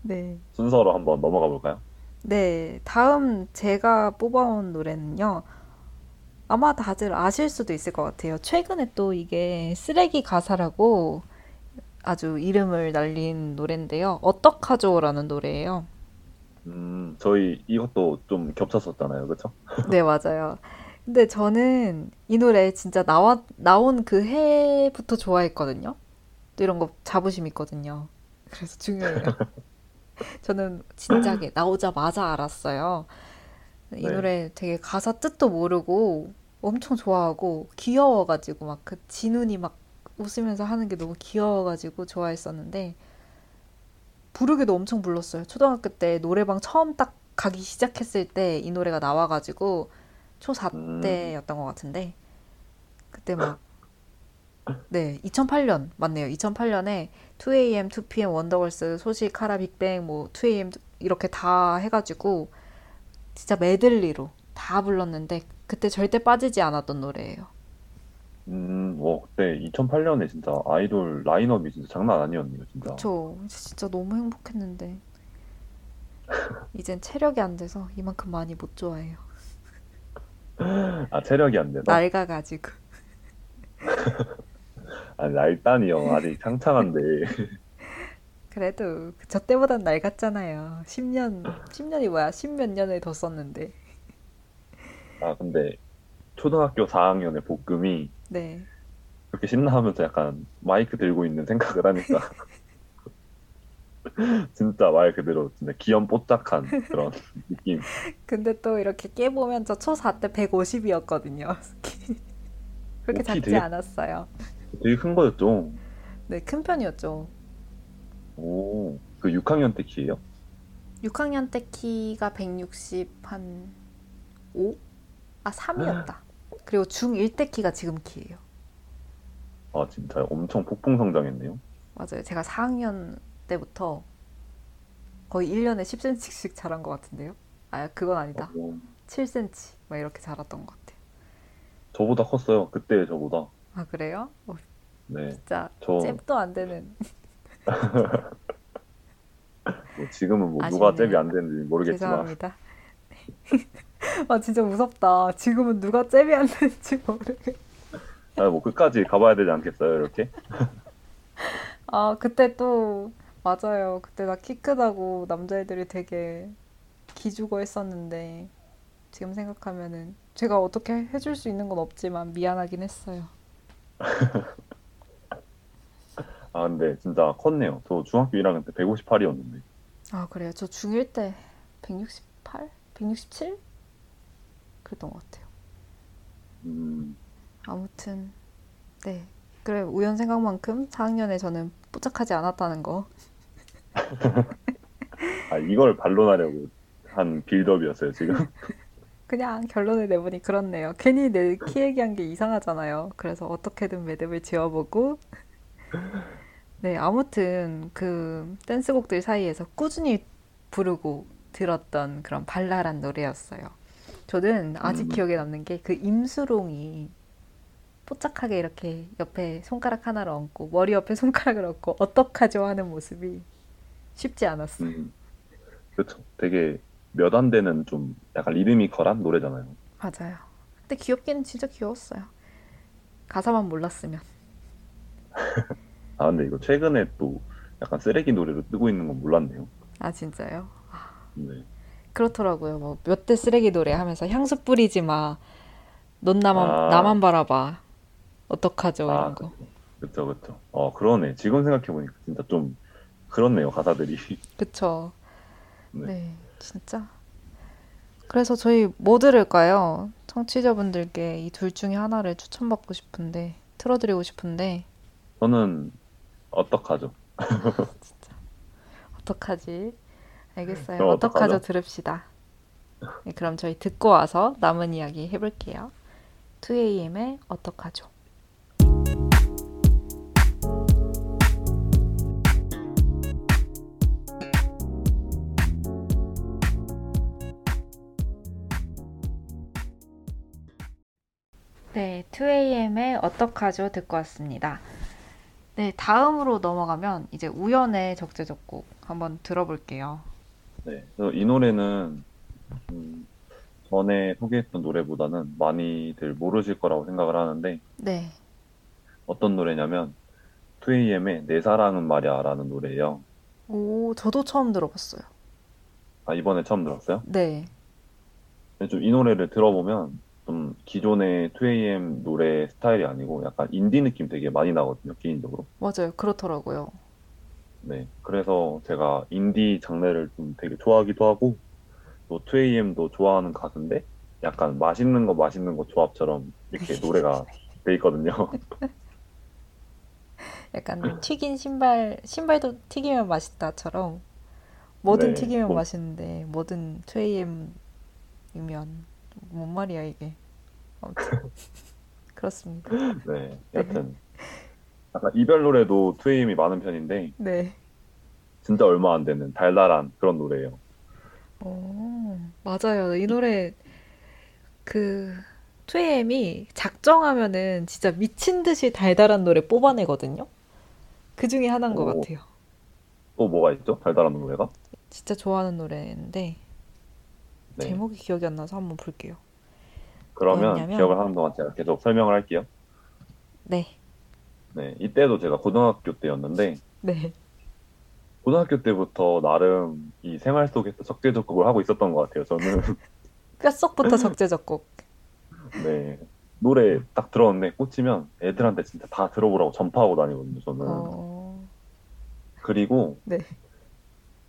[SPEAKER 2] 네.
[SPEAKER 1] 순서로 한번 넘어가 볼까요?
[SPEAKER 2] 네, 다음 제가 뽑아온 노래는요. 아마 다들 아실 수도 있을 것 같아요. 최근에 또 이게 쓰레기 가사라고 아주 이름을 날린 노래인데요. 어떡하죠라는 노래예요.
[SPEAKER 1] 음, 저희 이것도 좀 겹쳤었잖아요, 그렇죠?
[SPEAKER 2] 네, 맞아요. 근데 저는 이 노래 진짜 나와, 나온 그 해부터 좋아했거든요. 또 이런 거 자부심 있거든요. 그래서 중요해요. 저는 진작에 나오자마자 알았어요. 이
[SPEAKER 1] 네.
[SPEAKER 2] 노래 되게 가사 뜻도 모르고 엄청 좋아하고 귀여워가지고 막 그 진훈이 막 웃으면서 하는 게 너무 귀여워가지고 좋아했었는데 부르기도 엄청 불렀어요. 초등학교 때 노래방 처음 딱 가기 시작했을 때 이 노래가 나와가지고 초4
[SPEAKER 1] 음.
[SPEAKER 2] 때였던 것 같은데 그때 막 네, 2008년 맞네요. 2008년에 2AM, 2PM, 원더걸스, 소식, 카라, 빅뱅, 뭐 2AM 이렇게 다 해가지고 진짜 메들리로 다 불렀는데 그때 절대 빠지지 않았던 노래예요.
[SPEAKER 1] 음, 뭐 그때 2008년에 진짜 아이돌 라인업이 진짜 장난 아니었네요, 진짜.
[SPEAKER 2] 저 진짜 너무 행복했는데 이젠 체력이 안 돼서 이만큼 많이 못 좋아해요.
[SPEAKER 1] 아, 체력이 안 돼서?
[SPEAKER 2] 낡아가지고.
[SPEAKER 1] 아니, 날단이요. 아직 창창한데.
[SPEAKER 2] 그래도 저 때보단 낡았잖아요. 10년, 10년이 뭐야? 10몇 년을 더 썼는데.
[SPEAKER 1] 아, 근데 초등학교 4학년의 볶음이
[SPEAKER 2] 네.
[SPEAKER 1] 그렇게 신나하면서 약간 마이크 들고 있는 생각을 하니까 진짜 말 그대로 진짜 귀염뽀짝한 그런 느낌.
[SPEAKER 2] 근데 또 이렇게 깨보면 저 초4 때 150이었거든요. 그렇게 작지
[SPEAKER 1] 되게-
[SPEAKER 2] 않았어요.
[SPEAKER 1] 되게 큰 거였죠.
[SPEAKER 2] 네, 큰 편이었죠.
[SPEAKER 1] 오, 그 6학년 때 키예요?
[SPEAKER 2] 6학년 때 키가 160 한 5? 아, 3이었다. 그리고 중1 때 키가 지금 키예요.
[SPEAKER 1] 아, 진짜 엄청 폭풍 성장했네요.
[SPEAKER 2] 맞아요. 제가 4학년 때부터 거의 1년에 10cm씩 자란 것 같은데요. 아, 그건 아니다.
[SPEAKER 1] 어,
[SPEAKER 2] 7cm 막 이렇게 자랐던 것 같아요.
[SPEAKER 1] 저보다 컸어요. 그때 저보다.
[SPEAKER 2] 아, 그래요? 어,
[SPEAKER 1] 네,
[SPEAKER 2] 진짜
[SPEAKER 1] 저
[SPEAKER 2] 잽도 안 되는.
[SPEAKER 1] 뭐 지금은 뭐 누가
[SPEAKER 2] 아쉽네요.
[SPEAKER 1] 잽이 안 되는지 모르겠지만
[SPEAKER 2] 죄송합니다. 아, 진짜 무섭다. 지금은 누가 잽이 안 되는지 모르겠.
[SPEAKER 1] 아, 뭐 끝까지 가봐야 되지 않겠어요, 이렇게?
[SPEAKER 2] 아, 그때 또 맞아요. 그때 나 키 크다고 남자애들이 되게 기죽어 했었는데 지금 생각하면은 제가 어떻게 해줄 수 있는 건 없지만 미안하긴 했어요.
[SPEAKER 1] 아, 근데 진짜 컸네요. 저 중학교 1학년 때 158이었는데.
[SPEAKER 2] 아, 그래요. 저 중1 때 168? 167? 그랬던 것 같아요.
[SPEAKER 1] 음,
[SPEAKER 2] 아무튼 네. 그래, 우연 생각만큼 4학년에 저는 뽀짝하지 않았다는 거.
[SPEAKER 1] 아, 이걸 반론하려고 한 빌드업이었어요, 지금.
[SPEAKER 2] 그냥 결론을 내보니 그렇네요. 괜히 내 키 얘기한 게 이상하잖아요. 그래서 어떻게든 매듭을 지어보고. 네, 아무튼 그 댄스곡들 사이에서 꾸준히 부르고 들었던 그런 발랄한 노래였어요. 저는 아직
[SPEAKER 1] 음.
[SPEAKER 2] 기억에 남는 게 그 임수롱이 뽀짝하게 이렇게 옆에 손가락 하나를 얹고 머리 옆에 손가락을 얹고 어떡하죠 하는 모습이 쉽지 않았어요.
[SPEAKER 1] 음, 그렇죠. 되게 몇 안 되는 좀 약간 리드미컬한 노래잖아요.
[SPEAKER 2] 맞아요. 근데 귀엽기는 진짜 귀여웠어요. 가사만 몰랐으면.
[SPEAKER 1] 아, 근데 이거 최근에 또 약간 쓰레기 노래로 뜨고 있는 건 몰랐네요.
[SPEAKER 2] 아, 진짜요?
[SPEAKER 1] 네.
[SPEAKER 2] 그렇더라고요. 뭐 몇 대 쓰레기 노래 하면서 향수 뿌리지 마. 넌 나만
[SPEAKER 1] 아.
[SPEAKER 2] 나만 바라봐. 어떡하죠?
[SPEAKER 1] 아,
[SPEAKER 2] 이런 거.
[SPEAKER 1] 그쵸, 그쵸. 어, 그러네. 지금 생각해 보니까 진짜 좀 그렇네요, 가사들이.
[SPEAKER 2] 그쵸.
[SPEAKER 1] 네.
[SPEAKER 2] 네, 진짜. 그래서 저희 뭐 들을까요? 청취자분들께 이 둘 중에 하나를 추천받고 싶은데, 틀어드리고 싶은데,
[SPEAKER 1] 저는 어떡하죠?
[SPEAKER 2] 어떡하지? 알겠어요. 어떡하죠? 들읍시다. 네, 그럼 저희 듣고 와서 남은 이야기 해볼게요. 2AM의 어떡하죠? 네, 2AM의 어떡하죠? 듣고 왔습니다. 네, 다음으로 넘어가면 이제 우연의 적재적곡 한번 들어볼게요.
[SPEAKER 1] 네. 그래서 이 노래는 음, 전에 소개했던 노래보다는 많이들 모르실 거라고 생각을 하는데
[SPEAKER 2] 네.
[SPEAKER 1] 어떤 노래냐면 2AM의 내 사랑은 말야라는 노래예요.
[SPEAKER 2] 오, 저도 처음 들어봤어요.
[SPEAKER 1] 아, 이번에 처음 들었어요?
[SPEAKER 2] 네.
[SPEAKER 1] 좀 이 노래를 들어보면 좀 기존의 2AM 노래 스타일이 아니고 약간 인디 느낌 되게 많이 나거든요, 개인적으로.
[SPEAKER 2] 맞아요. 그렇더라고요.
[SPEAKER 1] 네. 그래서 제가 인디 장르를 좀 되게 좋아하기도 하고 또 2AM도 좋아하는 가수인데 약간 맛있는 거 맛있는 거 조합처럼 이렇게 노래가 돼 있거든요.
[SPEAKER 2] 약간 튀긴 신발, 신발도 튀기면 맛있다처럼 뭐든
[SPEAKER 1] 네,
[SPEAKER 2] 튀기면
[SPEAKER 1] 뭐-
[SPEAKER 2] 맛있는데 뭐든 2AM이면 뭔 말이야 이게. 아무튼 그렇습니다.
[SPEAKER 1] 네. 여튼 약간 이별 노래도 2AM이 많은 편인데
[SPEAKER 2] 네.
[SPEAKER 1] 진짜 얼마 안 되는 달달한 그런 노래예요.
[SPEAKER 2] 오, 맞아요. 이 노래 그 2AM이 작정하면은 진짜 미친 듯이 달달한 노래 뽑아내거든요. 그 중에 하나인 것
[SPEAKER 1] 오.
[SPEAKER 2] 같아요.
[SPEAKER 1] 또 뭐가 있죠? 달달한 노래가?
[SPEAKER 2] 진짜 좋아하는 노래인데
[SPEAKER 1] 네.
[SPEAKER 2] 제목이 기억이 안 나서 한번 볼게요.
[SPEAKER 1] 그러면
[SPEAKER 2] 뭐였냐면-
[SPEAKER 1] 기억을 하는 동안 제가 계속 설명을 할게요.
[SPEAKER 2] 네,
[SPEAKER 1] 네. 이때도 제가 고등학교 때였는데
[SPEAKER 2] 네,
[SPEAKER 1] 고등학교 때부터 나름 이 생활 속에서 적재적곡을 하고 있었던 것 같아요. 저는
[SPEAKER 2] 뼛속부터 적재적곡.
[SPEAKER 1] 네 노래 딱 들었는데 꽂히면 애들한테 진짜 다 들어보라고 전파하고 다니거든요. 저는
[SPEAKER 2] 어,
[SPEAKER 1] 그리고
[SPEAKER 2] 네,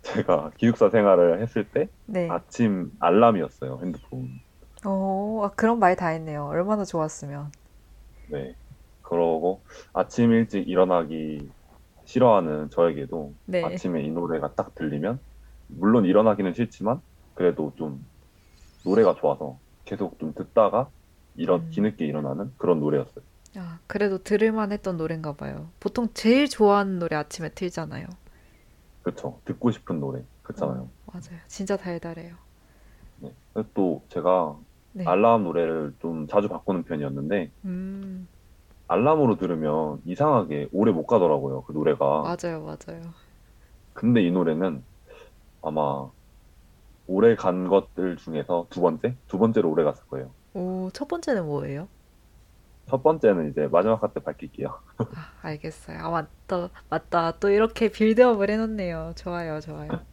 [SPEAKER 1] 제가 기숙사 생활을 했을 때
[SPEAKER 2] 네.
[SPEAKER 1] 아침 알람이었어요 핸드폰.
[SPEAKER 2] 어, 아, 그런 말 다 했네요. 얼마나 좋았으면.
[SPEAKER 1] 네 그러고 아침 일찍 일어나기 싫어하는 저에게도
[SPEAKER 2] 네.
[SPEAKER 1] 아침에 이 노래가 딱 들리면 물론 일어나기는 싫지만 그래도 좀 노래가 좋아서 계속 좀 듣다가 일어
[SPEAKER 2] 음.
[SPEAKER 1] 뒤늦게 일어나는 그런 노래였어요.
[SPEAKER 2] 아, 그래도 들을만 했던 노래인가 봐요. 보통 제일 좋아하는 노래 아침에 틀잖아요.
[SPEAKER 1] 그쵸. 듣고 싶은 노래. 그렇잖아요.
[SPEAKER 2] 어, 맞아요. 진짜 달달해요.
[SPEAKER 1] 네. 또 제가
[SPEAKER 2] 네.
[SPEAKER 1] 알람 노래를 좀 자주 바꾸는 편이었는데
[SPEAKER 2] 음,
[SPEAKER 1] 알람으로 들으면 이상하게 오래 못 가더라고요. 그 노래가.
[SPEAKER 2] 맞아요, 맞아요.
[SPEAKER 1] 근데 이 노래는 아마 오래 간 것들 중에서 두 번째? 두 번째로 오래 갔을 거예요.
[SPEAKER 2] 오, 첫 번째는 뭐예요?
[SPEAKER 1] 첫 번째는 이제 마지막 할 때 밝힐게요.
[SPEAKER 2] 아, 알겠어요. 아, 맞다, 맞다. 또 이렇게 빌드업을 해놓네요. 좋아요, 좋아요.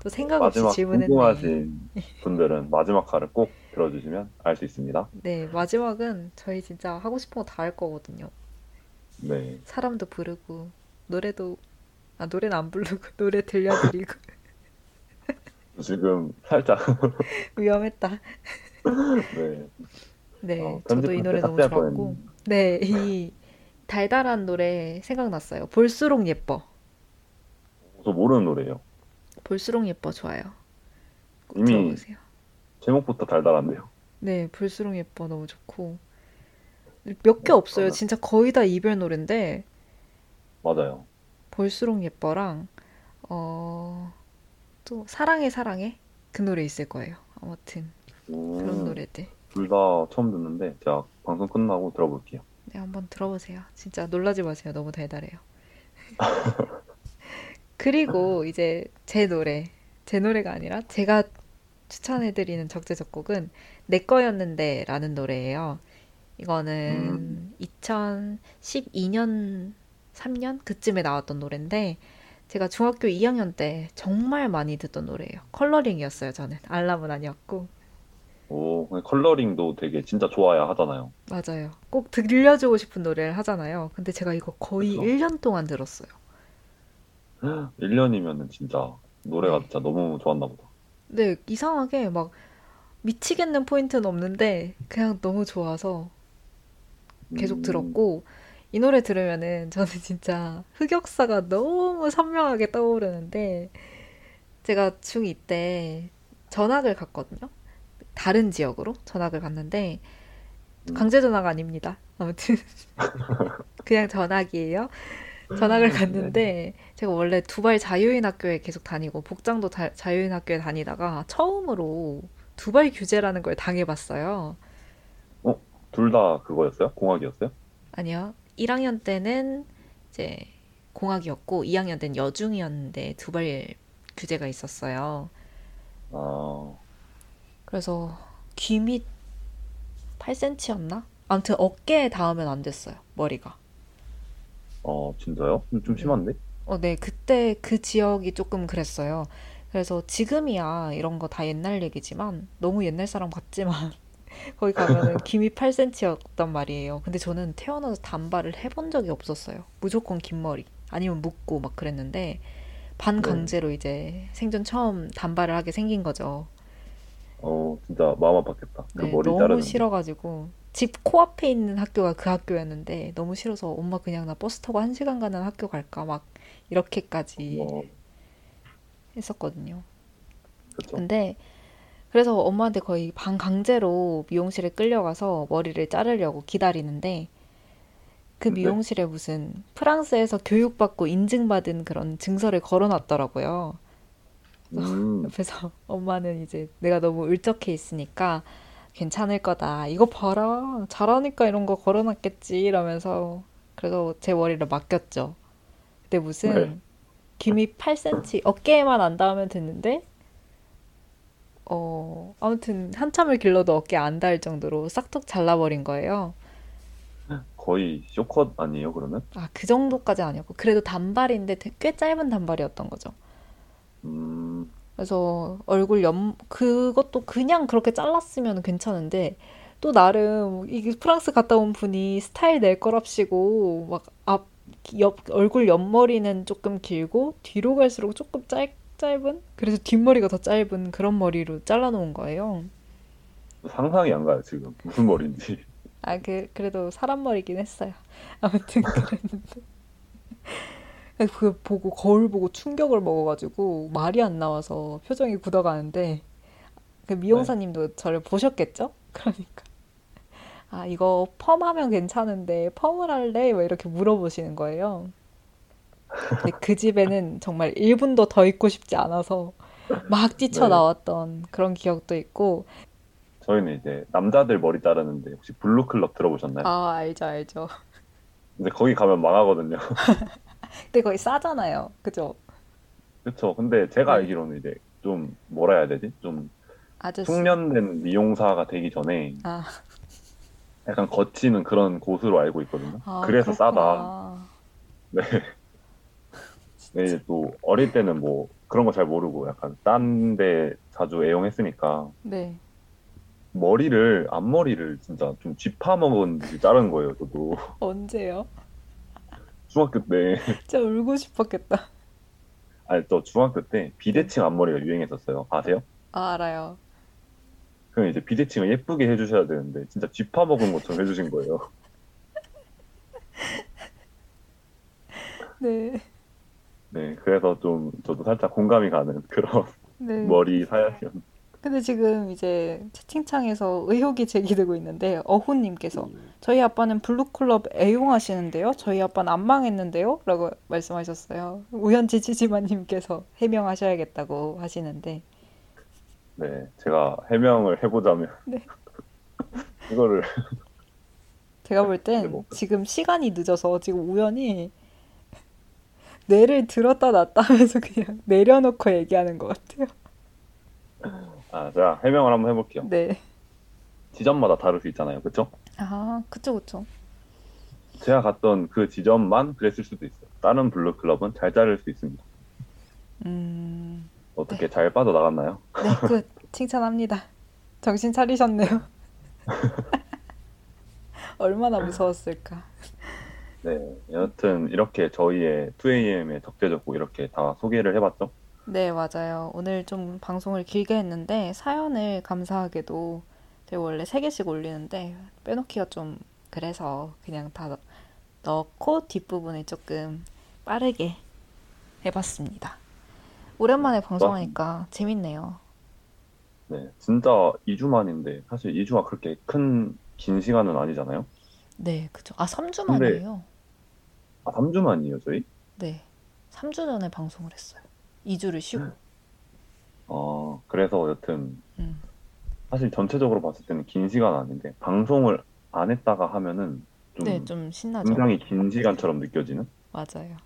[SPEAKER 2] 또 생각 없이
[SPEAKER 1] 마지막
[SPEAKER 2] 질문했네.
[SPEAKER 1] 궁금하신 분들은 마지막 화를 꼭 들어주시면 알 수 있습니다.
[SPEAKER 2] 네, 마지막은 저희 진짜 하고 싶은 거 다 할 거거든요.
[SPEAKER 1] 네.
[SPEAKER 2] 사람도 부르고, 노래도, 아, 노래는 안 부르고, 노래 들려드리고.
[SPEAKER 1] 지금 살짝
[SPEAKER 2] 위험했다.
[SPEAKER 1] 네.
[SPEAKER 2] 네,
[SPEAKER 1] 어,
[SPEAKER 2] 저도 이 노래
[SPEAKER 1] 때
[SPEAKER 2] 너무 좋았고. 네, 이 달달한 노래 생각났어요. 볼수록 예뻐.
[SPEAKER 1] 저 모르는 노래예요.
[SPEAKER 2] 볼수록 예뻐 좋아요. 꼭
[SPEAKER 1] 이미
[SPEAKER 2] 들어보세요.
[SPEAKER 1] 제목부터 달달한데요.
[SPEAKER 2] 네, 볼수록 예뻐 너무 좋고 몇 개 없어요.
[SPEAKER 1] 맞아요.
[SPEAKER 2] 진짜 거의 다 이별 노래인데
[SPEAKER 1] 맞아요.
[SPEAKER 2] 볼수록 예뻐랑 어 또 사랑해 사랑해 그 노래 있을 거예요. 아무튼 그런 노래들.
[SPEAKER 1] 둘다 처음 듣는데 제가 방송 끝나고 들어볼게요.
[SPEAKER 2] 네, 한번 들어보세요. 진짜 놀라지 마세요. 너무 달달해요. 그리고 이제 제 노래, 제 노래가 아니라 제가 추천해드리는 적재적곡은 내 거였는데 라는 노래예요. 이거는 2012년, 3년 그쯤에 나왔던 노래인데 제가 중학교 2학년 때 정말 많이 듣던 노래예요. 컬러링이었어요, 저는. 알람은 아니었고.
[SPEAKER 1] 오, 컬러링도 되게 진짜 좋아야 하잖아요.
[SPEAKER 2] 맞아요. 꼭 들려주고 싶은 노래를 하잖아요. 근데 제가 이거 거의
[SPEAKER 1] 그쵸.
[SPEAKER 2] 1년 동안 들었어요.
[SPEAKER 1] 1년이면은 진짜 노래가
[SPEAKER 2] 네.
[SPEAKER 1] 진짜 너무 좋았나 보다.
[SPEAKER 2] 근데 이상하게 막 미치겠는 포인트는 없는데 그냥 너무 좋아서 계속
[SPEAKER 1] 음,
[SPEAKER 2] 들었고 이 노래 들으면은 저는 진짜 흑역사가 너무 선명하게 떠오르는데 제가 중2 때 전학을 갔거든요. 다른 지역으로 전학을 갔는데
[SPEAKER 1] 음.
[SPEAKER 2] 강제 전학 아닙니다. 아무튼 그냥 전학이에요. 전학을
[SPEAKER 1] 네.
[SPEAKER 2] 갔는데 제가 원래 두발 자유인 학교에 계속 다니고 복장도 다- 자유인 학교에 다니다가 처음으로 두발 규제라는 걸 당해봤어요.
[SPEAKER 1] 둘다 그거였어요? 공학이었어요?
[SPEAKER 2] 아니요. 1학년 때는 이제 공학이었고 2학년 때는 여중이었는데 두발 규제가 있었어요.
[SPEAKER 1] 아,
[SPEAKER 2] 그래서 귀 밑 8cm였나? 아무튼 어깨에 닿으면 안 됐어요. 머리가.
[SPEAKER 1] 어, 진짜요? 좀- 좀
[SPEAKER 2] 네.
[SPEAKER 1] 심한데?
[SPEAKER 2] 어, 네. 그때 그 지역이 조금 그랬어요. 그래서 지금이야 이런 거 다 옛날 얘기지만 너무 옛날 사람 같지만 거기 가면은 김이 8cm였단 말이에요. 근데 저는 태어나서 단발을 해본 적이 없었어요. 무조건 긴 머리 아니면 묶고 막 그랬는데 반강제로 이제 생전 처음 단발을 하게 생긴 거죠.
[SPEAKER 1] 어, 진짜 마음 아팠겠다. 그
[SPEAKER 2] 네,
[SPEAKER 1] 머리
[SPEAKER 2] 너무
[SPEAKER 1] 자르는 게.
[SPEAKER 2] 싫어가지고 집 코앞에 있는 학교가 그 학교였는데 너무 싫어서 엄마 그냥 나 버스 타고 한 시간 가는 학교 갈까 막 이렇게까지
[SPEAKER 1] 어,
[SPEAKER 2] 했었거든요.
[SPEAKER 1] 그쵸.
[SPEAKER 2] 근데 그래서 엄마한테 거의 반 강제로 미용실에 끌려가서 머리를 자르려고 기다리는데 그
[SPEAKER 1] 네.
[SPEAKER 2] 미용실에 무슨 프랑스에서 교육받고 인증받은 그런 증서를 걸어놨더라고요.
[SPEAKER 1] 음,
[SPEAKER 2] 옆에서 엄마는 이제 내가 너무 울적해 있으니까 괜찮을 거다. 이거 봐라. 잘하니까 이런 거 걸어놨겠지. 이러면서 그래서 제 머리를 맡겼죠. 근데 무슨
[SPEAKER 1] 네.
[SPEAKER 2] 김이 8cm 어깨에만 안 닿으면 됐는데 어 아무튼 한참을 길러도 어깨에 안 닿을 정도로 싹둑 잘라버린 거예요.
[SPEAKER 1] 거의 쇼컷 아니에요, 그러면?
[SPEAKER 2] 아, 그 정도까지 아니었고 그래도 단발인데 꽤 짧은 단발이었던 거죠.
[SPEAKER 1] 음,
[SPEAKER 2] 그래서 얼굴 옆 그것도 그냥 그렇게 잘랐으면 괜찮은데 또 나름 이게 프랑스 갔다 온 분이 스타일 낼 거랍시고 막 앞 옆 얼굴 옆머리는 조금 길고 뒤로 갈수록 조금 짧 짧은 그래서 뒷머리가 더 짧은 그런 머리로 잘라 놓은 거예요.
[SPEAKER 1] 상상이 안 가요, 지금. 무슨 머리인지.
[SPEAKER 2] 아, 그 그래도 사람 머리긴 했어요. 아무튼 그랬는데 그 보고 거울 보고 충격을 먹어가지고 말이 안 나와서 표정이 굳어가는데 그 미용사님도 저를 보셨겠죠? 그러니까 아 이거 펌하면 괜찮은데 펌을 할래? 뭐 이렇게 물어보시는 거예요. 근데 그 집에는 정말 1분도 더 있고 싶지 않아서 막 뛰쳐
[SPEAKER 1] 네.
[SPEAKER 2] 나왔던 그런 기억도 있고
[SPEAKER 1] 저희는 이제 남자들 머리 자르는데 혹시 블루클럽 들어보셨나요?
[SPEAKER 2] 아 알죠 알죠.
[SPEAKER 1] 근데 거기 가면 망하거든요.
[SPEAKER 2] 근데 거의 싸잖아요. 그죠?
[SPEAKER 1] 그쵸. 근데 제가
[SPEAKER 2] 네.
[SPEAKER 1] 알기로는 이제 좀 뭐라 해야 되지? 좀
[SPEAKER 2] 아저씨.
[SPEAKER 1] 숙련된 미용사가 되기 전에
[SPEAKER 2] 아,
[SPEAKER 1] 약간 거치는 그런 곳으로 알고 있거든요.
[SPEAKER 2] 아,
[SPEAKER 1] 그래서 싸다.
[SPEAKER 2] 그렇구나.
[SPEAKER 1] 네. 네, 이제 또 어릴 때는 뭐 그런 거 잘 모르고 약간 딴 데 자주 애용했으니까
[SPEAKER 2] 네.
[SPEAKER 1] 머리를 앞머리를 진짜 좀 쥐파먹은 듯이 자른 거예요. 저도
[SPEAKER 2] 언제요?
[SPEAKER 1] 중학교 때
[SPEAKER 2] 진짜 울고 싶었겠다.
[SPEAKER 1] 아니 저 중학교 때 비대칭 앞머리가 유행했었어요. 아세요?
[SPEAKER 2] 아, 알아요.
[SPEAKER 1] 그럼 이제 비대칭을 예쁘게 해주셔야 되는데 진짜 쥐파 먹은 것처럼 해주신 거예요.
[SPEAKER 2] 네.
[SPEAKER 1] 네, 그래서 좀 저도 살짝 공감이 가는 그런
[SPEAKER 2] 네.
[SPEAKER 1] 머리 사연이었는데.
[SPEAKER 2] 근데 지금 이제 채팅창에서 의혹이 제기되고 있는데 어훈님께서 저희 아빠는 블루클럽 애용하시는데요. 저희 아빠는 안 망했는데요. 라고 말씀하셨어요. 우연치 치지마님께서 해명하셔야겠다고 하시는데
[SPEAKER 1] 네, 제가 해명을 해보자면
[SPEAKER 2] 네.
[SPEAKER 1] 이거를
[SPEAKER 2] 제가 볼땐
[SPEAKER 1] 뭐.
[SPEAKER 2] 지금 시간이 늦어서 지금 우연이 뇌를 들었다 놨다 하면서 그냥 내려놓고 얘기하는 것 같아요.
[SPEAKER 1] 아, 제가 해명을 한번 해볼게요.
[SPEAKER 2] 네.
[SPEAKER 1] 지점마다 다를 수 있잖아요, 그렇죠?
[SPEAKER 2] 아, 그쵸, 그쵸.
[SPEAKER 1] 제가 갔던 그 지점만 그랬을 수도 있어요. 다른 블루 클럽은 잘 자를 수 있습니다.
[SPEAKER 2] 음,
[SPEAKER 1] 어떻게 잘 빠져나갔나요?
[SPEAKER 2] 네, good. 칭찬합니다. 정신 차리셨네요. 얼마나 무서웠을까.
[SPEAKER 1] 네, 여튼 이렇게 저희의 2AM의 적재적고 이렇게 다 소개를 해봤죠.
[SPEAKER 2] 네, 맞아요. 오늘 좀 방송을 길게 했는데 사연을 감사하게도 제가 원래 3개씩 올리는데 빼놓기가 좀 그래서 그냥 다 넣- 넣고 뒷부분을 조금 빠르게 해봤습니다. 오랜만에 방송하니까 재밌네요.
[SPEAKER 1] 네, 진짜 2주 만인데 사실 2주가 그렇게 큰 긴 시간은 아니잖아요.
[SPEAKER 2] 네, 그죠. 아, 3주
[SPEAKER 1] 근데-
[SPEAKER 2] 만이에요.
[SPEAKER 1] 아, 3주 만이에요, 저희?
[SPEAKER 2] 네. 3주 전에 방송을 했어요. 2주를 쉬고.
[SPEAKER 1] 어, 그래서 여튼
[SPEAKER 2] 음.
[SPEAKER 1] 사실 전체적으로 봤을 때는 긴 시간 아닌데 방송을 안 했다가 하면은 좀
[SPEAKER 2] 네, 좀 신나죠.
[SPEAKER 1] 굉장히 긴 시간처럼 느껴지는?
[SPEAKER 2] 맞아요.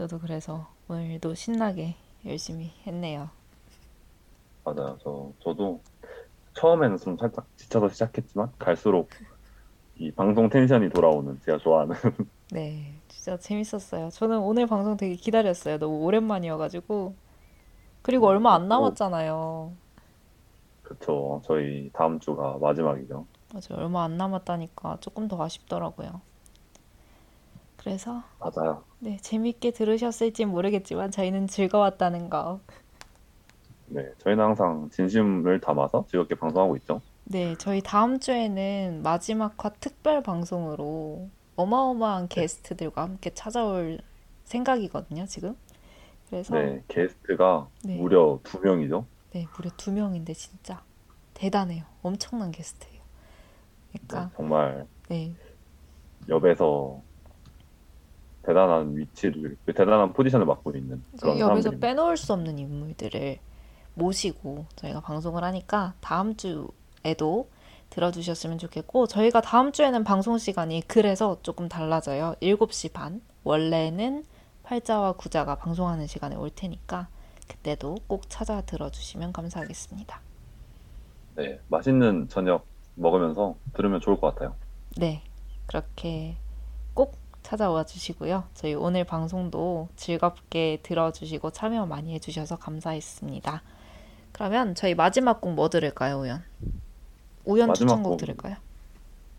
[SPEAKER 2] 저도 그래서 오늘도 신나게 열심히 했네요.
[SPEAKER 1] 맞아요. 저, 저도 처음에는 좀 살짝 지쳐서 시작했지만 갈수록 이 방송 텐션이 돌아오는 제가 좋아하는
[SPEAKER 2] 네, 진짜 재밌었어요. 저는 오늘 방송 되게 기다렸어요. 너무 오랜만이어가지고. 그리고 얼마 안 남았잖아요.
[SPEAKER 1] 그쵸. 저희 다음 주가 마지막이죠.
[SPEAKER 2] 맞아요. 얼마 안 남았다니까 조금 더 아쉽더라고요. 그래서
[SPEAKER 1] 맞아요.
[SPEAKER 2] 네, 재밌게 들으셨을지 모르겠지만 저희는 즐거웠다는 거.
[SPEAKER 1] 네, 저희는 항상 진심을 담아서 즐겁게 방송하고 있죠.
[SPEAKER 2] 네, 저희 다음 주에는 마지막화 특별 방송으로 어마어마한 게스트들과 함께 찾아올 생각이거든요, 지금. 그래서
[SPEAKER 1] 네, 게스트가
[SPEAKER 2] 네.
[SPEAKER 1] 무려 두 명이죠.
[SPEAKER 2] 네, 무려 두 명인데 진짜 대단해요. 엄청난 게스트예요.
[SPEAKER 1] 네,
[SPEAKER 2] 그러니까
[SPEAKER 1] 정말
[SPEAKER 2] 네,
[SPEAKER 1] 옆에서 대단한 위치를, 대단한 포지션을 맡고 있는 그런
[SPEAKER 2] 여기서
[SPEAKER 1] 사람들입니다.
[SPEAKER 2] 빼놓을 수 없는 인물들을 모시고 저희가 방송을 하니까 다음 주에도 들어주셨으면 좋겠고 저희가 다음 주에는 방송 시간이 그래서 조금 달라져요. 7시 반. 원래는 팔자와 구자가 방송하는 시간에 올 테니까 그때도 꼭 찾아 들어주시면 감사하겠습니다.
[SPEAKER 1] 네, 맛있는 저녁 먹으면서 들으면 좋을 것 같아요.
[SPEAKER 2] 네, 그렇게 꼭 찾아와 주시고요. 저희 오늘 방송도 즐겁게 들어주시고 참여 많이 해주셔서 감사했습니다. 그러면 저희 마지막 곡 뭐 들을까요, 우연? 우연 추천곡
[SPEAKER 1] 곡.
[SPEAKER 2] 들을까요?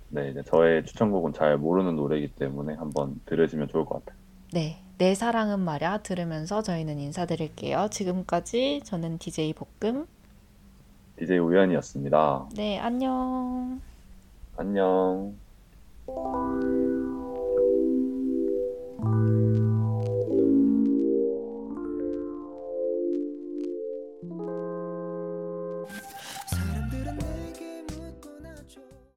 [SPEAKER 1] 네, 이제 저의 추천곡은 잘 모르는 노래이기 때문에 한번 들으시면 좋을 것 같아요.
[SPEAKER 2] 네, 내 사랑은 말야 들으면서 저희는 인사드릴게요. 지금까지 저는 DJ 볶음.
[SPEAKER 1] DJ 우연이었습니다.
[SPEAKER 2] 네, 안녕.
[SPEAKER 1] 안녕.